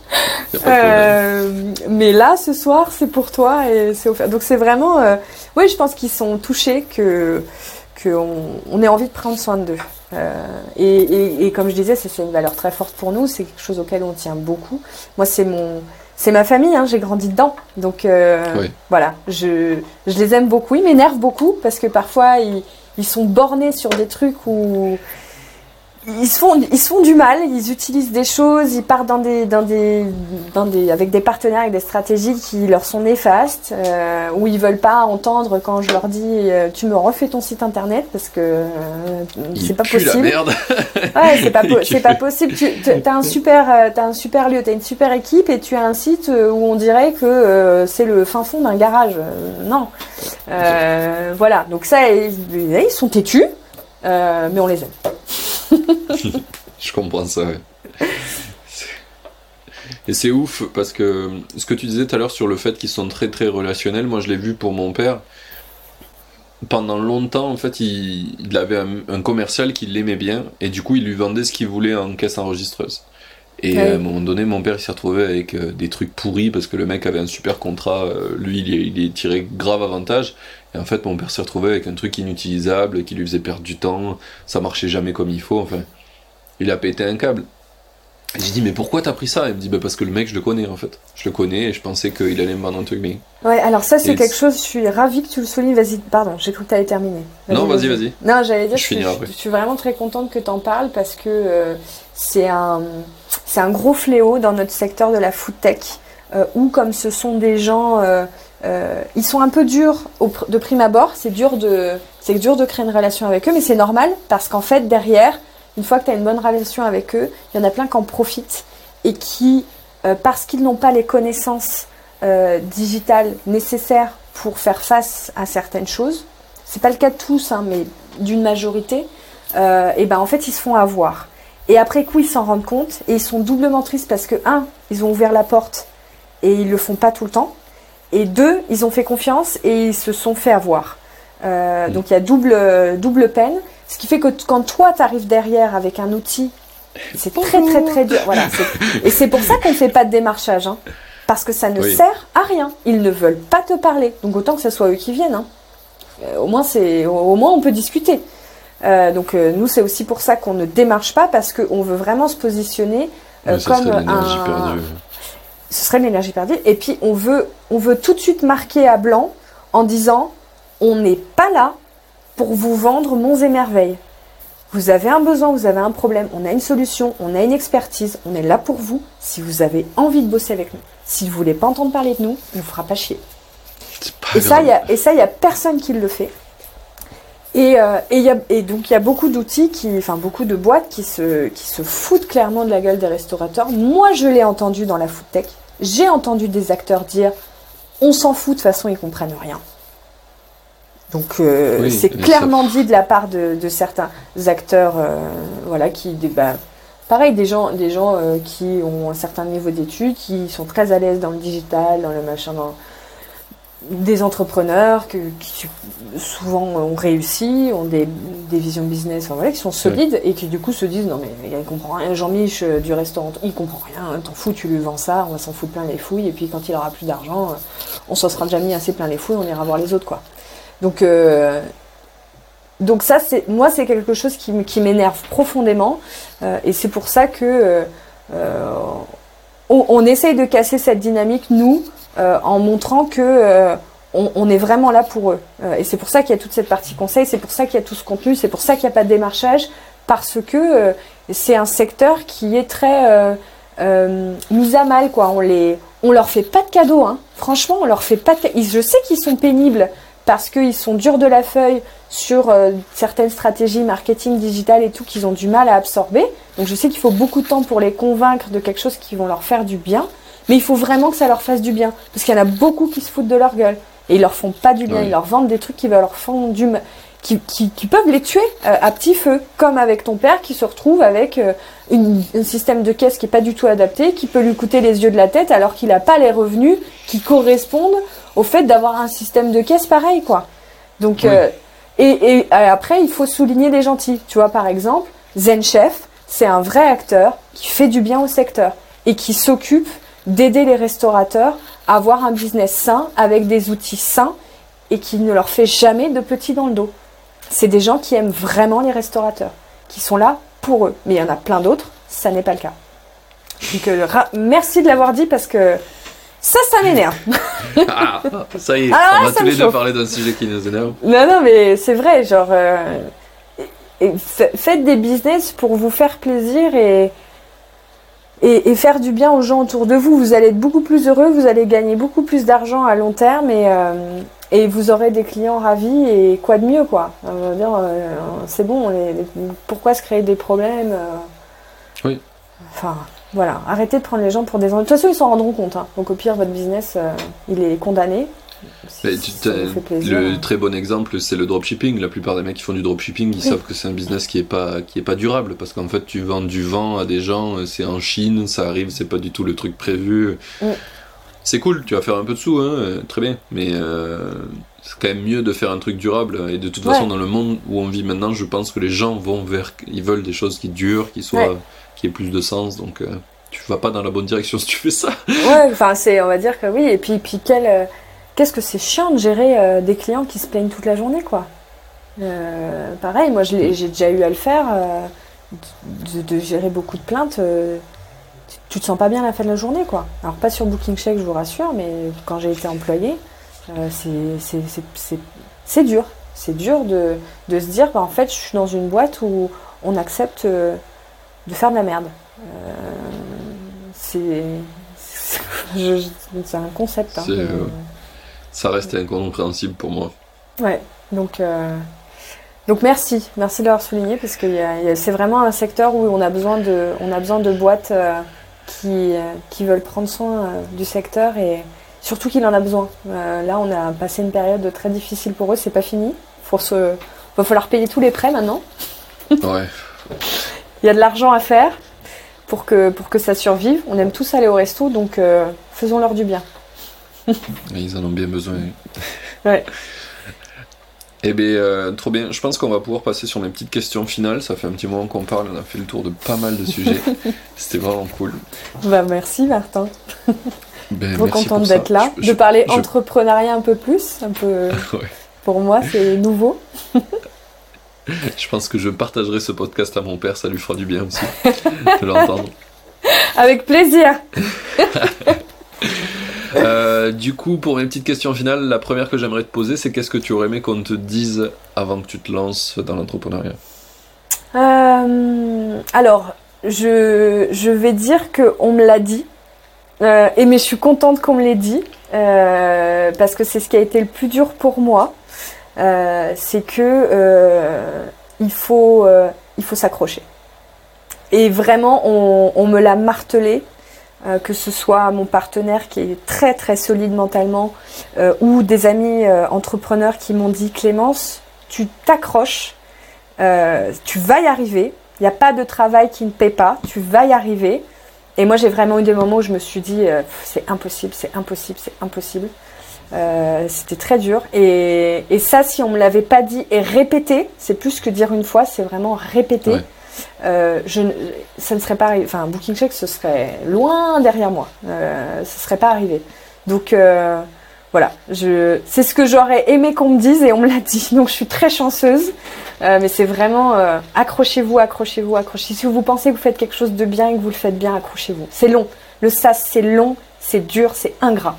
Euh, mais là, ce soir, c'est pour toi et c'est offert. Donc c'est vraiment, euh, oui, je pense qu'ils sont touchés que qu'on on ait envie de prendre soin d'eux. Euh, et, comme je disais, c'est une valeur très forte pour nous, c'est quelque chose auquel on tient beaucoup. Moi, c'est mon, c'est ma famille, hein, j'ai grandi dedans. Donc euh, voilà, je, je, les aime beaucoup. Ils m'énervent beaucoup parce que parfois ils, ils, sont bornés sur des trucs où ils se font ils font du mal, ils utilisent des choses, ils partent dans des dans des dans des avec des partenaires avec des stratégies qui leur sont néfastes euh, où ils veulent pas entendre quand je leur dis euh, tu me refais ton site internet parce que euh, c'est pas possible. La merde. ouais, c'est pas c'est pas possible. Tu as un super euh, as un super lieu, tu as une super équipe et tu as un site où on dirait que c'est le fin fond d'un garage. non. voilà. Donc ça ils, ils sont têtus mais on les aime. je comprends ça, Et c'est ouf parce que ce que tu disais tout à l'heure sur le fait qu'ils sont très très relationnels, moi je l'ai vu pour mon père. Pendant longtemps, en fait, il, avait un, commercial qui l'aimait bien et du coup, il lui vendait ce qu'il voulait en caisse enregistreuse. Et à un moment donné, mon père s'est retrouvé avec euh, des trucs pourris parce que le mec avait un super contrat, euh, lui il, il est tiré grave avantage. Et en fait, mon père s'est retrouvé avec un truc inutilisable qui lui faisait perdre du temps, ça marchait jamais comme il faut, enfin. Il a pété un câble. J'ai dit, mais pourquoi t'as pris ça? Il me dit, bah parce que le mec, je le connais en fait. Je le connais et je pensais qu'il allait me vendre un truc bien. Ouais, alors ça, c'est quelque chose, je suis ravie que tu le soulignes. Vas-y, pardon, j'ai cru que t'allais terminer. non, vas-y, vas-y. non, j'allais dire, je, je, suis vraiment très contente que t'en parles parce que euh, c'est un, un gros fléau dans notre secteur de la food tech. Euh, où comme ce sont des gens euh, euh, ils sont un peu durs de prime abord, c'est dur de, c'est créer une relation avec eux, mais c'est normal parce qu'en fait derrière, une fois que tu as une bonne relation avec eux, il y en a plein qui en profitent et qui, parce qu'ils n'ont pas les connaissances digitales nécessaires pour faire face à certaines choses, c'est pas le cas de tous, hein, mais d'une majorité, et ben en fait ils se font avoir. Et après coup ils s'en rendent compte et ils sont doublement tristes parce que un, ils ont ouvert la porte et ils le font pas tout le temps. Et deux, ils ont fait confiance et ils se sont fait avoir. Euh, mm. Donc il y a double, double peine. Ce qui fait que quand toi, tu arrives derrière avec un outil, c'est très très très dur. Voilà, et c'est pour ça qu'on ne fait pas de démarchage. Hein, parce que ça ne sert à rien. Ils ne veulent pas te parler. Donc autant que ce soit eux qui viennent. Hein. Euh, au, moins, au moins, on peut discuter. Euh, donc nous, c'est aussi pour ça qu'on ne démarche pas parce qu'on veut vraiment se positionner comme un ce serait l'énergie perdue. Et puis on veut, on veut tout de suite marquer à blanc en disant on n'est pas là pour vous vendre monts et merveilles. Vous avez un besoin, vous avez un problème, on a une solution, on a une expertise, on est là pour vous si vous avez envie de bosser avec nous. Si vous voulez pas entendre parler de nous, on ne vous fera pas chier. et, ça, y a, et ça, il n'y a personne qui le fait. Et, euh, et, donc il y a beaucoup d'outils, qui, enfin beaucoup de boîtes qui se, qui se foutent clairement de la gueule des restaurateurs. Moi, je l'ai entendu dans la food tech. J'ai entendu des acteurs dire on s'en fout, de toute façon, ils comprennent rien. Donc euh, c'est clairement dit de la part de, certains acteurs, euh, voilà, qui, bah, pareil, des gens, des gens qui ont un certain niveau d'études, qui sont très à l'aise dans le digital, dans le machin, dans, des entrepreneurs qui souvent ont réussi, ont des, visions business, enfin, voilà, qui sont solides et qui du coup se disent non mais il comprend rien, Jean-Mich euh, du restaurant, il comprend rien, t'en fous, tu lui vends ça, on va s'en foutre plein les fouilles et puis quand il aura plus d'argent, euh, on s'en sera déjà mis assez plein les fouilles, on ira voir les autres quoi. Donc euh, donc ça c'est moi c'est quelque chose qui, m'énerve profondément et c'est pour ça que on, on essaye de casser cette dynamique nous en montrant que euh, on, est vraiment là pour eux. Euh, et c'est pour ça qu'il y a toute cette partie conseil, c'est pour ça qu'il y a tout ce contenu, c'est pour ça qu'il n'y a pas de démarchage, parce que c'est un secteur qui est très mis à mal, quoi. On les, on leur fait pas de cadeaux, hein. Franchement, on leur fait pas de. Je sais qu'ils sont pénibles parce qu'ils sont durs de la feuille sur euh, certaines stratégies marketing digital et tout qu'ils ont du mal à absorber. Donc je sais qu'il faut beaucoup de temps pour les convaincre de quelque chose qui vont leur faire du bien, mais il faut vraiment que ça leur fasse du bien parce qu'il y en a beaucoup qui se foutent de leur gueule et ils leur font pas du bien, Ouais. ils leur vendent des trucs qui leur faire du mal. Qui, qui, qui peuvent les tuer euh, à petit feu, comme avec ton père qui se retrouve avec euh, une- un système de caisse qui est pas du tout adapté, qui peut lui coûter les yeux de la tête alors qu'il n'a pas les revenus qui correspondent au fait d'avoir un système de caisse pareil, quoi. Donc, Oui. euh, et, et, après, il faut souligner les gentils. Tu vois, par exemple, Zen Chef, c'est un vrai acteur qui fait du bien au secteur et qui s'occupe d'aider les restaurateurs à avoir un business sain avec des outils sains et qui ne leur fait jamais de petits dans le dos. C'est des gens qui aiment vraiment les restaurateurs, qui sont là pour eux. Mais il y en a plein d'autres, ça n'est pas le cas. Donc, euh, merci de l'avoir dit parce que ça, ça m'énerve. Ah, ça y est, Ah, on va tous les deux parler d'un sujet qui nous énerve. Non, non, mais c'est vrai, genre, euh, faites des business pour vous faire plaisir et, et, et faire du bien aux gens autour de vous. Vous allez être beaucoup plus heureux, vous allez gagner beaucoup plus d'argent à long terme et, euh, et vous aurez des clients ravis et quoi de mieux, quoi. On va dire, euh, c'est bon, pourquoi se créer des problèmes euh, Oui. Enfin, voilà, arrêtez de prendre les gens pour des... De toute façon, ils s'en rendront compte. hein. Donc au pire, votre business, euh, il est condamné. Mais tu- le très bon exemple, c'est le dropshipping. La plupart des mecs qui font du dropshipping, ils Oui. savent que c'est un business qui est pas qui est pas durable parce qu'en fait, tu vends du vent à des gens, euh, c'est en Chine, ça arrive, c'est pas du tout le truc prévu. C'est cool, tu vas faire un peu de sous, hein, euh, très bien. Mais euh, c'est quand même mieux de faire un truc durable. Et de toute Ouais. façon, dans le monde où on vit maintenant, je pense que les gens vont vers, ils veulent des choses qui durent, qui soient, Ouais. qui aient plus de sens. Donc, euh, tu vas pas dans la bonne direction si tu fais ça. Ouais, enfin, c'est, on va dire que oui. Et puis, puis quel, qu'est-ce que c'est chiant de gérer euh, des clients qui se plaignent toute la journée, quoi. Euh, pareil, moi, j'ai déjà eu à le faire, euh, de, de gérer beaucoup de plaintes. tu, tu te sens pas bien à la fin de la journée, quoi. Alors, pas sur Booking Check, je vous rassure, mais quand j'ai été employée, c'est, dur. C'est dur de, de se dire, bah, en fait, je suis dans une boîte où on accepte de faire de la merde. Euh, c'est, un concept. hein, euh, Ça reste incompréhensible pour moi. Ouais, donc, euh, donc merci, merci de l'avoir souligné parce que c'est vraiment un secteur où on a besoin de, on a besoin de boîtes euh, qui, euh, qui veulent prendre soin du secteur et surtout qu'il en a besoin. Là, on a passé une période très difficile pour eux, c'est pas fini. Faut se, va falloir payer tous les prêts maintenant. Ouais. Il y a de l'argent à faire pour que, pour que ça survive. On aime tous aller au resto, donc faisons-leur du bien. Ils en ont bien besoin. Ouais. Eh bien, euh, trop bien. Je pense qu'on va pouvoir passer sur mes petites questions finales. Ça fait un petit moment qu'on parle. On a fait le tour de pas mal de sujets. C'était vraiment cool. Bah, merci Martin. Ben, Trop contente d'être là, Je- je- de parler je- entrepreneuriat un peu plus, un peu. Ouais. Pour moi, c'est nouveau. Je pense que je partagerai ce podcast à mon père. Ça lui fera du bien aussi de l'entendre. Avec plaisir. Euh, du coup, pour mes petites questions finales, la première que j'aimerais te poser, c'est qu'est-ce que tu aurais aimé qu'on te dise avant que tu te lances dans l'entrepreneuriat Euh, alors, je, je vais dire que on me l'a dit. Euh, et mais je suis contente qu'on me l'ait dit parce que c'est ce qui a été le plus dur pour moi. C'est que il faut il faut s'accrocher. Et vraiment, on, on me l'a martelé, euh, que ce soit mon partenaire qui est très très solide mentalement euh, ou des amis euh, entrepreneurs qui m'ont dit Clémence, tu t'accroches, euh, tu vas y arriver. Il n'y a pas de travail qui ne paie pas, tu vas y arriver. Et moi, j'ai vraiment eu des moments où je me suis dit, euh, c'est impossible, c'est impossible, c'est impossible. Euh, C'était très dur. Et, et ça, si on me l'avait pas dit et répété, c'est plus que dire une fois, c'est vraiment. Ouais. Euh, je, ne- ça ne serait pas arrivé. Enfin, Booking Check, ce serait loin derrière moi. Euh, ce serait pas arrivé. Donc, euh, voilà. Je, c'est ce que j'aurais aimé qu'on me dise et on me l'a dit. Donc, je suis très chanceuse. Euh, mais c'est vraiment euh, accrochez-vous, accrochez-vous, accrochez. Si vous pensez que vous faites quelque chose de bien et que vous le faites bien, accrochez-vous. C'est long. Le SaaS, c'est long, c'est dur, c'est ingrat.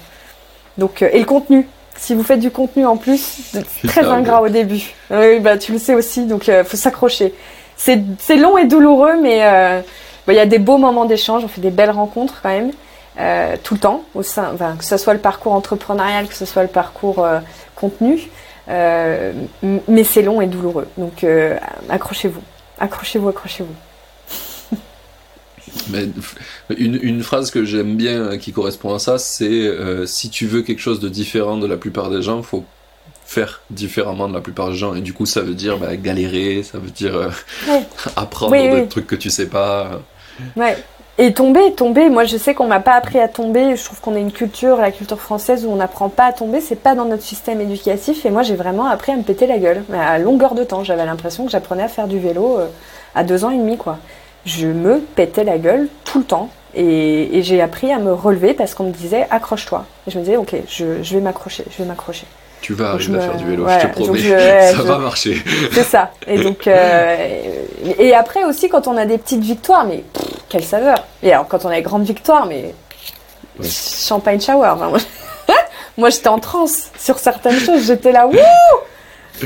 Donc, et le contenu. Si vous faites du contenu en plus, c'est très ingrat au début. Oui, bah tu le sais aussi, donc euh, faut s'accrocher. C'est long et douloureux, mais euh, bah, il y a des beaux moments d'échange. On fait des belles rencontres quand même euh, tout le temps, au sein, que ce soit le parcours entrepreneurial, que ce soit le parcours euh, contenu. mais c'est long et douloureux. Donc accrochez-vous, accrochez-vous, accrochez-vous. Une, une, phrase que j'aime bien qui correspond à ça, c'est si tu veux quelque chose de différent de la plupart des gens, faut faire différemment de la plupart des gens. Et du coup, ça veut dire bah, galérer, ça veut dire euh, apprendre des trucs que tu sais pas. Ouais. Et tomber, tomber. Moi, je sais qu'on m'a pas appris à tomber. Je trouve qu'on a une culture, la culture française, où on n'apprend pas à tomber. C'est pas dans notre système éducatif. Et moi, j'ai vraiment appris à me péter la gueule. Mais à longueur de temps, j'avais l'impression que j'apprenais à faire du vélo euh, à deux ans et demi, quoi. Je me pétais la gueule tout le temps. Et, j'ai appris à me relever parce qu'on me disait accroche-toi. Et je me disais, ok, je, je vais m'accrocher, je vais m'accrocher. Tu vas arriver à faire du vélo, je te promets. ça va marcher. C'est ça. Et donc, euh, et après aussi quand on a des petites victoires, mais quelle saveur. Et alors quand on a des grandes victoires, mais champagne shower. moi, j'étais en transe sur certaines choses. J'étais là, wouh,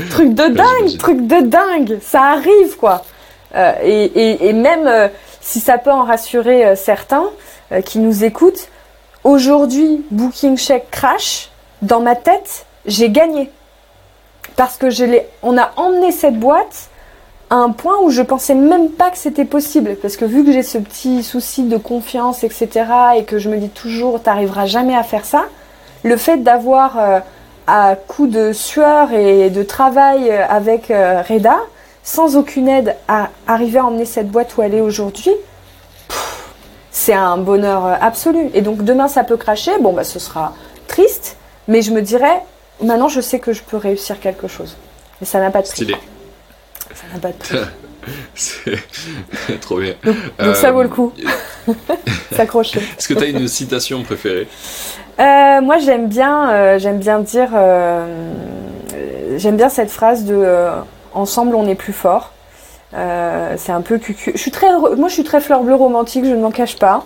truc de dingue, truc de dingue. Ça arrive quoi. Euh, et, et, même euh, si ça peut en rassurer certains qui nous écoutent, aujourd'hui, Booking Check crash. Dans ma tête, j'ai gagné. Parce que on a emmené cette boîte à un point où je pensais même pas que c'était possible. Parce que vu que j'ai ce petit souci de confiance, etc., et que je me dis toujours, t'arriveras jamais à faire ça, le fait d'avoir, euh, à coup de sueur et de travail euh, avec euh, Reda, sans aucune aide, à arriver à emmener cette boîte où elle est aujourd'hui, c'est un bonheur absolu. Et donc demain ça peut cracher, bon bah ce sera triste, mais je me dirais, Maintenant, je sais que je peux réussir quelque chose. Et ça n'a pas de prix. Stylé. Ça n'a pas de prix. C'est trop bien. Donc, ça vaut le coup. Euh, S'accrocher. Est-ce que tu as une citation préférée? Euh, Moi, j'aime bien, euh, j'aime bien dire, j'aime bien cette phrase de ensemble on est plus fort. c'est un peu cucu. Je suis très, moi, je suis très fleur bleue romantique. Je ne m'en cache pas.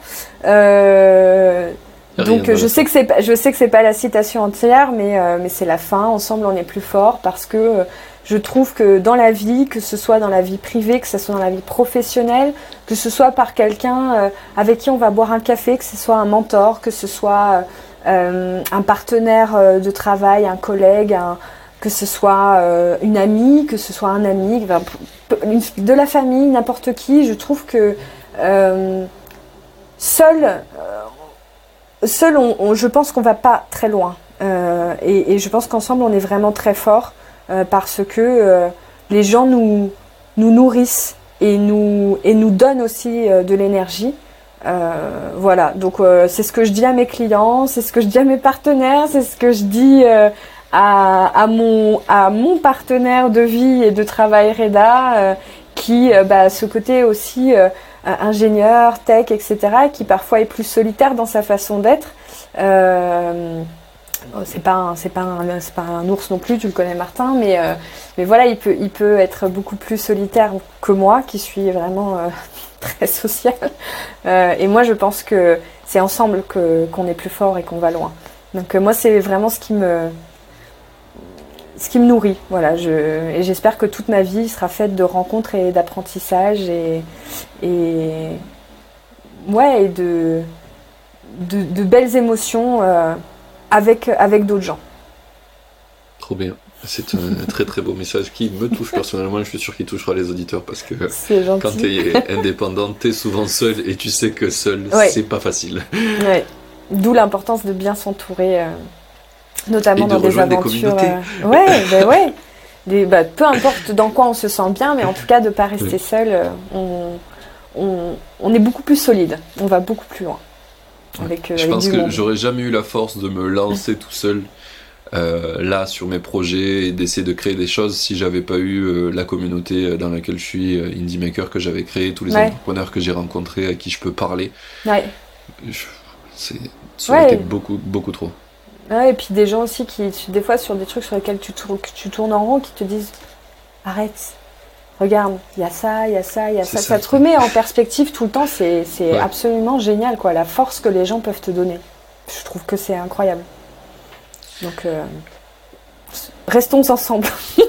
Donc je sais, que c'est, je sais que c'est pas la citation entière, mais, euh, mais c'est la fin. Ensemble, on est plus fort parce que euh, je trouve que dans la vie, que ce soit dans la vie privée, que ce soit dans la vie professionnelle, que ce soit par quelqu'un euh, avec qui on va boire un café, que ce soit un mentor, que ce soit un partenaire de travail, un collègue, que ce soit une amie, que ce soit un ami, de la famille, n'importe qui, je trouve que seul seul, on, je pense qu'on va pas très loin. Euh, et, je pense qu'ensemble, on est vraiment très fort euh, parce que euh, les gens nous, nous nourrissent et nous, et nous donnent aussi de l'énergie. voilà, donc c'est ce que je dis à mes clients, c'est ce que je dis à mes partenaires, c'est ce que je dis à, à, mon, à mon partenaire de vie et de travail Reda, qui, bah, ce côté aussi euh, ingénieur, tech, etc., qui parfois est plus solitaire dans sa façon d'être. Euh, c'est pas c'est pas un, pas un ours non plus tu le connais Martin mais euh, mais voilà il peut il peut être beaucoup plus solitaire que moi qui suis vraiment très social et moi je pense que c'est ensemble que qu'on est plus fort et qu'on va loin donc moi c'est vraiment ce qui me ce qui me nourrit. Voilà, je, et j'espère que toute ma vie sera faite de rencontres et d'apprentissage et, et, ouais, et de, de, belles émotions euh, avec, avec d'autres gens. Trop bien. C'est un très très beau message qui me touche personnellement. Je suis sûr qu'il touchera les auditeurs parce que quand tu es indépendante, tu es souvent seule et tu sais que seule, c'est pas facile. Ouais. D'où l'importance de bien s'entourer. Euh, notamment dans des aventures. Des euh, ouais, ben ouais. bah, peu importe dans quoi on se sent bien, mais en tout cas de pas rester seul, euh, on, on, on, est beaucoup plus solide, on va beaucoup plus loin. Avec, euh, Je pense que j'aurais jamais eu la force de me lancer tout seul là sur mes projets et d'essayer de créer des choses si j'avais pas eu la communauté dans laquelle je suis, Indie Maker que j'avais créé, tous les entrepreneurs que j'ai rencontrés, à qui je peux parler. Ouais. c'est, ça aurait été beaucoup, beaucoup trop et puis des gens aussi qui, des fois, sur des trucs sur lesquels tu, tournes, tu tournes en rond, qui te disent arrête, regarde, il y a ça, il y a ça, il y a ça. ça. te remet en perspective tout le temps, c'est absolument génial, quoi, la force que les gens peuvent te donner. Je trouve que c'est incroyable. Donc, euh, restons ensemble.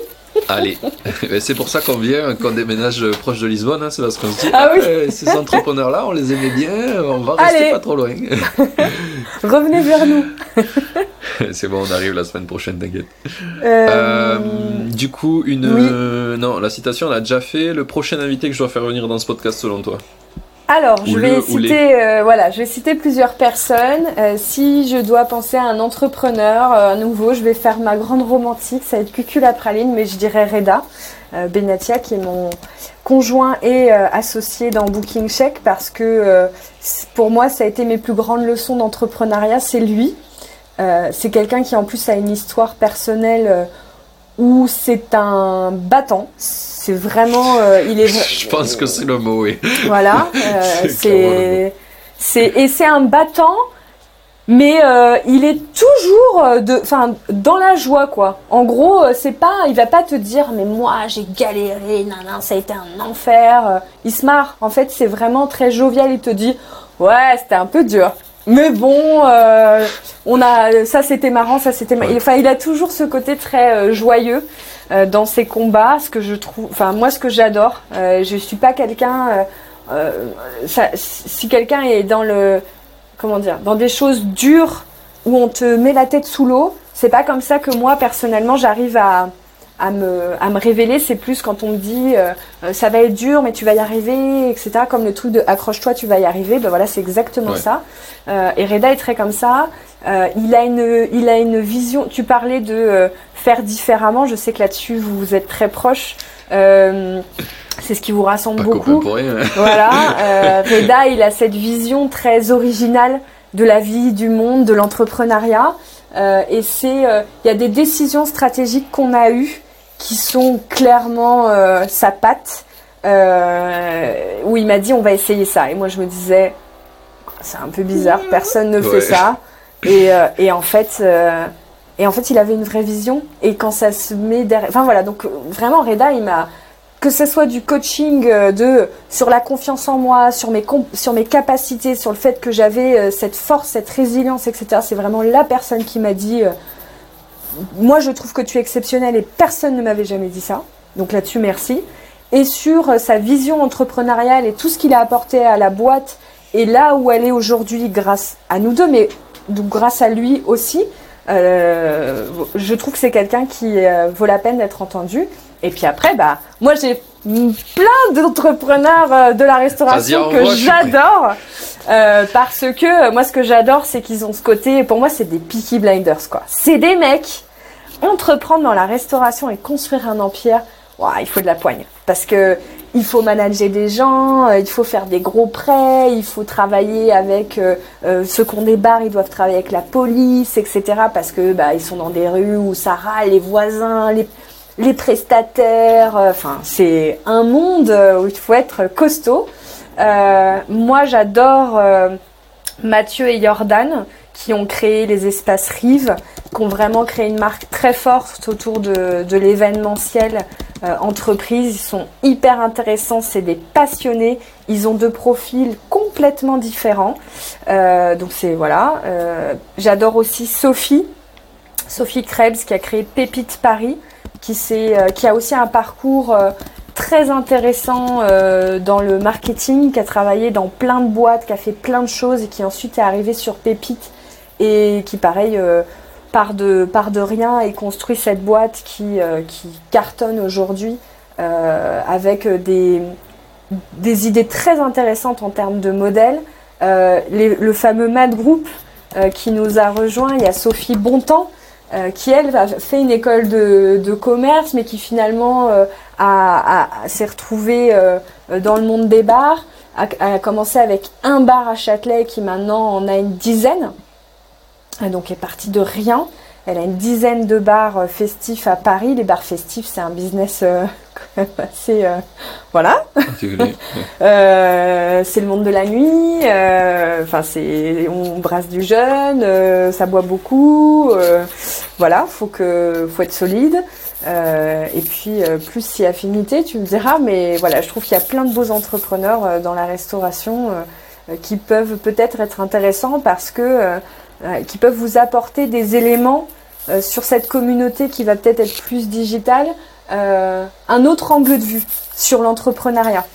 Allez, c'est pour ça qu'on vient, qu'on déménage proche de Lisbonne, hein, c'est parce qu'on se dit, ah, oui. ces entrepreneurs-là, on les aimait bien, on va rester pas trop loin. Revenez vers nous. c'est bon, on arrive la semaine prochaine, t'inquiète. Euh, Euh, du coup, une. Oui. non, la citation, on l'a déjà fait. Le prochain invité que je dois faire venir dans ce podcast, selon toi? Alors, Ou je vais le- citer, euh, voilà, je vais citer plusieurs personnes. Euh, si je dois penser à un entrepreneur euh, nouveau, je vais faire ma grande romantique, ça va être Cucul la praline, mais je dirais Reda Benatia, qui est mon conjoint et associé dans Booking Check, parce que pour moi, ça a été mes plus grandes leçons d'entrepreneuriat, c'est lui. Euh, c'est quelqu'un qui en plus a une histoire personnelle euh, où c'est un battant. C'est vraiment, euh, il est. Je pense que c'est le mot, oui. Voilà, euh, C'est et c'est un battant, mais euh, il est toujours de, enfin dans la joie quoi. En gros, c'est pas, il va pas te dire mais moi j'ai galéré, nan, nan, ça a été un enfer. Il se marre. En fait, c'est vraiment très jovial. Il te dit ouais c'était un peu dur. Mais bon, euh, on a ça c'était marrant, ça c'était. Ouais. Enfin, il a toujours ce côté très euh, joyeux euh, dans ses combats. Ce que je trouve, enfin moi ce que j'adore. Euh, je suis pas quelqu'un. ça- si quelqu'un est dans le comment dire dans des choses dures où on te met la tête sous l'eau c'est pas comme ça que moi personnellement j'arrive à à me, à me révéler, c'est plus quand on me dit euh, euh, ça va être dur, mais tu vas y arriver, etc. Comme le truc de accroche-toi, tu vas y arriver. Ben voilà, c'est exactement Ouais. ça. Euh, et Reda est très comme ça. Euh, il a une, il a une vision. Tu parlais de euh, faire différemment. Je sais que là-dessus vous êtes très proches. Euh, c'est ce qui vous rassemble Pas beaucoup. pour rien. hein. Voilà, euh, Reda, il a cette vision très originale de la vie, du monde, de l'entrepreneuriat. Euh, et c'est, euh, il y a des décisions stratégiques qu'on a eues qui sont clairement euh, sa patte. Euh, où il m'a dit on va essayer ça. Et moi je me disais c'est un peu bizarre, personne ne Ouais. fait ça. Et, euh, et en fait, euh, et en fait, il avait une vraie vision. Et quand ça se met derrière, enfin voilà, donc vraiment Reda, il m'a que ce soit du coaching de sur la confiance en moi, sur mes comp- sur mes capacités, sur le fait que j'avais cette force, cette résilience, etc. C'est vraiment la personne qui m'a dit euh, moi je trouve que tu es exceptionnel et personne ne m'avait jamais dit ça. Donc là-dessus merci. Et sur euh, sa vision entrepreneuriale et tout ce qu'il a apporté à la boîte et là où elle est aujourd'hui grâce à nous deux, mais donc grâce à lui aussi, euh, je trouve que c'est quelqu'un qui euh, vaut la peine d'être entendu. Et puis après, bah, moi j'ai plein d'entrepreneurs euh, de la restauration que j'adore. parce que moi ce que j'adore c'est qu'ils ont ce côté, pour moi c'est des Peaky Blinders quoi. C'est des mecs, entreprendre dans la restauration et construire un empire, ouah, il faut de la poigne. Parce que il faut manager des gens, euh, il faut faire des gros prêts, il faut travailler avec euh, euh, ceux des bars, ils doivent travailler avec la police, etc. Parce que bah, ils sont dans des rues où ça râle, les voisins, les, les prestataires. euh, Enfin, c'est un monde où il faut être costaud. Moi, j'adore Mathieu et Jordan qui ont créé les espaces Rive, qui ont vraiment créé une marque très forte autour de, de l'événementiel euh, entreprise. Ils sont hyper intéressants, c'est des passionnés. Ils ont deux profils complètement différents. Euh, donc c'est voilà. Euh, J'adore aussi Sophie, Sophie Krebs qui a créé Pépite Paris, qui, qui a aussi un parcours très intéressant dans le marketing, qui a travaillé dans plein de boîtes, qui a fait plein de choses et qui ensuite est arrivé sur Pépite et qui pareil part de de rien et construit cette boîte qui euh, qui cartonne aujourd'hui euh, avec des des idées très intéressantes en termes de modèles. Euh, le fameux Mad Group qui nous a rejoint, il y a Sophie Bontemps qui elle a fait une école de, de commerce mais qui finalement a, s'est retrouvée dans le monde des bars, a, a commencé avec un bar à Châtelet qui maintenant en a une dizaine. Donc est partie de rien. Elle a une dizaine de bars euh, festifs à Paris. Les bars festifs, c'est un business euh, quand même assez... euh, voilà. Euh, c'est le monde de la nuit. euh, Enfin, c'est on brasse du jeune, euh, ça boit beaucoup. euh, voilà, faut que faut être solide. Euh, et puis euh, plus si affinité, tu me diras. Mais voilà, je trouve qu'il y a plein de beaux entrepreneurs dans la restauration qui peuvent peut-être être intéressants parce que qui peuvent vous apporter des éléments euh, sur cette communauté qui va peut-être être plus digitale, euh, un autre angle de vue sur l'entrepreneuriat.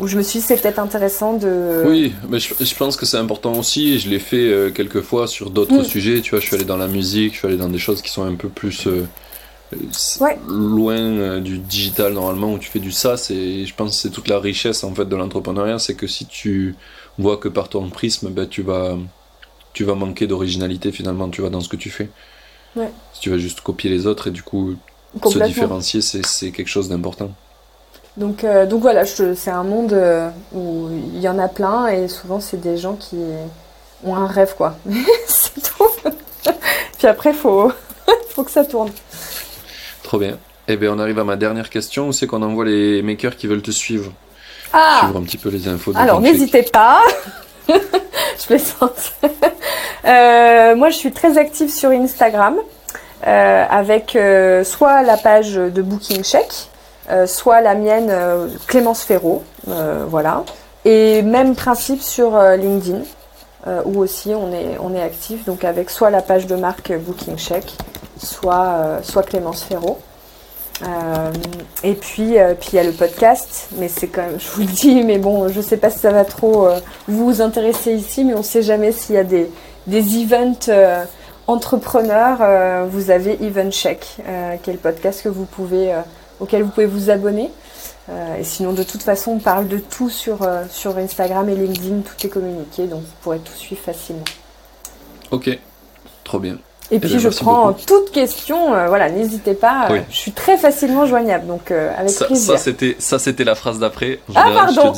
où je me suis dit c'est peut-être intéressant de. Oui, mais je, je pense que c'est important aussi. Je l'ai fait euh, quelques fois sur d'autres Mm. sujets. Tu vois, je suis allé dans la musique, je suis allé dans des choses qui sont un peu plus euh, euh, Ouais. loin euh, du digital normalement où tu fais du. Et je pense que c'est toute la richesse en fait de l'entrepreneuriat, c'est que si tu vois que par ton prisme, ben, tu vas tu vas manquer d'originalité finalement. Tu vas dans ce que tu fais. Ouais. Si tu vas juste copier les autres et du coup se différencier, c'est quelque chose d'important. Donc, euh, donc voilà, c'est un monde euh, où il y en a plein et souvent c'est des gens qui ont un rêve quoi. c'est tout. Puis après, faut, faut que ça tourne. Trop bien. Eh bien, on arrive à ma dernière question. Où c'est qu'on envoie les makers qui veulent te suivre? Ah Suivre un petit peu les infos Alors n'hésitez pas. je plaisante. Euh, moi, je suis très active sur Instagram euh, avec euh, soit la page de Booking Check, soit la mienne Clémence Ferraud, voilà. Et même principe sur LinkedIn, où aussi on est on est actif, donc avec soit la page de marque Booking Check, soit soit Clémence Ferraud. Euh, et puis, euh, puis il y a le podcast, mais c'est quand même, je vous le dis, mais bon, je sais pas si ça va trop euh, vous intéresser ici, mais on sait jamais s'il y a des, des events entrepreneurs. vous avez Event Check, qui est le podcast que vous pouvez, auquel vous pouvez vous abonner. Et sinon, de toute façon, on parle de tout sur, sur Instagram et LinkedIn, tout est communiqué, donc vous pourrez tout suivre facilement. Ok, trop bien. Et puis bien, je prends beaucoup. toute question, euh, voilà, n'hésitez pas, euh, Oui. je suis très facilement joignable, donc euh, avec Ça, plaisir. ça, c'était la phrase d'après. Ah, pardon.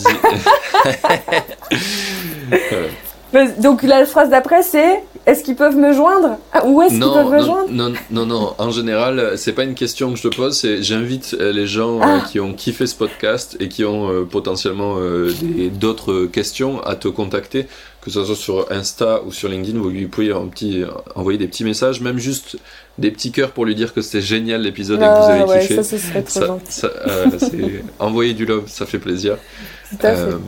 Euh, Donc la phrase d'après c'est est-ce qu'ils peuvent me joindre? Ah, Où est-ce qu'ils non, peuvent me non, joindre? non, non, non. En général, c'est pas une question que je te pose. C'est j'invite euh, les gens euh, Ah. qui ont kiffé ce podcast et qui ont euh, potentiellement euh, d'autres questions à te contacter, que ce soit sur Insta ou sur LinkedIn. Vous lui pouvez un petit, envoyer des petits messages, même juste des petits cœurs pour lui dire que c'était génial l'épisode et que vous Ah, avez ouais, kiffé. ça Ça- gentil. ça, euh, envoyer du love, ça fait plaisir. Tout à fait. Euh,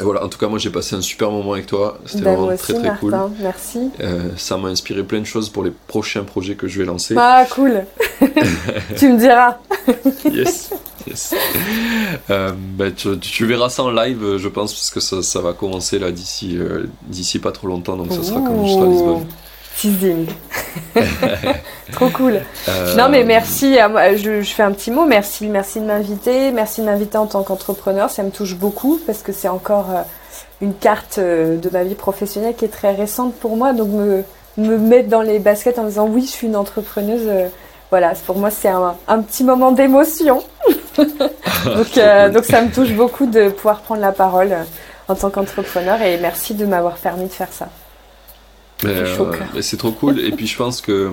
voilà, en tout cas, moi j'ai passé un super moment avec toi. C'était Bah, vraiment très très cool. Martin, merci. Euh, ça m'a inspiré plein de choses pour les prochains projets que je vais lancer. Ah cool. tu me diras. yes, yes. Euh, bah, tu, tu verras ça en live, je pense, parce que ça, ça va commencer là d'ici euh, d'ici pas trop longtemps, donc ça sera quand je serai à Lisbonne. Teasing. Trop cool. Euh, Non mais merci, à je, je fais un petit mot, merci, merci de m'inviter, merci de m'inviter en tant qu'entrepreneur, ça me touche beaucoup parce que c'est encore une carte de ma vie professionnelle qui est très récente pour moi, donc me, me mettre dans les baskets en disant oui je suis une entrepreneuse, voilà, pour moi c'est un, un petit moment d'émotion, donc, trop euh, donc ça me touche beaucoup de pouvoir prendre la parole euh, en tant qu'entrepreneur et merci de m'avoir permis de faire ça. Euh, c'est trop cool. Et puis je pense que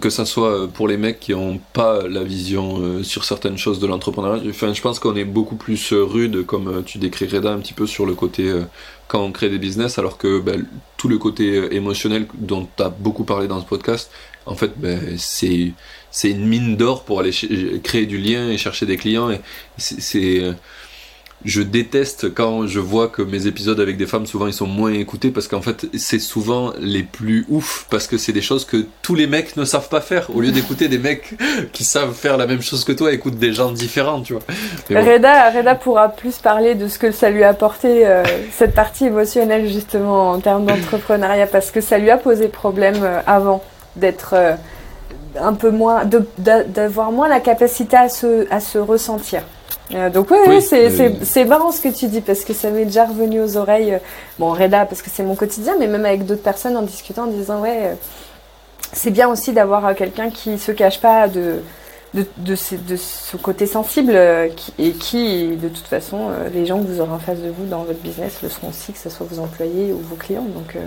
que ça soit pour les mecs qui ont pas la vision euh, sur certaines choses de l'entrepreneuriat. Enfin, je pense qu'on est beaucoup plus rude, comme euh, tu décris Reda un petit peu sur le côté euh, quand on crée des business, alors que ben, tout le côté émotionnel dont tu as beaucoup parlé dans ce podcast, en fait, ben, c'est c'est une mine d'or pour aller créer du lien et chercher des clients. Et c'est euh, je déteste quand je vois que mes épisodes avec des femmes, souvent ils sont moins écoutés parce qu'en fait c'est souvent les plus ouf parce que c'est des choses que tous les mecs ne savent pas faire. Au lieu d'écouter des mecs qui savent faire la même chose que toi, écoute des gens différents, tu vois. Reda, pourra plus parler de ce que ça lui a apporté, euh, cette partie émotionnelle justement en termes d'entrepreneuriat, parce que ça lui a posé problème euh, avant d'être un peu moins, d'avoir moins la capacité à se, à se ressentir. Euh, donc oui, c'est c'est marrant ce que tu dis, parce que ça m'est déjà revenu aux oreilles, euh, bon Reda, parce que c'est mon quotidien, mais même avec d'autres personnes en discutant, en disant ouais, euh, c'est bien aussi d'avoir euh, quelqu'un qui se cache pas de de, de, ce, de ce côté sensible euh, qui, et qui, de toute façon, euh, les gens que vous aurez en face de vous dans votre business le seront aussi, que ce soit vos employés ou vos clients. Donc, euh,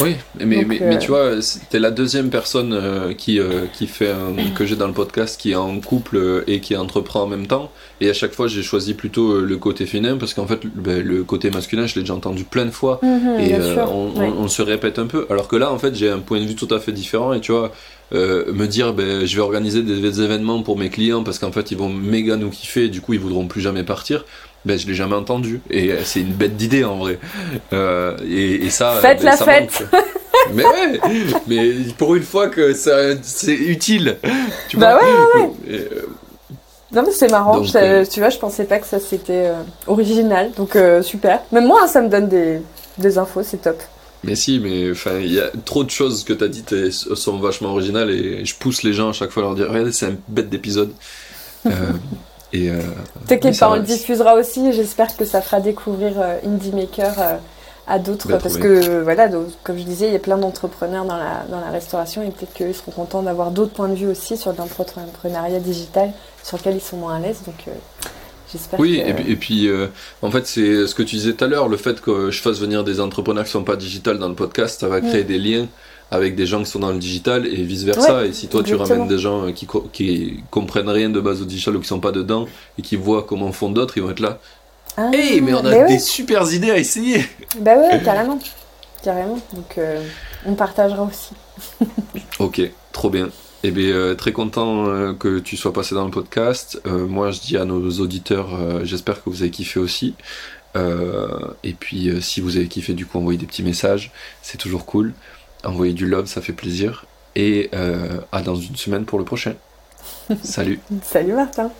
Oui, mais, Donc, mais, euh, mais tu vois, t'es la deuxième personne euh, qui, euh, qui fait un- que j'ai dans le podcast qui est en couple et qui entreprend en même temps. Et à chaque fois, j'ai choisi plutôt le côté féminin parce qu'en fait, le, ben, le côté masculin, je l'ai déjà entendu plein de fois. et Mhm, euh, sûr. on, se répète un peu. Alors que là, en fait, j'ai un point de vue tout à fait différent. Et tu vois, me dire, ben, je vais organiser des, des événements pour mes clients parce qu'en fait, ils vont méga nous kiffer. Et du coup, ils voudront plus jamais partir. Ben, je l'ai jamais entendu. Et euh, c'est une bête d'idée en vrai. Euh, et, et ça, Faites ben, la ça fête. manque. Mais ouais, mais pour une fois que c'est utile. Tu Bah vois Et, euh, Non mais c'est marrant, Donc, euh, tu vois, je pensais pas que ça c'était original, donc super. Même moi, ça me donne des, des infos, c'est top. Mais si, mais enfin, il y a trop de choses que t'as dites sont vachement originales et je pousse les gens à chaque fois à leur dire regardez, c'est un bête d'épisode. Et T'inquiète pas, on le diffusera aussi. et J'espère que ça fera découvrir euh, Indie Maker euh, à d'autres. Bien parce trouvé. que, voilà, donc, comme je disais, il y a plein d'entrepreneurs dans la, dans la restauration et peut-être qu'ils seront contents d'avoir d'autres points de vue aussi sur l'entrepreneuriat digital sur lequel ils sont moins à l'aise. Donc, euh, j'espère Oui, que. et puis, et puis, euh, en fait, c'est ce que tu disais tout à l'heure, le fait que je fasse venir des entrepreneurs qui sont pas digital dans le podcast, ça va créer Mm. des liens avec des gens qui sont dans le digital et vice versa. Ouais, et si toi tu ramènes des gens euh, qui, co- qui comprennent rien de base au digital ou qui sont pas dedans et qui voient comment font d'autres, ils vont être là. Ah, Hey, mais on a bah des ouais. super idées à essayer! Bah ouais, carrément. Carrément. Donc, euh, on partagera aussi. Ok, trop bien. Eh bien, euh, très content euh, que tu sois passé dans le podcast. Euh, moi, je dis à nos auditeurs, j'espère que vous avez kiffé aussi. Et puis, si vous avez kiffé, du coup, envoyez des petits messages, c'est toujours cool. Envoyez du love, ça fait plaisir. Et euh, à dans une semaine pour le prochain. Salut. Salut Martin.